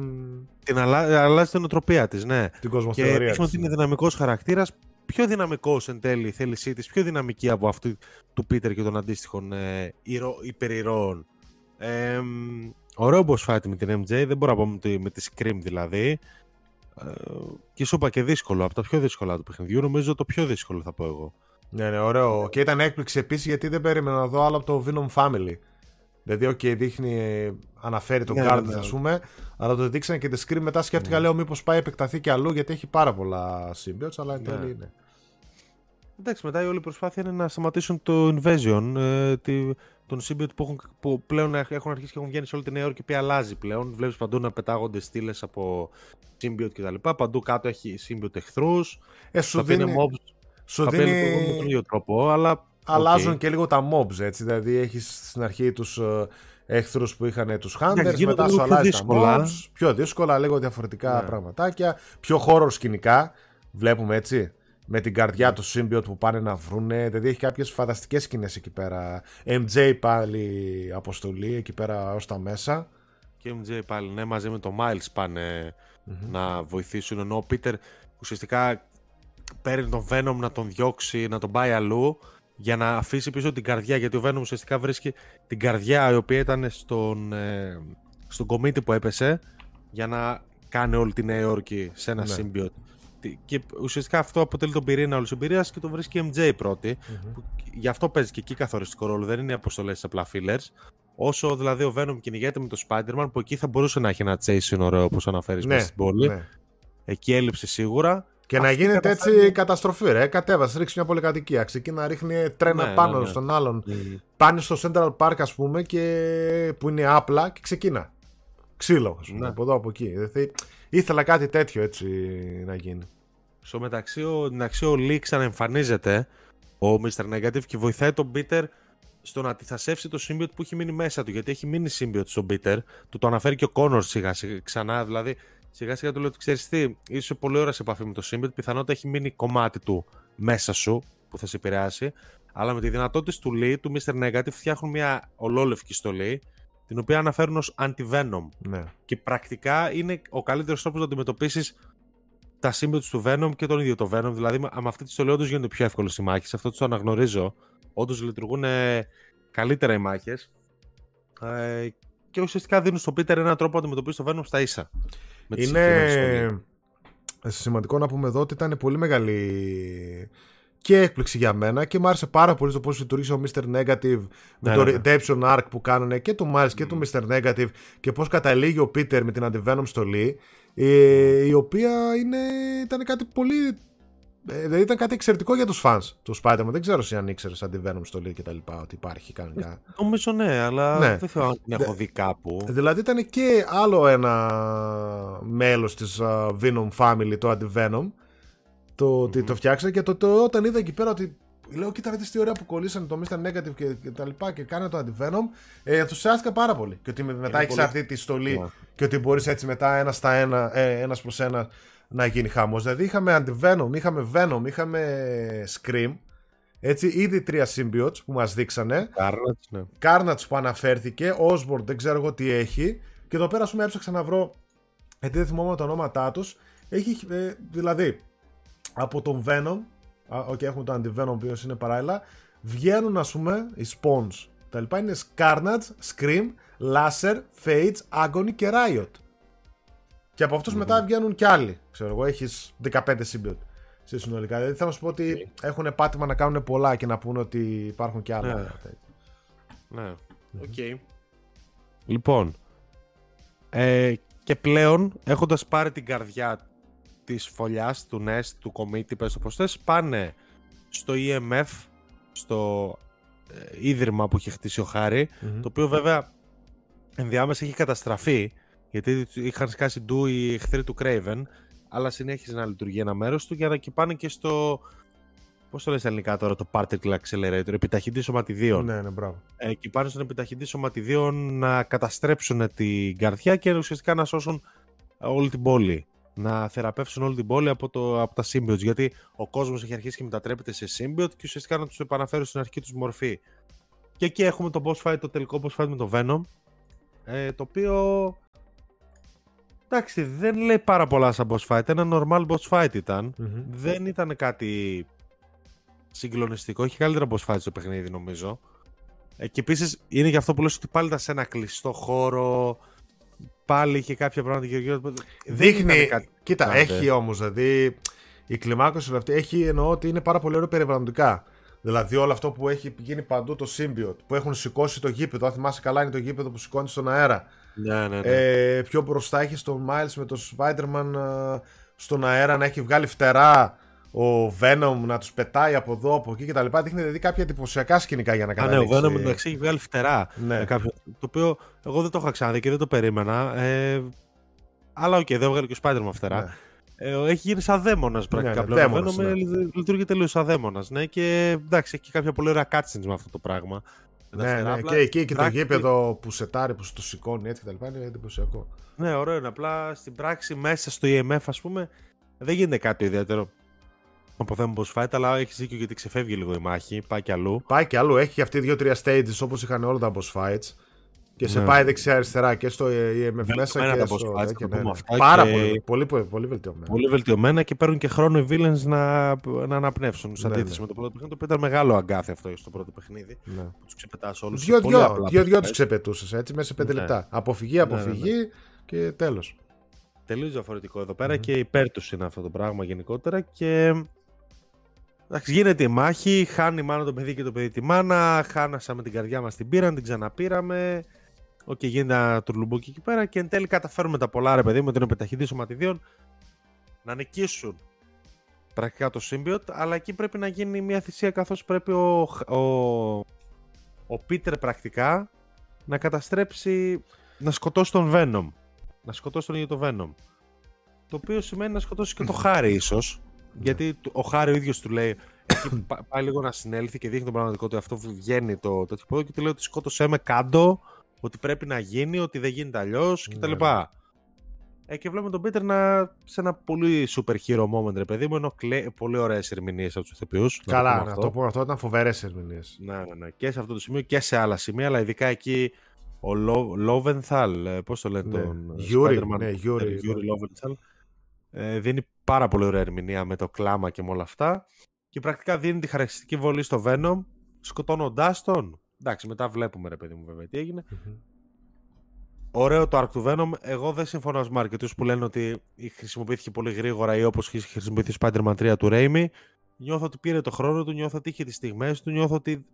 Την αλλα... αλλάζει την οτροπία της, ναι. την Και κοσμοθεωρία δείχνεις της. ότι είναι δυναμικός χαρακτήρας, πιο δυναμικός εν τέλει η θέλησή της, πιο δυναμική από αυτή του Peter και των αντίστοιχων ε, ηρω- υπερηρώων. Ε, μ, ωραίο boss fight με την MJ, δεν μπορώ να πω με τη, με τη Scream δηλαδή. Ε, και σου είπα και δύσκολο, από τα πιο δύσκολα του παιχνιδιού, νομίζω το πιο δύσκολο θα πω εγώ. Ναι, ναι, ωραίο. Και ήταν έκπληξη επίσης γιατί δεν περίμενα να δω άλλο από το Venom Family. Δηλαδή, οκ, δείχνει, ε, αναφέρει τον Ναι, Carnage, ναι, ναι. ας πούμε, αλλά το δείξανε και τη Scream μετά σκέφτηκα, λέω, μήπως πάει επεκταθεί και αλλού γιατί έχει πάρα πολλά symbiotes, αλλά εν Ναι. τέλει είναι. Εντάξει, μετά η όλη προσπάθεια είναι να σταματήσουν το Invasion, ε, τη, τον Symbiote που, έχουν, που πλέον έχουν αρχίσει και έχουν βγαίνει σε όλη τη Νέα Υόρκη, που αλλάζει πλέον. Βλέπεις παντού να πετάγονται στήλες από Symbiote κτλ. Παντού κάτω έχει Symbiote εχθρούς. Ε, σου Τα οποία είναι δίνει, mobs. σου Απέλει δίνει... με τον ίδιο τρόπο, αλλά. αλλάζουν οκ. και λίγο τα mobs, έτσι. Δηλαδή έχεις στην αρχή τους ε, εχθρούς που είχαν τους hunters, γίνονται μετά λίγο σου πιο αλλάζει τα δύσκολα. mobs, πιο δύσκολα, λίγο διαφορετικά Ναι. πραγματάκια, πιο horror σκηνικά, βλέπουμε έτσι. Με την καρδιά του Symbiote που πάνε να βρούνε. Δηλαδή έχει κάποιες φανταστικές σκηνές εκεί πέρα. MJ πάλι αποστολή εκεί πέρα ως τα μέσα. Και MJ πάλι, ναι, μαζί με το Miles πανε να βοηθήσουν. Ενώ ο Peter ουσιαστικά παίρνει τον Venom να τον διώξει, να τον πάει αλλού για να αφήσει πίσω την καρδιά. Γιατί ο Venom ουσιαστικά βρίσκει την καρδιά η οποία ήταν στον, ε, στον κομίτη που έπεσε για να κάνει όλη τη Νέα Υόρκη σε ένα Ναι. symbiote. Τι- Και ουσιαστικά αυτό αποτελεί τον πυρήνα όλης εμπειρίας και το βρίσκει MJ πρώτη. Που γι' αυτό παίζει και εκεί καθοριστικό ρόλο. Δεν είναι οι αποστολές απλά fillers. Όσο δηλαδή ο Venom κυνηγέται με το Spider-Man, που εκεί θα μπορούσε να έχει ένα chasing ωραίο όπως αναφέρεις Ναι, μέσα στην πόλη. ναι. Εκεί έλειψε σίγουρα. Και να Αυτή γίνεται καταφέρνει- έτσι καταστροφή, ρε. Κατέβασε, ρίξει μια πολυκατοικία. Ξεκινά να ρίχνει τρένα Ναι, πάνω ναι, ναι. στον άλλον. Πάνε στο Central Park, ας πούμε, και... που είναι απλά και ξεκινά. Ξύλο, ας πούμε, Ναι. από εδώ από εκεί. Δηλαδή, ήθελα κάτι τέτοιο έτσι να γίνει. Στο μεταξύ, ο, μεταξύ ο Lee ξαναεμφανίζεται, ο Mr. Negative, και βοηθάει τον Peter στο να αντιθασέψει το symbiote που έχει μείνει μέσα του. Γιατί έχει μείνει symbiote στον Peter. Του το αναφέρει και ο Connor σιγά σιγά ξανά. Δηλαδή, σιγά σιγά του λέει ότι ξέρεις τι, είσαι πολύ ώρα σε επαφή με το symbiote. Πιθανότητα έχει μείνει κομμάτι του μέσα σου που θα σε επηρεάσει. Αλλά με τη δυνατότητα του Lee, του Mr. Negative, φτιάχνουν μια ολόλευκη στολή, την οποία αναφέρουν ως anti-venom. Ναι. Και πρακτικά είναι ο καλύτερος τρόπος να αντιμετωπίσεις τα symbiotes του Venom και τον ίδιο το Venom. Δηλαδή, με με αυτή τη στολή όντως γίνονται πιο εύκολες οι μάχες. Αυτό το αναγνωρίζω. Όντως λειτουργούν ε, καλύτερα οι μάχες. Ε, και ουσιαστικά δίνουν στον Peter έναν τρόπο να αντιμετωπίσει το Venom στα ίσα. Με τη συγκεκριμένη στολή. Είναι σημαντικό να πούμε εδώ ότι ήταν πολύ μεγάλη και έκπληξη για μένα και μου άρεσε πάρα πολύ το πώς λειτουργήσε ο Mr. Negative με Ναι, το ναι, ναι. Redemption Arc που κάνουν και του Miles και του Mr. Negative και πώς καταλήγει ο Peter με την Anti-Venom στολή ε, η οποία είναι, ήταν κάτι πολύ ε, δηλαδή ήταν κάτι εξαιρετικό για τους fans του Spider-Man δεν ξέρω αν ήξερες Anti-Venom στολή και τα λοιπά ότι υπάρχει κανονικά Νομίζω ναι, αλλά Ναι. δεν θέλω να την έχω δει κάπου. Δηλαδή ήταν και άλλο ένα μέλος της uh, Venom Family, το Anti-Venom, το ότι το φτιάξανε και το, το, όταν είδα εκεί πέρα ότι λέω κοίτα δεις τι ωραία που κολλήσανε το Mr. Negative και, και τα λοιπά και κάνανε το Anti-Venom, ε, ενθουσιάστηκα πάρα πολύ. Και ότι μετά έχεις πολύ- αυτή τη στολή Ναι. και ότι μπορείς έτσι μετά ένας στα ένα, ε, ένας προς ένα να γίνει χαμός. Δηλαδή είχαμε Anti-Venom, είχαμε Venom, είχαμε Scream, έτσι, ήδη τρία symbiotes που μας δείξανε. Carnage, ναι. Carnage που αναφέρθηκε, Osborn δεν ξέρω εγώ τι έχει. Και εδώ πέρα, ας πούμε, έψαξα να βρω. Γιατί δεν θυμόμαι τα ονόματά τους. Έχει, ε, δηλαδή, από τον Venom. Α, οκ, έχουμε τον Anti-Venom, ο οποίος είναι παράλληλα. Βγαίνουν, ας πούμε, οι Spawns. Τα λοιπά είναι Carnage, Scream, Lasher, Phage, Agony και Riot. Και από αυτούς μετά βγαίνουν κι άλλοι. Ξέρω εγώ, έχεις 15 symbiote σε συνολικά. Δηλαδή θέλω να σου πω ότι έχουν πάτημα να κάνουν πολλά και να πούνε ότι υπάρχουν κι άλλα. Ναι. τέτοια. Ναι. Οκ. Λοιπόν. Ε, και πλέον, έχοντας πάρει την καρδιά της φωλιάς, του Nest, του committee, πες το πώς θες, πάνε στο EMF, στο ε, ίδρυμα που είχε χτίσει ο χαρη Μμμ. το οποίο βέβαια ενδιάμεσα είχε καταστραφεί, γιατί είχαν σκάσει ντου οι εχθροί του Craven, αλλά συνέχιζε να λειτουργεί ένα μέρος του, για να και πάνε και στο... Πώς το λες στα ελληνικά τώρα, το Particle Accelerator, επιταχυντή σωματιδίων Ναι, ναι, μπράβο. ε, και πάνε στον επιταχυντή σωματιδίων να καταστρέψουν την καρδιά και ουσιαστικά να σώσουν όλη την πόλη. Να θεραπεύσουν όλη την πόλη από, το, από τα symbiotes. Γιατί ο κόσμος έχει αρχίσει και μετατρέπεται σε symbiote και ουσιαστικά να τους επαναφέρουν στην αρχική τους μορφή. Και εκεί έχουμε το boss fight, το τελικό boss fight με το Venom. Ε, το οποίο. Εντάξει, δεν λέει πάρα πολλά σαν boss fight. Ένα normal boss fight ήταν. Μμμ. Δεν ήταν κάτι συγκλονιστικό. Έχει καλύτερα boss fight στο παιχνίδι, νομίζω. Ε, και επίσης είναι γι' αυτό που λες ότι πάλι ήταν σε ένα κλειστό χώρο. Πάλι είχε κάποια πράγματα γύρω γύρω. Δεν Δείχνει. ήταν κάτι- Κοίτα, κάντε. έχει όμως. Δηλαδή η κλιμάκωση όλη αυτή έχει εννοώ ότι είναι πάρα πολύ ωραίο περιβαλλοντικά. Δηλαδή όλο αυτό που έχει γίνει παντού το Symbiote, που έχουν σηκώσει το γήπεδο. Αν θυμάσαι καλά, είναι το γήπεδο που σηκώνεις στον αέρα. Ναι, ναι, ναι. Ε, πιο μπροστά έχει τον Miles με τον Spider-Man ε, στον αέρα να έχει βγάλει φτερά. Ο Venom να τους πετάει από εδώ, από εκεί κτλ. Δείχνει δηλαδή κάποια εντυπωσιακά σκηνικά για να Α, ναι, ο καταλήξει. Venom εντάξει έχει βγάλει φτερά. Ναι. με κάποιο- το οποίο εγώ δεν το είχα ξαναδεί και δεν το περίμενα. Ε, αλλά οκ, δεν έβγαλε και ο Spider-Man φτερά. Ναι. Ε, έχει γίνει σαν δαίμονας πρακτικά ναι, πλέον. δαίμονας, Venom, ναι. ε, λειτουργεί τελείως σαν δαίμονας. Ναι, και εντάξει, έχει κάποια πολύ ωραία cutscenes με αυτό το πράγμα. Με τα Ναι, ναι, φτεράπλα. και εκεί και το Πράξη- γήπεδο που σετάρει, που το σηκώνει έτσι κτλ. Είναι εντυπωσιακό. Ναι, ωραίο είναι. Απλά στην πράξη μέσα στο EMF, ας πούμε, δεν γίνεται κάτι ιδιαίτερο από θέμα boss fight, αλλά έχεις δίκιο γιατί ξεφεύγει λίγο η μάχη, πάει κι αλλού. Πάει και αλλού. Έχει και αυτή δύο-τρία stages όπως είχαν όλα τα boss fights. Και σε Ναι. πάει δεξιά-αριστερά και στο EMF μέσα Βελτιωμένα και τα στο. boss fights, ναι, και να ναι, πούμε ναι. αυτά Πάρα και- πολύ, πολύ, πολύ, πολύ βελτιωμένο. Πολύ βελτιωμένα και παίρνουν και χρόνο οι villains να, να αναπνεύσουν. Σε Ναι, αντίθεση ναι. με το πρώτο παιχνίδι, το οποίο ήταν μεγάλο αγκάθι αυτό στο πρώτο παιχνίδι. Ναι. Που τους ξεπετάς όλους. Δυο-δυο, δυο-δυο τους ξεπετούσες έτσι μέσα σε πέντε Ναι. λεπτά. Αποφυγή, Ναι, ναι, ναι. αποφυγή και τέλος. Τελείως διαφορετικό εδώ πέρα Μμμ. και υπέρ τους είναι αυτό το πράγμα γενικότερα. Και. Εντάξει, γίνεται η μάχη, χάνει η μάνα το παιδί και το παιδί τη μάνα. Χάνασαμε την καρδιά μας, την πήραν, την ξαναπήραμε. Οκ, γίνεται ένα τουρλουμπούκι εκεί πέρα και εν τέλει καταφέρουμε τα πολλά ρε παιδί μου με τον επιταχυντή σωματιδίων να νικήσουν πρακτικά το Symbiote, αλλά εκεί πρέπει να γίνει μια θυσία καθώς πρέπει ο, ο, ο Peter πρακτικά να καταστρέψει, να σκοτώσει τον Venom. Να σκοτώσει τον ίδιο τον Venom. Το οποίο σημαίνει να σκοτώσει και το Χάρη ίσως, γιατί το- ο Χάρη ο ίδιος του λέει, εκεί πά- πάει λίγο να συνέλθει και δείχνει τον πραγματικό του αυτό βγαίνει το, το τυπόδιο και του λέει ότι σκότωσέ με κάτω, ότι πρέπει να γίνει, ότι δεν γίνεται αλλιώς κτλ. Ναι, ναι. Ε, και βλέπουμε τον Πίτερ να, σε ένα πολύ super hero moment, ρε παιδί μου, ενώ κλαίει πολύ ωραίες ερμηνείες από τους ηθοποιούς. Καλά, να το πω αυτό ήταν φοβερές ερμηνείες. Ναι, ναι, ναι. Και σε αυτό το σημείο και σε άλλα σημεία, αλλά ειδικά εκεί ο Λο, Λόβενθαλ, πώς το λένε Ναι. τον. Γιούρι, Spider-Man, ναι, Γιούρι. Γιούρι Λόβενθαλ. Ε, δίνει πάρα πολύ ωραία ερμηνεία με το κλάμα και με όλα αυτά. Και πρακτικά δίνει τη χαρακτηριστική βολή στο Venom, σκοτώνοντάς τον. Εντάξει, μετά βλέπουμε ρε παιδί μου βέβαια τι έγινε. Ωραίο το arc του Venom. Εγώ δεν συμφωνώ με αρκετούς που λένε ότι χρησιμοποιήθηκε πολύ γρήγορα ή όπως είχε χρησιμοποιηθεί στο Spider-Man 3 του Raimi. Νιώθω ότι πήρε το χρόνο του, νιώθω ότι είχε τις στιγμές του, νιώθω ότι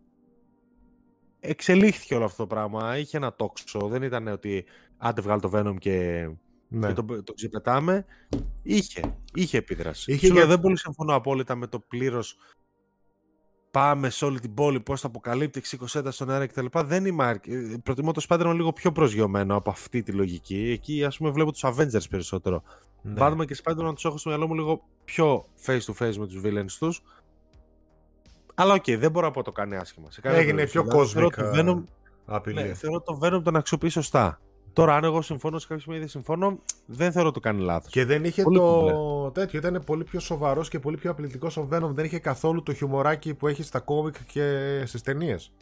εξελίχθηκε όλο αυτό το πράγμα. Είχε ένα τόξο. Δεν ήταν ότι άντε βγάλει το Venom και, Ναι. και το, το ξεπετάμε. Είχε, είχε επίδραση. Είχε Σου λέω, για- Δεν πολύ συμφωνώ απόλυτα με το πλήρως. Πάμε σε όλη την πόλη, πώς τα αποκαλύπτει, σήκωσέ τα στον αέρα κτλ. Δεν είμαι. αρκ- ε, Προτιμώ το Spider-Man λίγο πιο προσγειωμένο από αυτή τη λογική. Εκεί, ας πούμε, βλέπω τους Avengers περισσότερο. Ναι. Batman και Spider-Man τους έχω στο μυαλό μου λίγο πιο face to face με τους villains τους. Αλλά οκ, δεν μπορώ να πω το κάνει άσχημα. Σε κάποια Έγινε περίπτωση. πιο Δηλαδή, θεωρώ cosmic, το Venom, Απειλή. ναι, θεωρώ το Venom τον αξιοποιεί σωστά. Τώρα, αν εγώ συμφωνώ σε κάποια σημεία ή δεν συμφωνώ, δεν θεωρώ το κάνει λάθος. Και δεν είχε Πολύ το κομπλέ. τέτοιο, ήταν πολύ πιο σοβαρός και πολύ πιο απλητικό ο Venom. Δεν είχε καθόλου το χιουμοράκι που έχει στα κόμικ και στις ταινίες.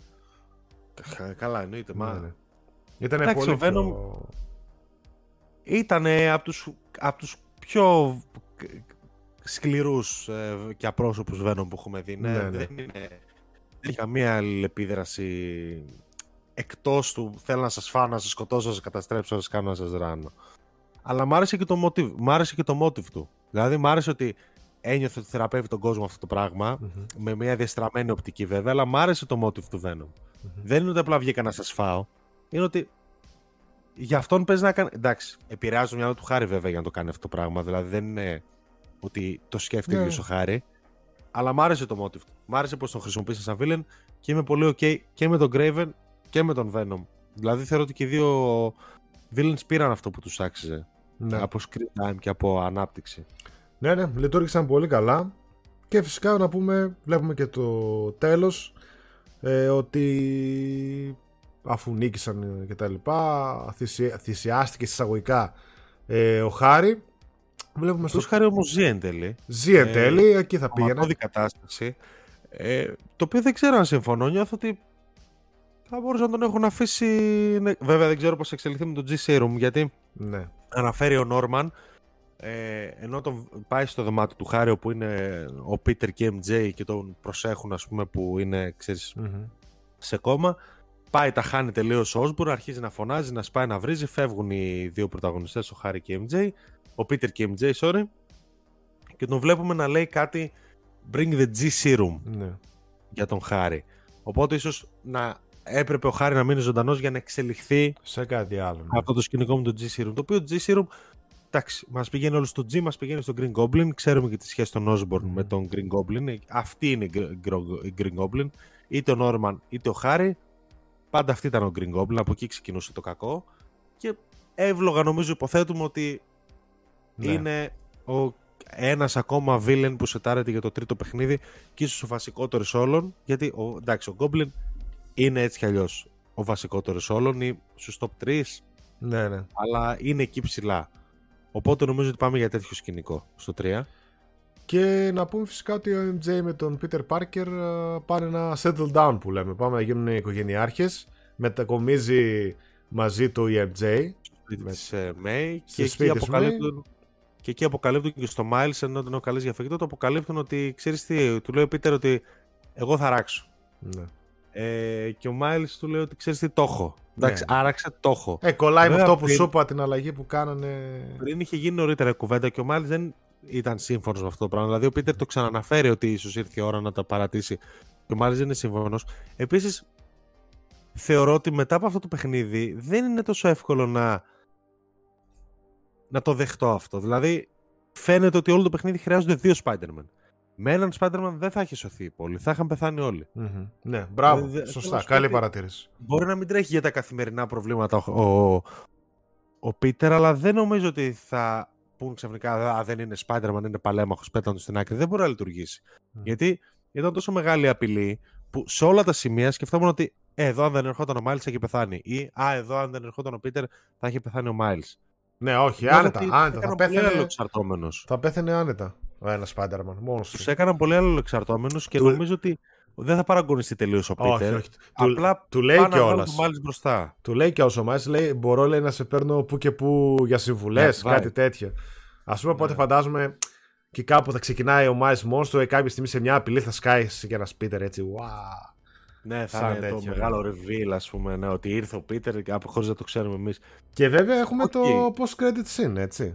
Καλά, εννοείται. Μα... Ναι, Ήταν Εντάξει, πολύ ο Venom- πιο... Ήταν από τους, απ' τους πιο σκληρούς ε, και απρόσωπους Venom που έχουμε δει. Ναι, Ναι, ναι. Δεν, είναι, δεν έχει καμία αλληλεπίδραση εκτός του θέλω να σας φάω, να σας σκοτώσω, να σας καταστρέψω, να σας κάνω να σας ράνω. Αλλά μ' άρεσε και το motive, μ' άρεσε και το motive του. Δηλαδή μ' άρεσε ότι ένιωθε ότι θεραπεύει τον κόσμο αυτό το πράγμα, Μμμ. με μια διαστραμμένη οπτική βέβαια, αλλά μ' άρεσε το motive του Venom. Δεν είναι ότι απλά βγήκα να σας φάω, είναι ότι για αυτόν παίζει να κάνει. Εντάξει, επηρεάζει το μυαλό του Χάρη βέβαια για να το κάνει αυτό το πράγμα. Δηλαδή δεν είναι ότι το σκέφτηκε Ναι. ναι. ο Χάρη. Αλλά μ' άρεσε το motive του. Μ' άρεσε πώ τον χρησιμοποίησε σαν villain και είμαι πολύ ok και με τον Graven και με τον Venom. Δηλαδή θεωρώ ότι και οι δύο villains πήραν αυτό που τους άξιζε. Ναι. Από screen time και από ανάπτυξη. ναι, ναι, λειτουργήσαν πολύ καλά. Και φυσικά να πούμε, βλέπουμε και το τέλος ε, ότι αφού νίκησαν και τα λοιπά θυσι- θυσιάστηκε εισαγωγικά ε, ο Χάρη βλέπουμε στο Αυτό Χάρη όμως ζει εν τέλει. ζει εν ε, τέλει, εκεί θα πήγαινε Κομματώδη κατάσταση. Ε, το οποίο δεν ξέρω αν συμφωνώ. Νιώθω ότι θα μπορούσαν να τον έχουν αφήσει. ναι. Βέβαια δεν ξέρω πώς θα εξελιχθεί με τον G Serum γιατί ναι. αναφέρει ο Νόρμαν ε, ενώ τον πάει στο δωμάτιο του Χάρη όπου είναι ο Πίτερ και MJ και τον προσέχουν ας πούμε που είναι ξέρεις, Μμμ. σε κόμμα πάει τα χάνει τελείως ο Όσμπουρ αρχίζει να φωνάζει, να σπάει να βρίζει φεύγουν οι δύο πρωταγωνιστές ο Χάρη και MJ ο Πίτερ και MJ sorry και τον βλέπουμε να λέει κάτι bring the G serum ναι. για τον Χάρη οπότε ίσως να έπρεπε ο Χάρη να μείνει ζωντανός για να εξελιχθεί σε κάτι άλλο ναι. αυτό το σκηνικό με το G-Serum. Το οποίο G Serum, εντάξει, μας πηγαίνει όλο στο G, μας πηγαίνει στο Green Goblin. Ξέρουμε και τη σχέση των Osborn με τον Green Goblin. Ε, Αυτή είναι η Gr- Gro- η Green Goblin. Είτε ο Norman είτε ο Harry. Πάντα αυτή ήταν ο Green Goblin. Από εκεί ξεκινούσε το κακό. Και εύλογα νομίζω υποθέτουμε ότι Ναι. είναι ο ένας ακόμα villain που σετάρεται για το τρίτο παιχνίδι και ίσως ο βασικότερος όλων, γιατί ο, εντάξει, ο Goblin είναι έτσι κι αλλιώς ο βασικότερος όλων, ή στους top 3, Ναι, ναι. αλλά είναι εκεί ψηλά. Οπότε νομίζω ότι πάμε για τέτοιο σκηνικό στο 3. Και να πούμε φυσικά ότι ο MJ με τον Peter Parker ε, πάνε να settle down που λέμε. Πάμε να γίνουν οικογενειάρχες. Μετακομίζει μαζί του η MJ. σπίτι Με- της ε, May στη και εκεί, σπίτι της αποκαλύπτουν, και εκεί αποκαλύπτουν και στο Miles ενώ τον καλές για φαγητό, το αποκαλύπτουν ότι ξέρεις τι, του λέει ο Peter ότι εγώ θα ράξω. Ναι. Ε, και ο Miles του λέει ότι ξέρεις τι το έχω. Εντάξει, Ναι. άραξε το έχω. Ε, κολλάει με Βέβαια, αυτό που πριν- σου είπα την αλλαγή που κάνανε. Πριν είχε γίνει νωρίτερα η κουβέντα και ο Miles δεν ήταν σύμφωνος με αυτό το πράγμα. Δηλαδή ο Peter το ξαναναφέρει ότι ίσως ήρθε η ώρα να τα παρατήσει. Και ο Miles δεν είναι σύμφωνος. Επίσης, θεωρώ ότι μετά από αυτό το παιχνίδι δεν είναι τόσο εύκολο να, να το δεχτώ αυτό. Δηλαδή, φαίνεται ότι όλο το παιχνίδι χρειάζονται δύο Spider-Man. Με έναν Spider-Man δεν θα έχει σωθεί η πόλη. Θα είχαν πεθάνει όλοι. Μμμ. Ναι, μπράβο. Ε, δε- θέλω Σωστά. να σου πω Καλή ότι- παρατήρηση. Μπορεί να μην τρέχει για τα καθημερινά προβλήματα ο, ο, ο Πίτερ, αλλά δεν νομίζω ότι θα πούν ξαφνικά «Α, δεν είναι Spider-Man, είναι παλέμαχος, πέταν του στην άκρη. Δεν μπορεί να λειτουργήσει. Μμ. Γιατί ήταν τόσο μεγάλη απειλή που σε όλα τα σημεία σκεφτόμουν ότι «Ε, εδώ αν δεν ερχόταν ο Miles θα είχε πεθάνει. Ή Α, εδώ αν δεν ερχόταν ο Πίτερ θα είχε πεθάνει ο Miles. Ναι, όχι, Νιώθω άνετα. ότι άνετα. Θα έκαναν πολύ πέθανε, αλληλοεξαρτώμενους. θα πέθανε άνετα ο ένας Spider-Man. Μόνος Τους τους. έκαναν πολύ αλληλοεξαρτώμενους και Του- νομίζω ότι δεν θα παραγωνιστεί τελείως ο Όχι, Πίτερ. όχι. Του, Απλά του λέει πάνε να βάλουν κιόλας. τον Miles μπροστά. Του λέει και ο Μάης, λέει μπορώ λέει, να σε παίρνω που και που για συμβουλές, Ναι, vai. κάτι τέτοιο. Α πούμε, οπότε Ναι. φαντάζομαι και κάπου θα ξεκινάει ο Miles μόνος του, ε, κάποια στιγμή σε μια απειλή θα σκάει και ένας Πίτερ έτσι. Wow. Ναι, θα Σαν είναι το τέτοιο, μεγάλο reveal, ας πούμε, ναι, ότι ήρθε ο Πίτερ και από χωρίς να το ξέρουμε εμείς. Και βέβαια έχουμε Οκ. το post-credit scene, έτσι.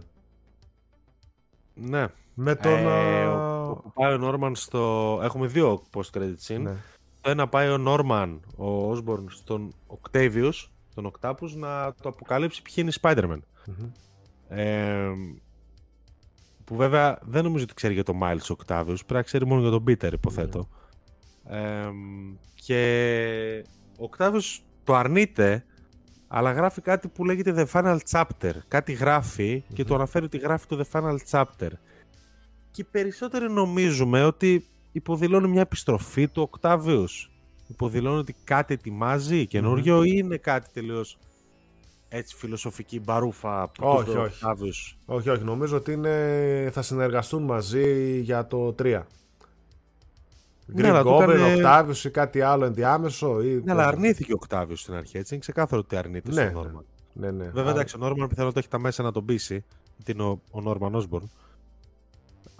Ναι. Με τον. Ε, α, ο- ο- πάει ο Νόρμαν στο... Έχουμε δύο post-credit scene. ναι. Το ένα πάει ο Νόρμαν, ο Όσμπορν, στον Octavius, τον Octapus, να το αποκαλύψει ποιοι είναι οι Spider-Man. Μμμ. Ε, που βέβαια δεν νομίζω ότι ξέρει για το Miles ο Octavius, πρέπει να ξέρει μόνο για τον Peter, υποθέτω. Ε, και ο Octavius το αρνείται, αλλά γράφει κάτι που λέγεται The Final Chapter. Κάτι γράφει και του αναφέρει ότι γράφει το The Final Chapter. Και οι περισσότεροι νομίζουμε ότι υποδηλώνει μια επιστροφή του Octavius. Υποδηλώνει ότι κάτι ετοιμάζει καινούριο ή είναι κάτι τελείως έτσι φιλοσοφική μπαρούφα που Όχι, του είπε ο όχι. Octavius. Όχι, όχι. Νομίζω ότι είναι... θα συνεργαστούν μαζί για το 3. Ναι, Green αλλά του Goblin, έκανε- Octavius ή κάτι άλλο ενδιάμεσο. Ή... Ναι, αλλά αρνήθηκε ο Octavius στην αρχή, έτσι. Είναι ξεκάθαρο ότι αρνείται Ναι, στον Norman. Ναι, ναι. Βέβαια, Άρα- εντάξει, ο Norman πιθανότατα έχει τα μέσα να τον πείσει. Γιατί είναι ο, ο Norman Osborn.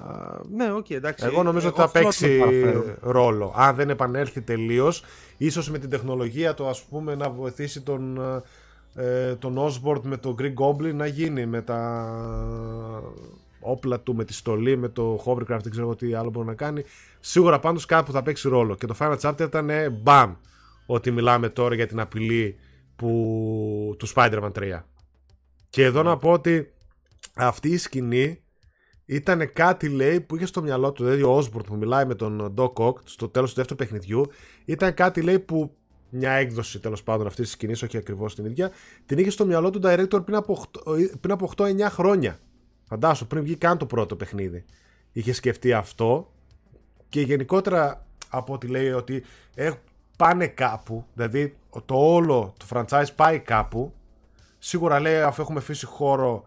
Α, ναι, οκ, εντάξει. Εγώ νομίζω ότι θα θέλω να παίξει τον παραφέρω. ρόλο. Αν δεν επανέλθει τελείως, ίσως με την τεχνολογία του ας πούμε να βοηθήσει τον, ε, τον Osborn με τον Green Goblin να γίνει με τα όπλα του, με τη στολή, με το hovercraft, δεν ξέρω τι άλλο μπορεί να κάνει. Σίγουρα πάντως κάπου θα παίξει ρόλο. Και το Final Chapter ήταν ε, μπαμ ότι μιλάμε τώρα για την απειλή που, του Spider-Man 3. Και εδώ να πω ότι αυτή η σκηνή ήταν κάτι λέει που είχε στο μυαλό του, δηλαδή ο Osborn που μιλάει με τον Doc Ock στο τέλος του δεύτερου παιχνιδιού, ήταν κάτι λέει που μια έκδοση τέλος πάντων αυτής της σκηνής, όχι ακριβώς την ίδια, την είχε στο μυαλό του director πριν από 8, πριν από 8-9 χρόνια. Φαντάσου, πριν βγει καν το πρώτο παιχνίδι. Είχε σκεφτεί αυτό και γενικότερα από ό,τι λέει ότι ε, πάνε κάπου, δηλαδή το όλο το franchise πάει κάπου. Σίγουρα λέει αφού έχουμε αφήσει χώρο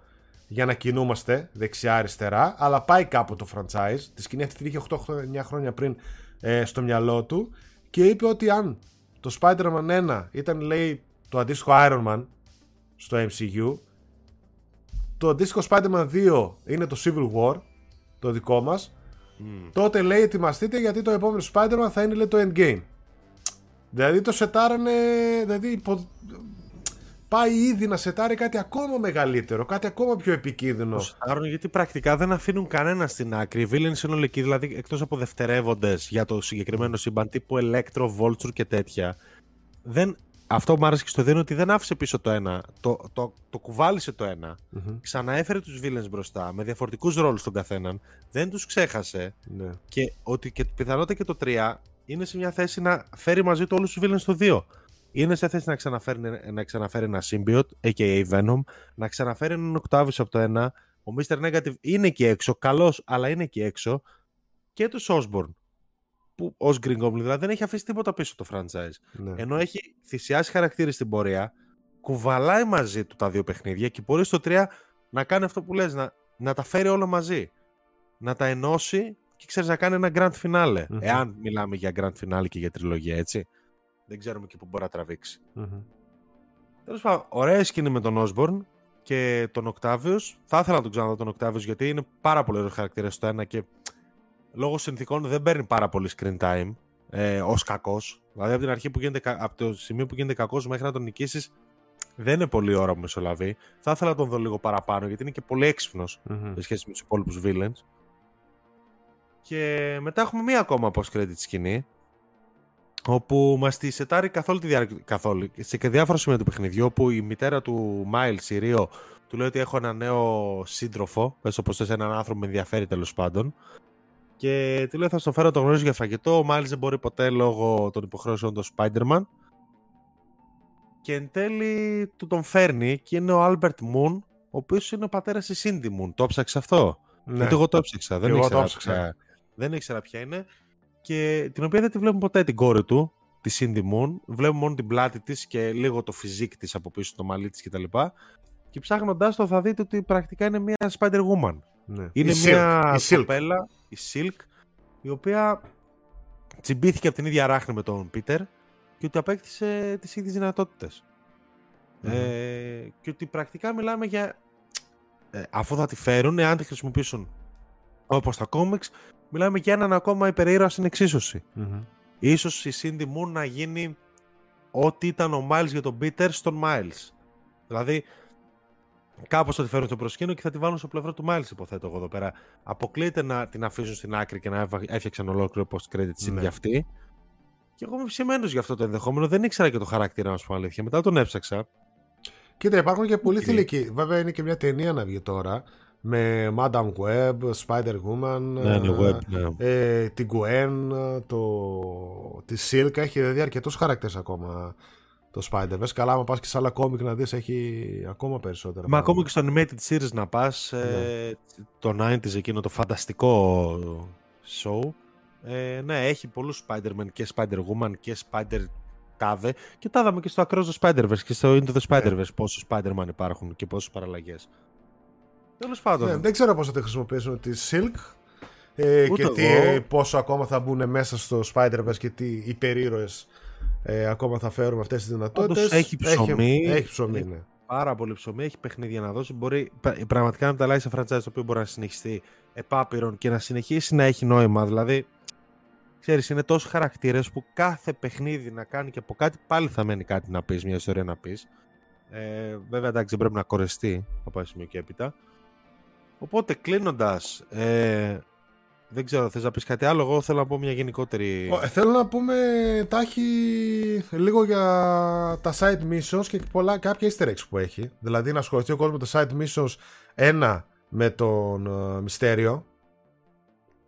για να κινούμαστε δεξιά-αριστερά, αλλά πάει κάπου το franchise. Τη σκηνή αυτή την είχε 8-9 χρόνια πριν ε, στο μυαλό του και είπε ότι αν το Spider-Man 1 ήταν λέει το αντίστοιχο Iron Man στο MCU, το αντίστοιχο Spider-Man 2 είναι το Civil War, το δικό μας, Μμμ. τότε λέει ετοιμαστείτε γιατί το επόμενο Spider-Man θα είναι λέει το Endgame. Δηλαδή το σετάρανε, δηλαδή υπο... πάει ήδη να σετάρει κάτι ακόμα μεγαλύτερο, κάτι ακόμα πιο επικίνδυνο. Το σετάρουν γιατί πρακτικά δεν αφήνουν κανένα στην άκρη. Οι villains είναι όλοι εκεί, δηλαδή εκτός από δευτερεύοντες για το συγκεκριμένο σύμπαν τύπου Electro, Vulture και τέτοια. Δεν, αυτό που μου άρεσε και στο 2 είναι ότι δεν άφησε πίσω το ένα. Το, το, το κουβάλισε το ένα. Μμμ. Ξαναέφερε τους villains μπροστά με διαφορετικούς ρόλους τον καθέναν. Δεν τους ξέχασε. Ναι. Και ότι και πιθανότητα και το 3 είναι σε μια θέση να φέρει μαζί του όλους τους villains στο 2. Είναι σε θέση να ξαναφέρει, να ξαναφέρει ένα symbiote, a.k.a. Venom, να ξαναφέρει έναν Octavius από το 1, Ο Mr. Negative είναι εκεί έξω, καλός, αλλά είναι εκεί έξω. Και τους Osborne, που ως Green Goblin δηλαδή δεν έχει αφήσει τίποτα πίσω το franchise. Ναι. Ενώ έχει θυσιάσει χαρακτήρες στην πορεία, κουβαλάει μαζί του τα δύο παιχνίδια και μπορεί στο 3 να κάνει αυτό που λες, να, να τα φέρει όλο μαζί. Να τα ενώσει και ξέρεις να κάνει ένα grand finale. Μμμ. Εάν μιλάμε για grand finale και για τριλογία, έτσι. Δεν ξέρουμε και πού μπορεί να τραβήξει. Μμμ. Τέλος πάντων, ωραία σκηνή με τον Osborne και τον Octavius. Θα ήθελα να τον ξαναδώ τον Octavius γιατί είναι πάρα πολύ ωραίος χαρακτήρας στο ένα και λόγω συνθήκων δεν παίρνει πάρα πολύ screen time ε, ως κακός. Δηλαδή από την αρχή που γίνεται, κα- από το σημείο που γίνεται κακός μέχρι να τον νικήσεις, δεν είναι πολύ ώρα που μεσολαβεί. Θα ήθελα να τον δω λίγο παραπάνω γιατί είναι και πολύ έξυπνος Μμμ. σε σχέση με τους υπόλοιπους villains. Και μετά έχουμε μία ακόμα post-credit σκηνή όπου μας τη σετάρει καθόλου τη διάρκεια. Καθόλου. Σε και διάφορα σημεία του παιχνιδιού, όπου η μητέρα του Miles, η Rio, του λέει ότι έχω ένα νέο σύντροφο. Πες όπως θες, έναν άνθρωπο που με ενδιαφέρει τέλος πάντων. Και του λέει θα στο φέρω το γνωρίζω για φαγητό. Ο Miles δεν μπορεί ποτέ λόγω των υποχρεώσεων του Spider-Man. Και εν τέλει του τον φέρνει και είναι ο Albert Moon, ο οποίος είναι ο πατέρας της Cindy Moon. Το ψάξε αυτό; Ναι. Γιατί εγώ το έψαξα. Δεν εγώ το ήξερα, έψαξα. ποια, δεν ήξερα ποια είναι. Και την οποία δεν τη βλέπουμε ποτέ την κόρη του, τη Cindy Moon. Βλέπουμε μόνο την πλάτη της και λίγο το φιζίκ της από πίσω, το μαλλί της κτλ. Και ψάχνοντάς το θα δείτε ότι πρακτικά είναι μια Spider-Woman. Ναι. Είναι Η μια Silk, η Silk. κοπέλα, η Silk, η οποία τσιμπήθηκε από την ίδια ράχνη με τον Πίτερ και ότι απέκτησε τις ίδιες δυνατότητες. Μμμ. Ε, και ότι πρακτικά μιλάμε για... ε, αφού θα τη φέρουν, εάν τη χρησιμοποιήσουν όπως τα κόμιξ, μιλάμε για έναν ακόμα υπερήρωας στην εξίσωση. Μμμ. Ίσως η Cindy Moon να γίνει ό,τι ήταν ο Miles για τον Peter στον Miles. Δηλαδή, κάπως θα τη φέρουν στο προσκήνιο και θα τη βάλουν στο πλευρό του Miles, υποθέτω εγώ εδώ πέρα. Αποκλείεται να την αφήσουν στην άκρη και να έβα- έφτιαξαν ολόκληρο post-credit scene Ναι. για αυτή. Και εγώ είμαι ψημένος για αυτό το ενδεχόμενο. Δεν ήξερα και το χαρακτήρα, να σου πω αλήθεια. Μετά τον έψαξα. Κοίτα, υπάρχουν και πολλοί Μικρή. θηλυκοί. Βέβαια είναι και μια ταινία να βγει τώρα. Με Madame Web, Spider-Woman, Ναι, ναι, web, ναι. ε, την Gwen, το... τη Silk. Έχει δηλαδή αρκετούς χαρακτήρες ακόμα το Spider-Verse. Καλά, άμα πας και σε άλλα κόμικ να δεις, έχει ακόμα περισσότερα. Μα πράγματα. ακόμα και στο animated series να πας, ε, το 90s εκείνο το φανταστικό show, ε, ναι, έχει πολλούς Spider-Man και Spider-Woman και Spider τάδε και τα είδαμε και στο Across the Spider-Verse και στο Into the Spider-Verse πόσους Spider-Man υπάρχουν και πόσες παραλλαγές. Τέλος πάντων, Ναι, δεν ξέρω πώς θα τη χρησιμοποιήσουν τη Silk. Ε, Ούτε και τι, εγώ. ε, πόσο ακόμα θα μπουν μέσα στο Spider-Verse και τι υπερήρωες ε, ακόμα θα φέρουμε αυτές τις δυνατότητες. Όντως έχει ψωμί. Έχει, έχει ψωμί, Έχει- ναι. πάρα πολύ ψωμί, έχει παιχνίδια να δώσει. Μπορεί πρα- πραγματικά να τα αλλάξει σε franchise το οποίο μπορεί να συνεχιστεί επάπειρον και να συνεχίσει να έχει νόημα. Δηλαδή, ξέρεις, είναι τόσοι χαρακτήρες που κάθε παιχνίδι να κάνει και από κάτι πάλι θα μένει κάτι να πεις, μια ιστορία να πεις. Ε, βέβαια, εντάξει, δεν πρέπει να κορεστεί από ένα σημείο και έπειτα. Οπότε, κλείνοντας, ε, δεν ξέρω, θες να πεις κάτι άλλο, εγώ θέλω να πω μια γενικότερη... Ο, ε, Θέλω να πούμε τάχει λίγο για τα side missions και πολλά, κάποια easter eggs που έχει. Δηλαδή να ασχοληθεί ο κόσμος με τα side missions ένα με τον ε, Μυστέριο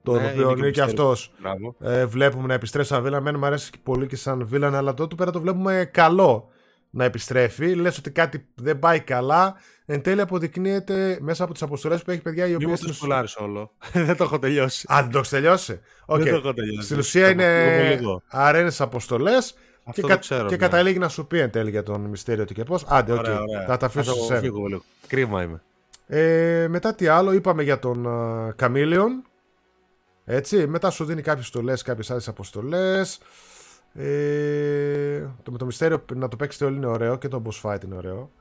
τον Ναι, οποίο είναι είναι και και Μυστέριο. αυτός Μπράβο. ε, βλέπουμε να επιστρέφει σαν βίλαν. Εμένα μου αρέσει και πολύ και σαν βίλαν, αλλά τότε πέρα το βλέπουμε καλό να επιστρέφει. Λες ότι κάτι δεν πάει καλά. Εν τέλει αποδεικνύεται μέσα από τις αποστολές που έχει παιδιά οι Μην μου οποίες. το σπουλάρεις όλο. δεν το έχω τελειώσει. Αν δεν το έχεις τελειώσει; Οκ. Δεν το έχω τελειώσει. Στην ουσία Θα είναι αποφύγουμε λίγο. αρένε αποστολές και, Αυτό κα- το ξέρω. και ναι. καταλήγει να σου πει εν τέλει για τον μυστήριο του και πώ. Άντε, οκ. Ωραία, ωραία. Θα τα αφήσω το σε σένα. φύγω λίγο. Κρίμα είμαι. Ε, μετά τι άλλο, είπαμε για τον Καμίλιον. Έτσι, μετά σου δίνει κάποιες στολές, κάποιες άλλες αποστολές. Ε, το με το μυστέριο να το παίξετε όλοι είναι ωραίο και το boss fight είναι ωραίο.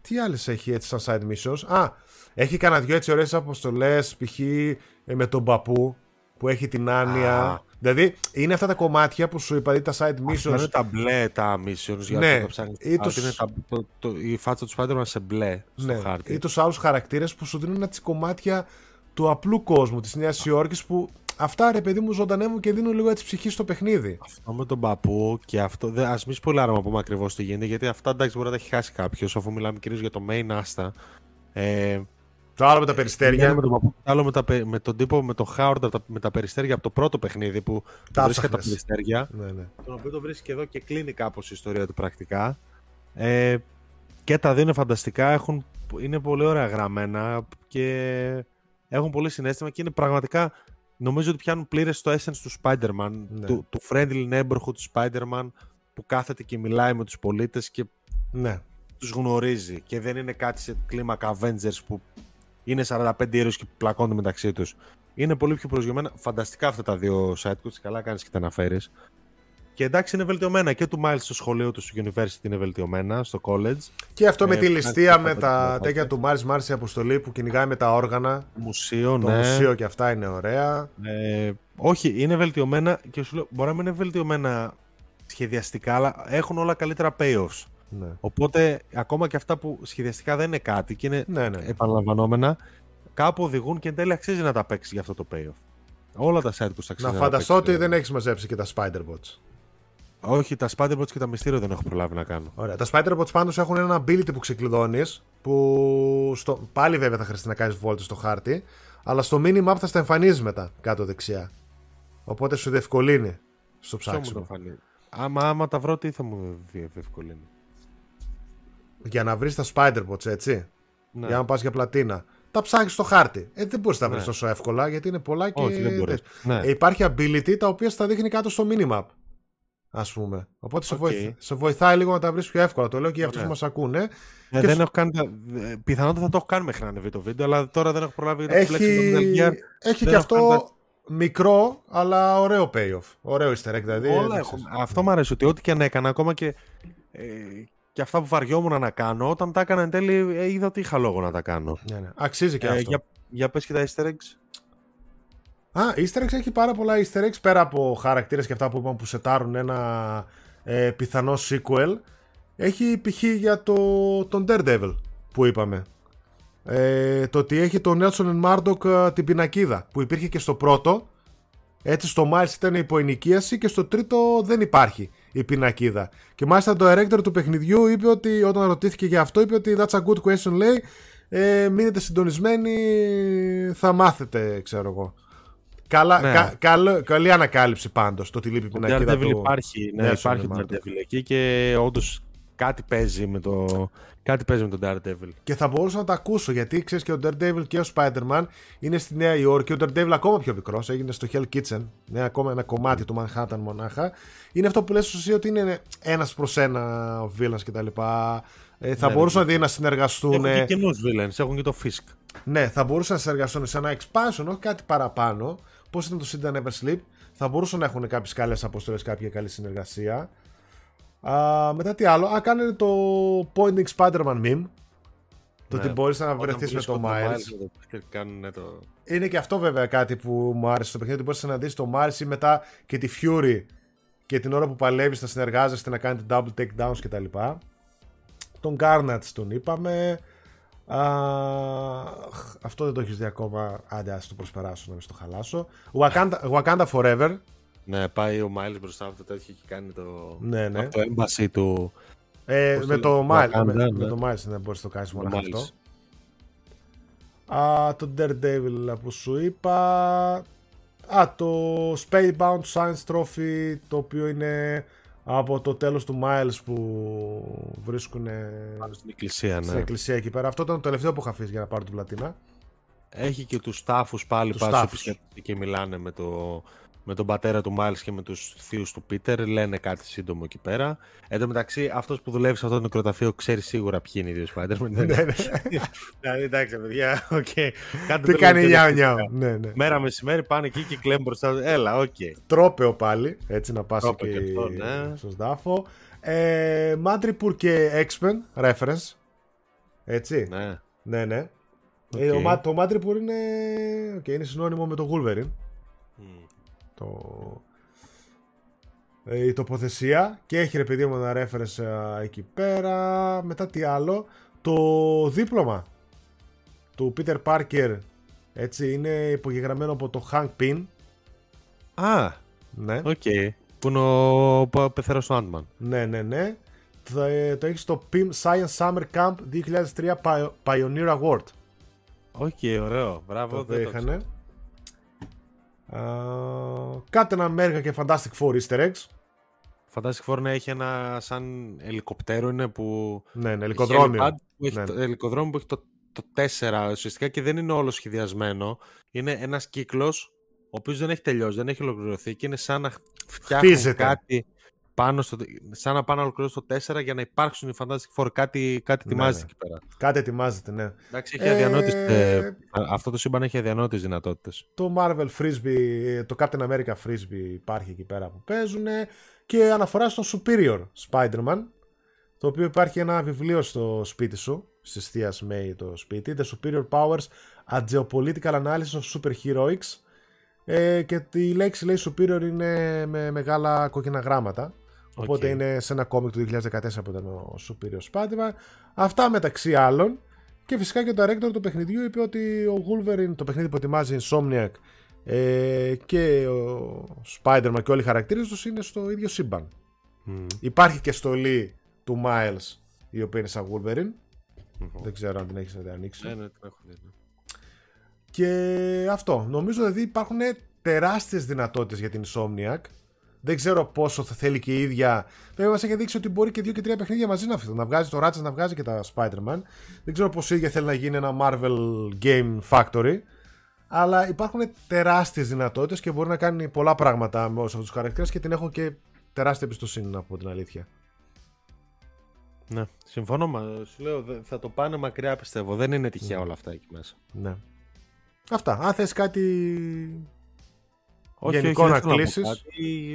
Τι άλλες έχει έτσι σαν side missions; Α, έχει κανένα δυο έτσι ωραίες αποστολές. Π.χ. ε, με τον παππού που έχει την άνοια. Α. Δηλαδή είναι αυτά τα κομμάτια που σου είπα, δηλαδή τα side Αυτά είναι missions. τα μπλε τα missions για Ναι, να το ψάχνεις. ή Αυτή τους- είναι τα, το, το, η φάτσα του Spider-Man σε μπλε στο Ναι, χάρτη. ή τους άλλους χαρακτήρες που σου δίνουν έτσι κομμάτια του απλού κόσμου της Νέας Υόρκης που αυτά ρε παιδί μου ζωντανεύουν και δίνουν λίγο έτσι ψυχή στο παιχνίδι. Αυτό με τον παππού και αυτό. Δεν, ας μη σπολάρουμε να πούμε ακριβώς τι γίνεται, γιατί αυτά εντάξει μπορεί να τα έχει χάσει κάποιος, αφού μιλάμε κυρίως για το main Asta. Ε, Το άλλο με τα Πηγαίνει περιστέρια. με τον παππού, το άλλο με, τα, πε- με τον τύπο, με τον Χάουρντ από τα- με τα περιστέρια από το πρώτο παιχνίδι που Τα βρίσκεται τα ψάχνες. περιστέρια. Ναι, ναι. τον οποίο το βρίσκει εδώ και κλείνει κάπως η ιστορία του πρακτικά. Ε, και τα δύο είναι φανταστικά, έχουν είναι πολύ ωραία γραμμένα και έχουν πολύ συνέστημα και είναι πραγματικά νομίζω ότι πιάνουν πλήρες το essence του Spider-Man, Ναι. του, του friendly neighborhood του Spider-Man που κάθεται και μιλάει με τους πολίτες και Ναι. τους γνωρίζει και δεν είναι κάτι σε κλίμακα Avengers που είναι 45 ήρωες και πλακώνται μεταξύ τους. Είναι πολύ πιο προσγειωμένα. Φανταστικά αυτά τα δύο side quests, καλά κάνεις και τα αναφέρεις. Και εντάξει είναι βελτιωμένα και του Miles στο σχολείο του στο University είναι βελτιωμένα, στο college. Και αυτό με Ε, τη κάνει ληστεία και με τα τα πάντα. τέτοια του Μάρις Μάρση αποστολή που κυνηγάει με τα όργανα. Μουσείο, Το ναι. μουσείο και αυτά είναι ωραία. Ε, όχι, είναι βελτιωμένα και σου λέω, μπορεί να μην είναι βελτιωμένα σχεδιαστικά, αλλά έχουν όλα καλύτερα payoffs. Ναι. Οπότε, ακόμα και αυτά που σχεδιαστικά δεν είναι κάτι και είναι Ναι, ναι. επαναλαμβανόμενα, κάπου οδηγούν και εν τέλει αξίζει να τα παίξεις για αυτό το payoff. Όλα τα side quests αξίζει Να τα φανταστώ παίξεις. ότι δεν έχεις μαζέψει και τα Spider-Bots. Όχι, τα Spider-Bots και τα μυστήρια δεν έχω προλάβει να κάνω. Ωραία. Τα Spider-Bots πάντως έχουν ένα ability που ξεκλειδώνεις. Που στο... πάλι βέβαια θα χρειαστεί να κάνεις βόλτες στο χάρτη. Αλλά στο minimap θα στα εμφανίζεις μετά κάτω δεξιά. Οπότε σου διευκολύνει στο Ποιο μου το ψάξιμο. φανεί. Άμα, άμα τα βρω, τι θα μου διευκολύνει; Για να βρεις τα Spider-Bots, έτσι. Ναι. Για να πας για πλατίνα. Τα ψάχνεις στο χάρτη. Ε, δεν μπορείς να τα βρεις Ναι. τόσο εύκολα γιατί είναι πολλά και. Όχι, δεν μπορείς. τέτοια. Ναι. Ε, υπάρχει ability τα οποία στα δείχνει κάτω στο minimap. Α πούμε. Οπότε σε, Οκ. βοηθ- σε βοηθάει λίγο να τα βρεις πιο εύκολα. Το λέω και για αυτούς που Ωραία. μας ακούνε. Ε, Και δεν σου- έχω κάνει. τα- ε, Πιθανότατα θα το έχω κάνει μέχρι να ανεβεί το βίντεο, αλλά τώρα δεν έχω προλάβει γιατί έχω Έχει, μπλέξει με το Metal Gear. έχει Δεν και έχω κάνει αυτό μικρό, αλλά ωραίο payoff. Ωραίο easter egg, δηλαδή. Όλα έδειξες. έχουν. Αυτό μου αρέσει ότι ό,τι και αν έκανα, ακόμα και, ε, και αυτά που βαριόμουν να κάνω, όταν τα έκανα εν τέλει ε, είδα ότι είχα λόγο να τα κάνω. Ναι, ναι. Αξίζει και Ε, αυτό. για, για πες και τα easter eggs. Α, easter eggs έχει πάρα πολλά easter eggs πέρα από χαρακτήρες και αυτά που είπαμε που σετάρουν ένα ε, πιθανό sequel. Έχει π.χ. για το, τον Daredevil που είπαμε. Ε, το ότι έχει τον Nelson Murdoch ε, την πινακίδα που υπήρχε και στο πρώτο. Έτσι στο Miles ήταν η υποενοικίαση και στο τρίτο δεν υπάρχει η πινακίδα. Και μάλιστα το director του παιχνιδιού είπε ότι όταν ρωτήθηκε για αυτό είπε ότι that's a good question λέει ε, μείνετε συντονισμένοι θα μάθετε ξέρω εγώ. Καλά, Ναι. κα, καλό- καλή ανακάλυψη πάντως το ότι λείπει η Ο πινακίδα Daredevil του. υπάρχει, ναι, Nelson υπάρχει ο Murdoch. Daredevil εκεί και όντως κάτι παίζει με το. Κάτι παίζει με τον Daredevil. Και θα μπορούσα να τα ακούσω γιατί ξέρεις και ο Daredevil και ο Spider-Man είναι στη Νέα Υόρκη. Ο Daredevil ακόμα πιο μικρός, έγινε στο Hell Kitchen. Είναι ακόμα ένα κομμάτι του Manhattan μονάχα. Είναι αυτό που λες ουσία ότι είναι ένας προς ένα ο villains κτλ. Ε, θα Ναι, μπορούσαν ναι. δηλαδή να συνεργαστούν. Έχουν και καινούς villains, έχουν και το Fisk. Ναι, θα μπορούσαν να συνεργαστούν σε ένα expansion, όχι κάτι παραπάνω. Πώς ήταν το Sit and Never Sleep. Θα μπορούσαν να έχουν κάποιες καλές αποστολές, κάποια καλή συνεργασία. Α, μετά τι άλλο. Α, κάνανε το Pointing Spider-Man meme. Το Ναι. ότι μπορείς να Όταν βρεθείς με βρίσκονται το Miles. με το Fisk, κάνουν το. Είναι και αυτό βέβαια κάτι που μου άρεσε στο παιχνίδι. Ότι μπορείς να συναντήσει το Miles ή μετά και τη Fury και την ώρα που παλεύεις να συνεργάζεστε να κάνετε double takedowns κτλ. Τον Garnett τον είπαμε. Α, αυτό δεν το έχεις δει ακόμα. Άντε, ας το προσπεράσω να μην στο χαλάσω. Wakanda, Wakanda Forever. Ναι, πάει ο Miles μπροστά από το τέτοιο και κάνει το. Ναι, ναι. Από το embassy του. Ε, Πώς με, το το λένε, Miles, Wakanda, με, ναι. με το Miles ναι, μπορείς να το κάνεις μόνο το αυτό. Miles. Α, το Daredevil που σου είπα. Α, το Spellbound Science Trophy το οποίο είναι από το τέλος του Miles που βρίσκουν Πάνω στην εκκλησία, στην ναι. εκκλησία εκεί πέρα. Αυτό ήταν το τελευταίο που είχα αφήσει για να πάρω την πλατίνα. Έχει και τους τάφους πάλι Τους πάλι τάφους. και μιλάνε με, το, με τον πατέρα του Miles και με τους θείους του Πίτερ. Λένε κάτι σύντομο εκεί πέρα. Εν τω μεταξύ, αυτός που δουλεύει σε αυτό το νεκροταφείο ξέρει σίγουρα ποιοι είναι οι δύο Spider-Man. ναι, ναι. Δηλαδή, εντάξει, παιδιά, οκ. Κάντε Τι το κάνει λίγο νιάου πιο νιάου. λογικά. Ναι, ναι. Μέρα μεσημέρι πάνε εκεί και κλαίουν μπροστά. του. Έλα, οκ. Trophy πάλι, έτσι να πας Trophy εκεί και αυτό, ναι. στον τάφο. Ε, Madripoor και X-Men, reference. Έτσι. Ναι. Ναι, ναι. Οκ. Ε, ο Μα- το Madripoor είναι, οκ, είναι συνώνυμο με το Wolverine. Μμ. Το... Ε, η τοποθεσία και έχει ρε παιδί μου ένα reference ε, εκεί πέρα. Μετά τι άλλο. Το δίπλωμα του Peter Parker έτσι είναι υπογεγραμμένο από το Hank Pym. Α, Ναι. οκ. Που είναι ο πα- πεθερός του Ant-Man. Ναι, ναι, ναι. Το, ε, το έχεις στο Pym Science Summer Camp 2003 Pio- Pioneer Award. Οκ, ωραίο. Μπράβο. Το δεν το είχανε. Α, Captain America και Fantastic Four Easter Eggs. Fantastic Four ναι, έχει ένα σαν ελικοπτέρο είναι που... Ναι, ναι, ελικοδρόμιο. Έχει που έχει Ναι. το, ελικοδρόμιο που έχει το, το 4 ουσιαστικά και δεν είναι όλο σχεδιασμένο. Είναι ένας κύκλος ο οποίος δεν έχει τελειώσει, δεν έχει ολοκληρωθεί και είναι σαν να φτιάχνουν Χτίζεται. κάτι πάνω στο, σαν να πάνε να ολοκληρώσουν το 4 για να υπάρξουν οι Fantastic Four. Κάτι, κάτι Ναι, ετοιμάζεται ναι. εκεί πέρα. Κάτι ετοιμάζεται, ναι. Εντάξει, έχει Ε, αδιανότητες, ε, α- αυτό το σύμπαν έχει αδιανότητες δυνατότητες. Το Marvel Frisbee, το Captain America Frisbee υπάρχει εκεί πέρα που παίζουν και αναφορά στο Superior Spider-Man το οποίο υπάρχει ένα βιβλίο στο σπίτι σου στις θείας May το σπίτι The Superior Powers A Geopolitical Analysis of Superheroics ε, και η λέξη λέει Superior είναι με μεγάλα κόκκινα γράμματα οπότε Οκ. είναι σε ένα κόμικ του 2014 που ήταν ο Superior Spider-Man αυτά μεταξύ άλλων και φυσικά και το director του παιχνιδιού είπε ότι ο Wolverine, το παιχνίδι που ετοιμάζει η Insomniac ε, και ο Spider-Man και όλοι οι χαρακτήρες τους είναι στο ίδιο σύμπαν. Μμ. Υπάρχει και στολή του Miles η οποία είναι σαν Wolverine. Μμμ. Δεν ξέρω αν την έχεις ανοίξεις. Ναι, ναι, την έχω δει. ναι. Και αυτό. Νομίζω δηλαδή υπάρχουν τεράστιες δυνατότητες για την Insomniac. Δεν ξέρω πόσο θα θέλει και η ίδια. Βέβαια, μας έχει δείξει ότι μπορεί και δύο και τρία παιχνίδια μαζί να, να βγάζει το Ratchet να βγάζει και τα Spider-Man. Δεν ξέρω πώ η ίδια θέλει να γίνει ένα Marvel Game Factory. Αλλά υπάρχουν τεράστιες δυνατότητες και μπορεί να κάνει πολλά πράγματα με όλους αυτούς τους χαρακτήρες και την έχω και τεράστια εμπιστοσύνη να πω την αλήθεια. Ναι, συμφωνώ. Μα, σου λέω, δε- θα το πάνε μακριά πιστεύω. Δεν είναι τυχαία όλα αυτά εκεί μέσα. Ναι. Αυτά. Αν θες κάτι Όχι, Γενικό όχι, να δεν θέλω πω κλείσεις.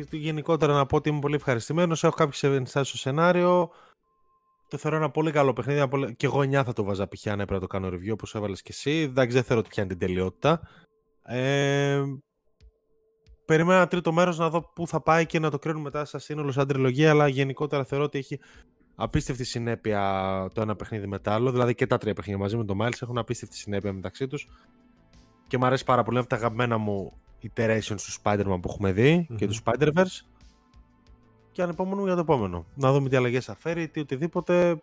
κάτι. Γενικότερα να πω ότι είμαι πολύ ευχαριστημένος. Έχω κάποιες ενστάσεις στο σενάριο. Το θεωρώ ένα πολύ καλό παιχνίδι. ένα πολύ- Και εγώ 9 θα το βάζα π.χ. αν έπρεπε να το κάνω review όπως έβαλες και εσύ. Εντάξει, δεν θεωρώ ότι πιάνει την τελειότητα. Ε, περιμένω ένα τρίτο μέρος να δω πού θα πάει και να το κρίνουμε μετά σαν σύνολο, σαν τριλογία. Αλλά γενικότερα θεωρώ ότι έχει απίστευτη συνέπεια το ένα παιχνίδι με το άλλο. Δηλαδή και τα τρία παιχνίδια μαζί με το Miles έχουν απίστευτη συνέπεια μεταξύ τους. Και μου αρέσει πάρα πολύ είναι από τα αγαπημένα μου iterations του Spider-Man που έχουμε δει και Μμμ. του Spider-Verse. Και ανυπομονούμε για το επόμενο. Να δούμε τι αλλαγές θα φέρει, τι οτιδήποτε.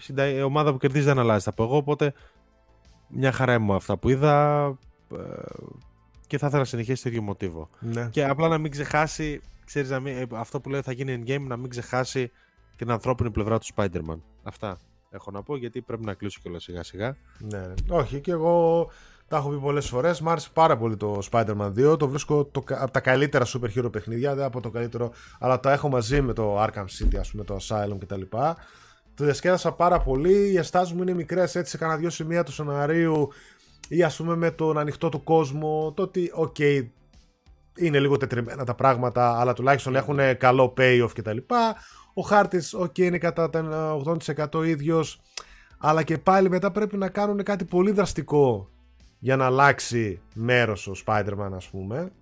Συντα- Η ομάδα που κερδίζει δεν αλλάζει, θα πω εγώ. Οπότε μια χαρά μου αυτά που είδα. ε, Και θα ήθελα να συνεχίσει το ίδιο μοτίβο. Ναι. Και απλά να μην ξεχάσει, ξέρεις, να μην, ε, αυτό που λέει θα γίνει endgame, να μην ξεχάσει την ανθρώπινη πλευρά του Spider-Man. Αυτά έχω να πω γιατί πρέπει να κλείσω κιόλας σιγά σιγά. Ναι, ναι. Όχι, και εγώ τα έχω πει πολλές φορές. Μ' άρεσε πάρα πολύ το Spider-Man 2. Το βρίσκω το, κα- από τα καλύτερα superhero παιχνίδια. Δεν από το καλύτερο, αλλά τα έχω μαζί με το Arkham City, ας πούμε, το Asylum κτλ. Το διασκέδασα πάρα πολύ. Οι ενστάσεις μου είναι μικρές έτσι σε κανένα δυο σημεία του σεναρίου ή ας πούμε με τον ανοιχτό του κόσμο. Το ότι, οκ, είναι λίγο τετριμμένα τα πράγματα, αλλά τουλάχιστον έχουν καλό payoff κτλ. Ο χάρτης, οκ, είναι κατά τα 80% ίδιος. Αλλά και πάλι μετά πρέπει να κάνουν κάτι πολύ δραστικό για να αλλάξει μέρος ο Spider-Man ας πούμε.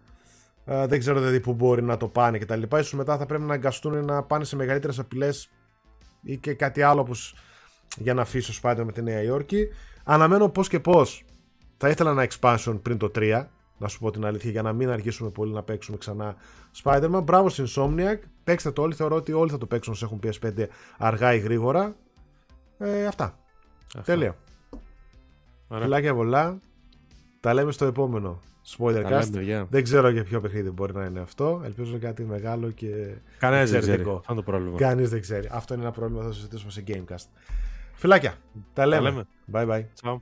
Ε, δεν ξέρω δηλαδή που μπορεί να το πάνε και τα λοιπά. Ίσως μετά θα πρέπει να αναγκαστούν να πάνε σε μεγαλύτερες απειλές ή και κάτι άλλο όπως για να αφήσει ο Spider-Man τη Νέα Υόρκη. Αναμένω πώς και πώς. Θα ήθελα ένα expansion πριν το 3, να σου πω την αλήθεια, για να μην αργήσουμε πολύ να παίξουμε ξανά Spider-Man. Μπράβο στην Insomniac. Παίξτε το όλοι. Θεωρώ ότι όλοι θα το παίξουν όσοι έχουν PS5 αργά ή γρήγορα. Ε, αυτά. Αυτά. Τέλεια. Ωραία. Φιλάκια πολλά. Τα λέμε στο επόμενο Τα λέμε, Spoilercast. παιδιά. Δεν ξέρω για ποιο παιχνίδι μπορεί να είναι αυτό. Ελπίζω είναι κάτι μεγάλο και Κανένας δεν ξέρει. εξαιρετικό. Αυτό είναι το πρόβλημα. κανείς δεν ξέρει. Αυτό είναι ένα πρόβλημα που θα συζητήσουμε σε Gamecast. Φιλάκια. Τα λέμε. λέμε. Bye bye. Ciao.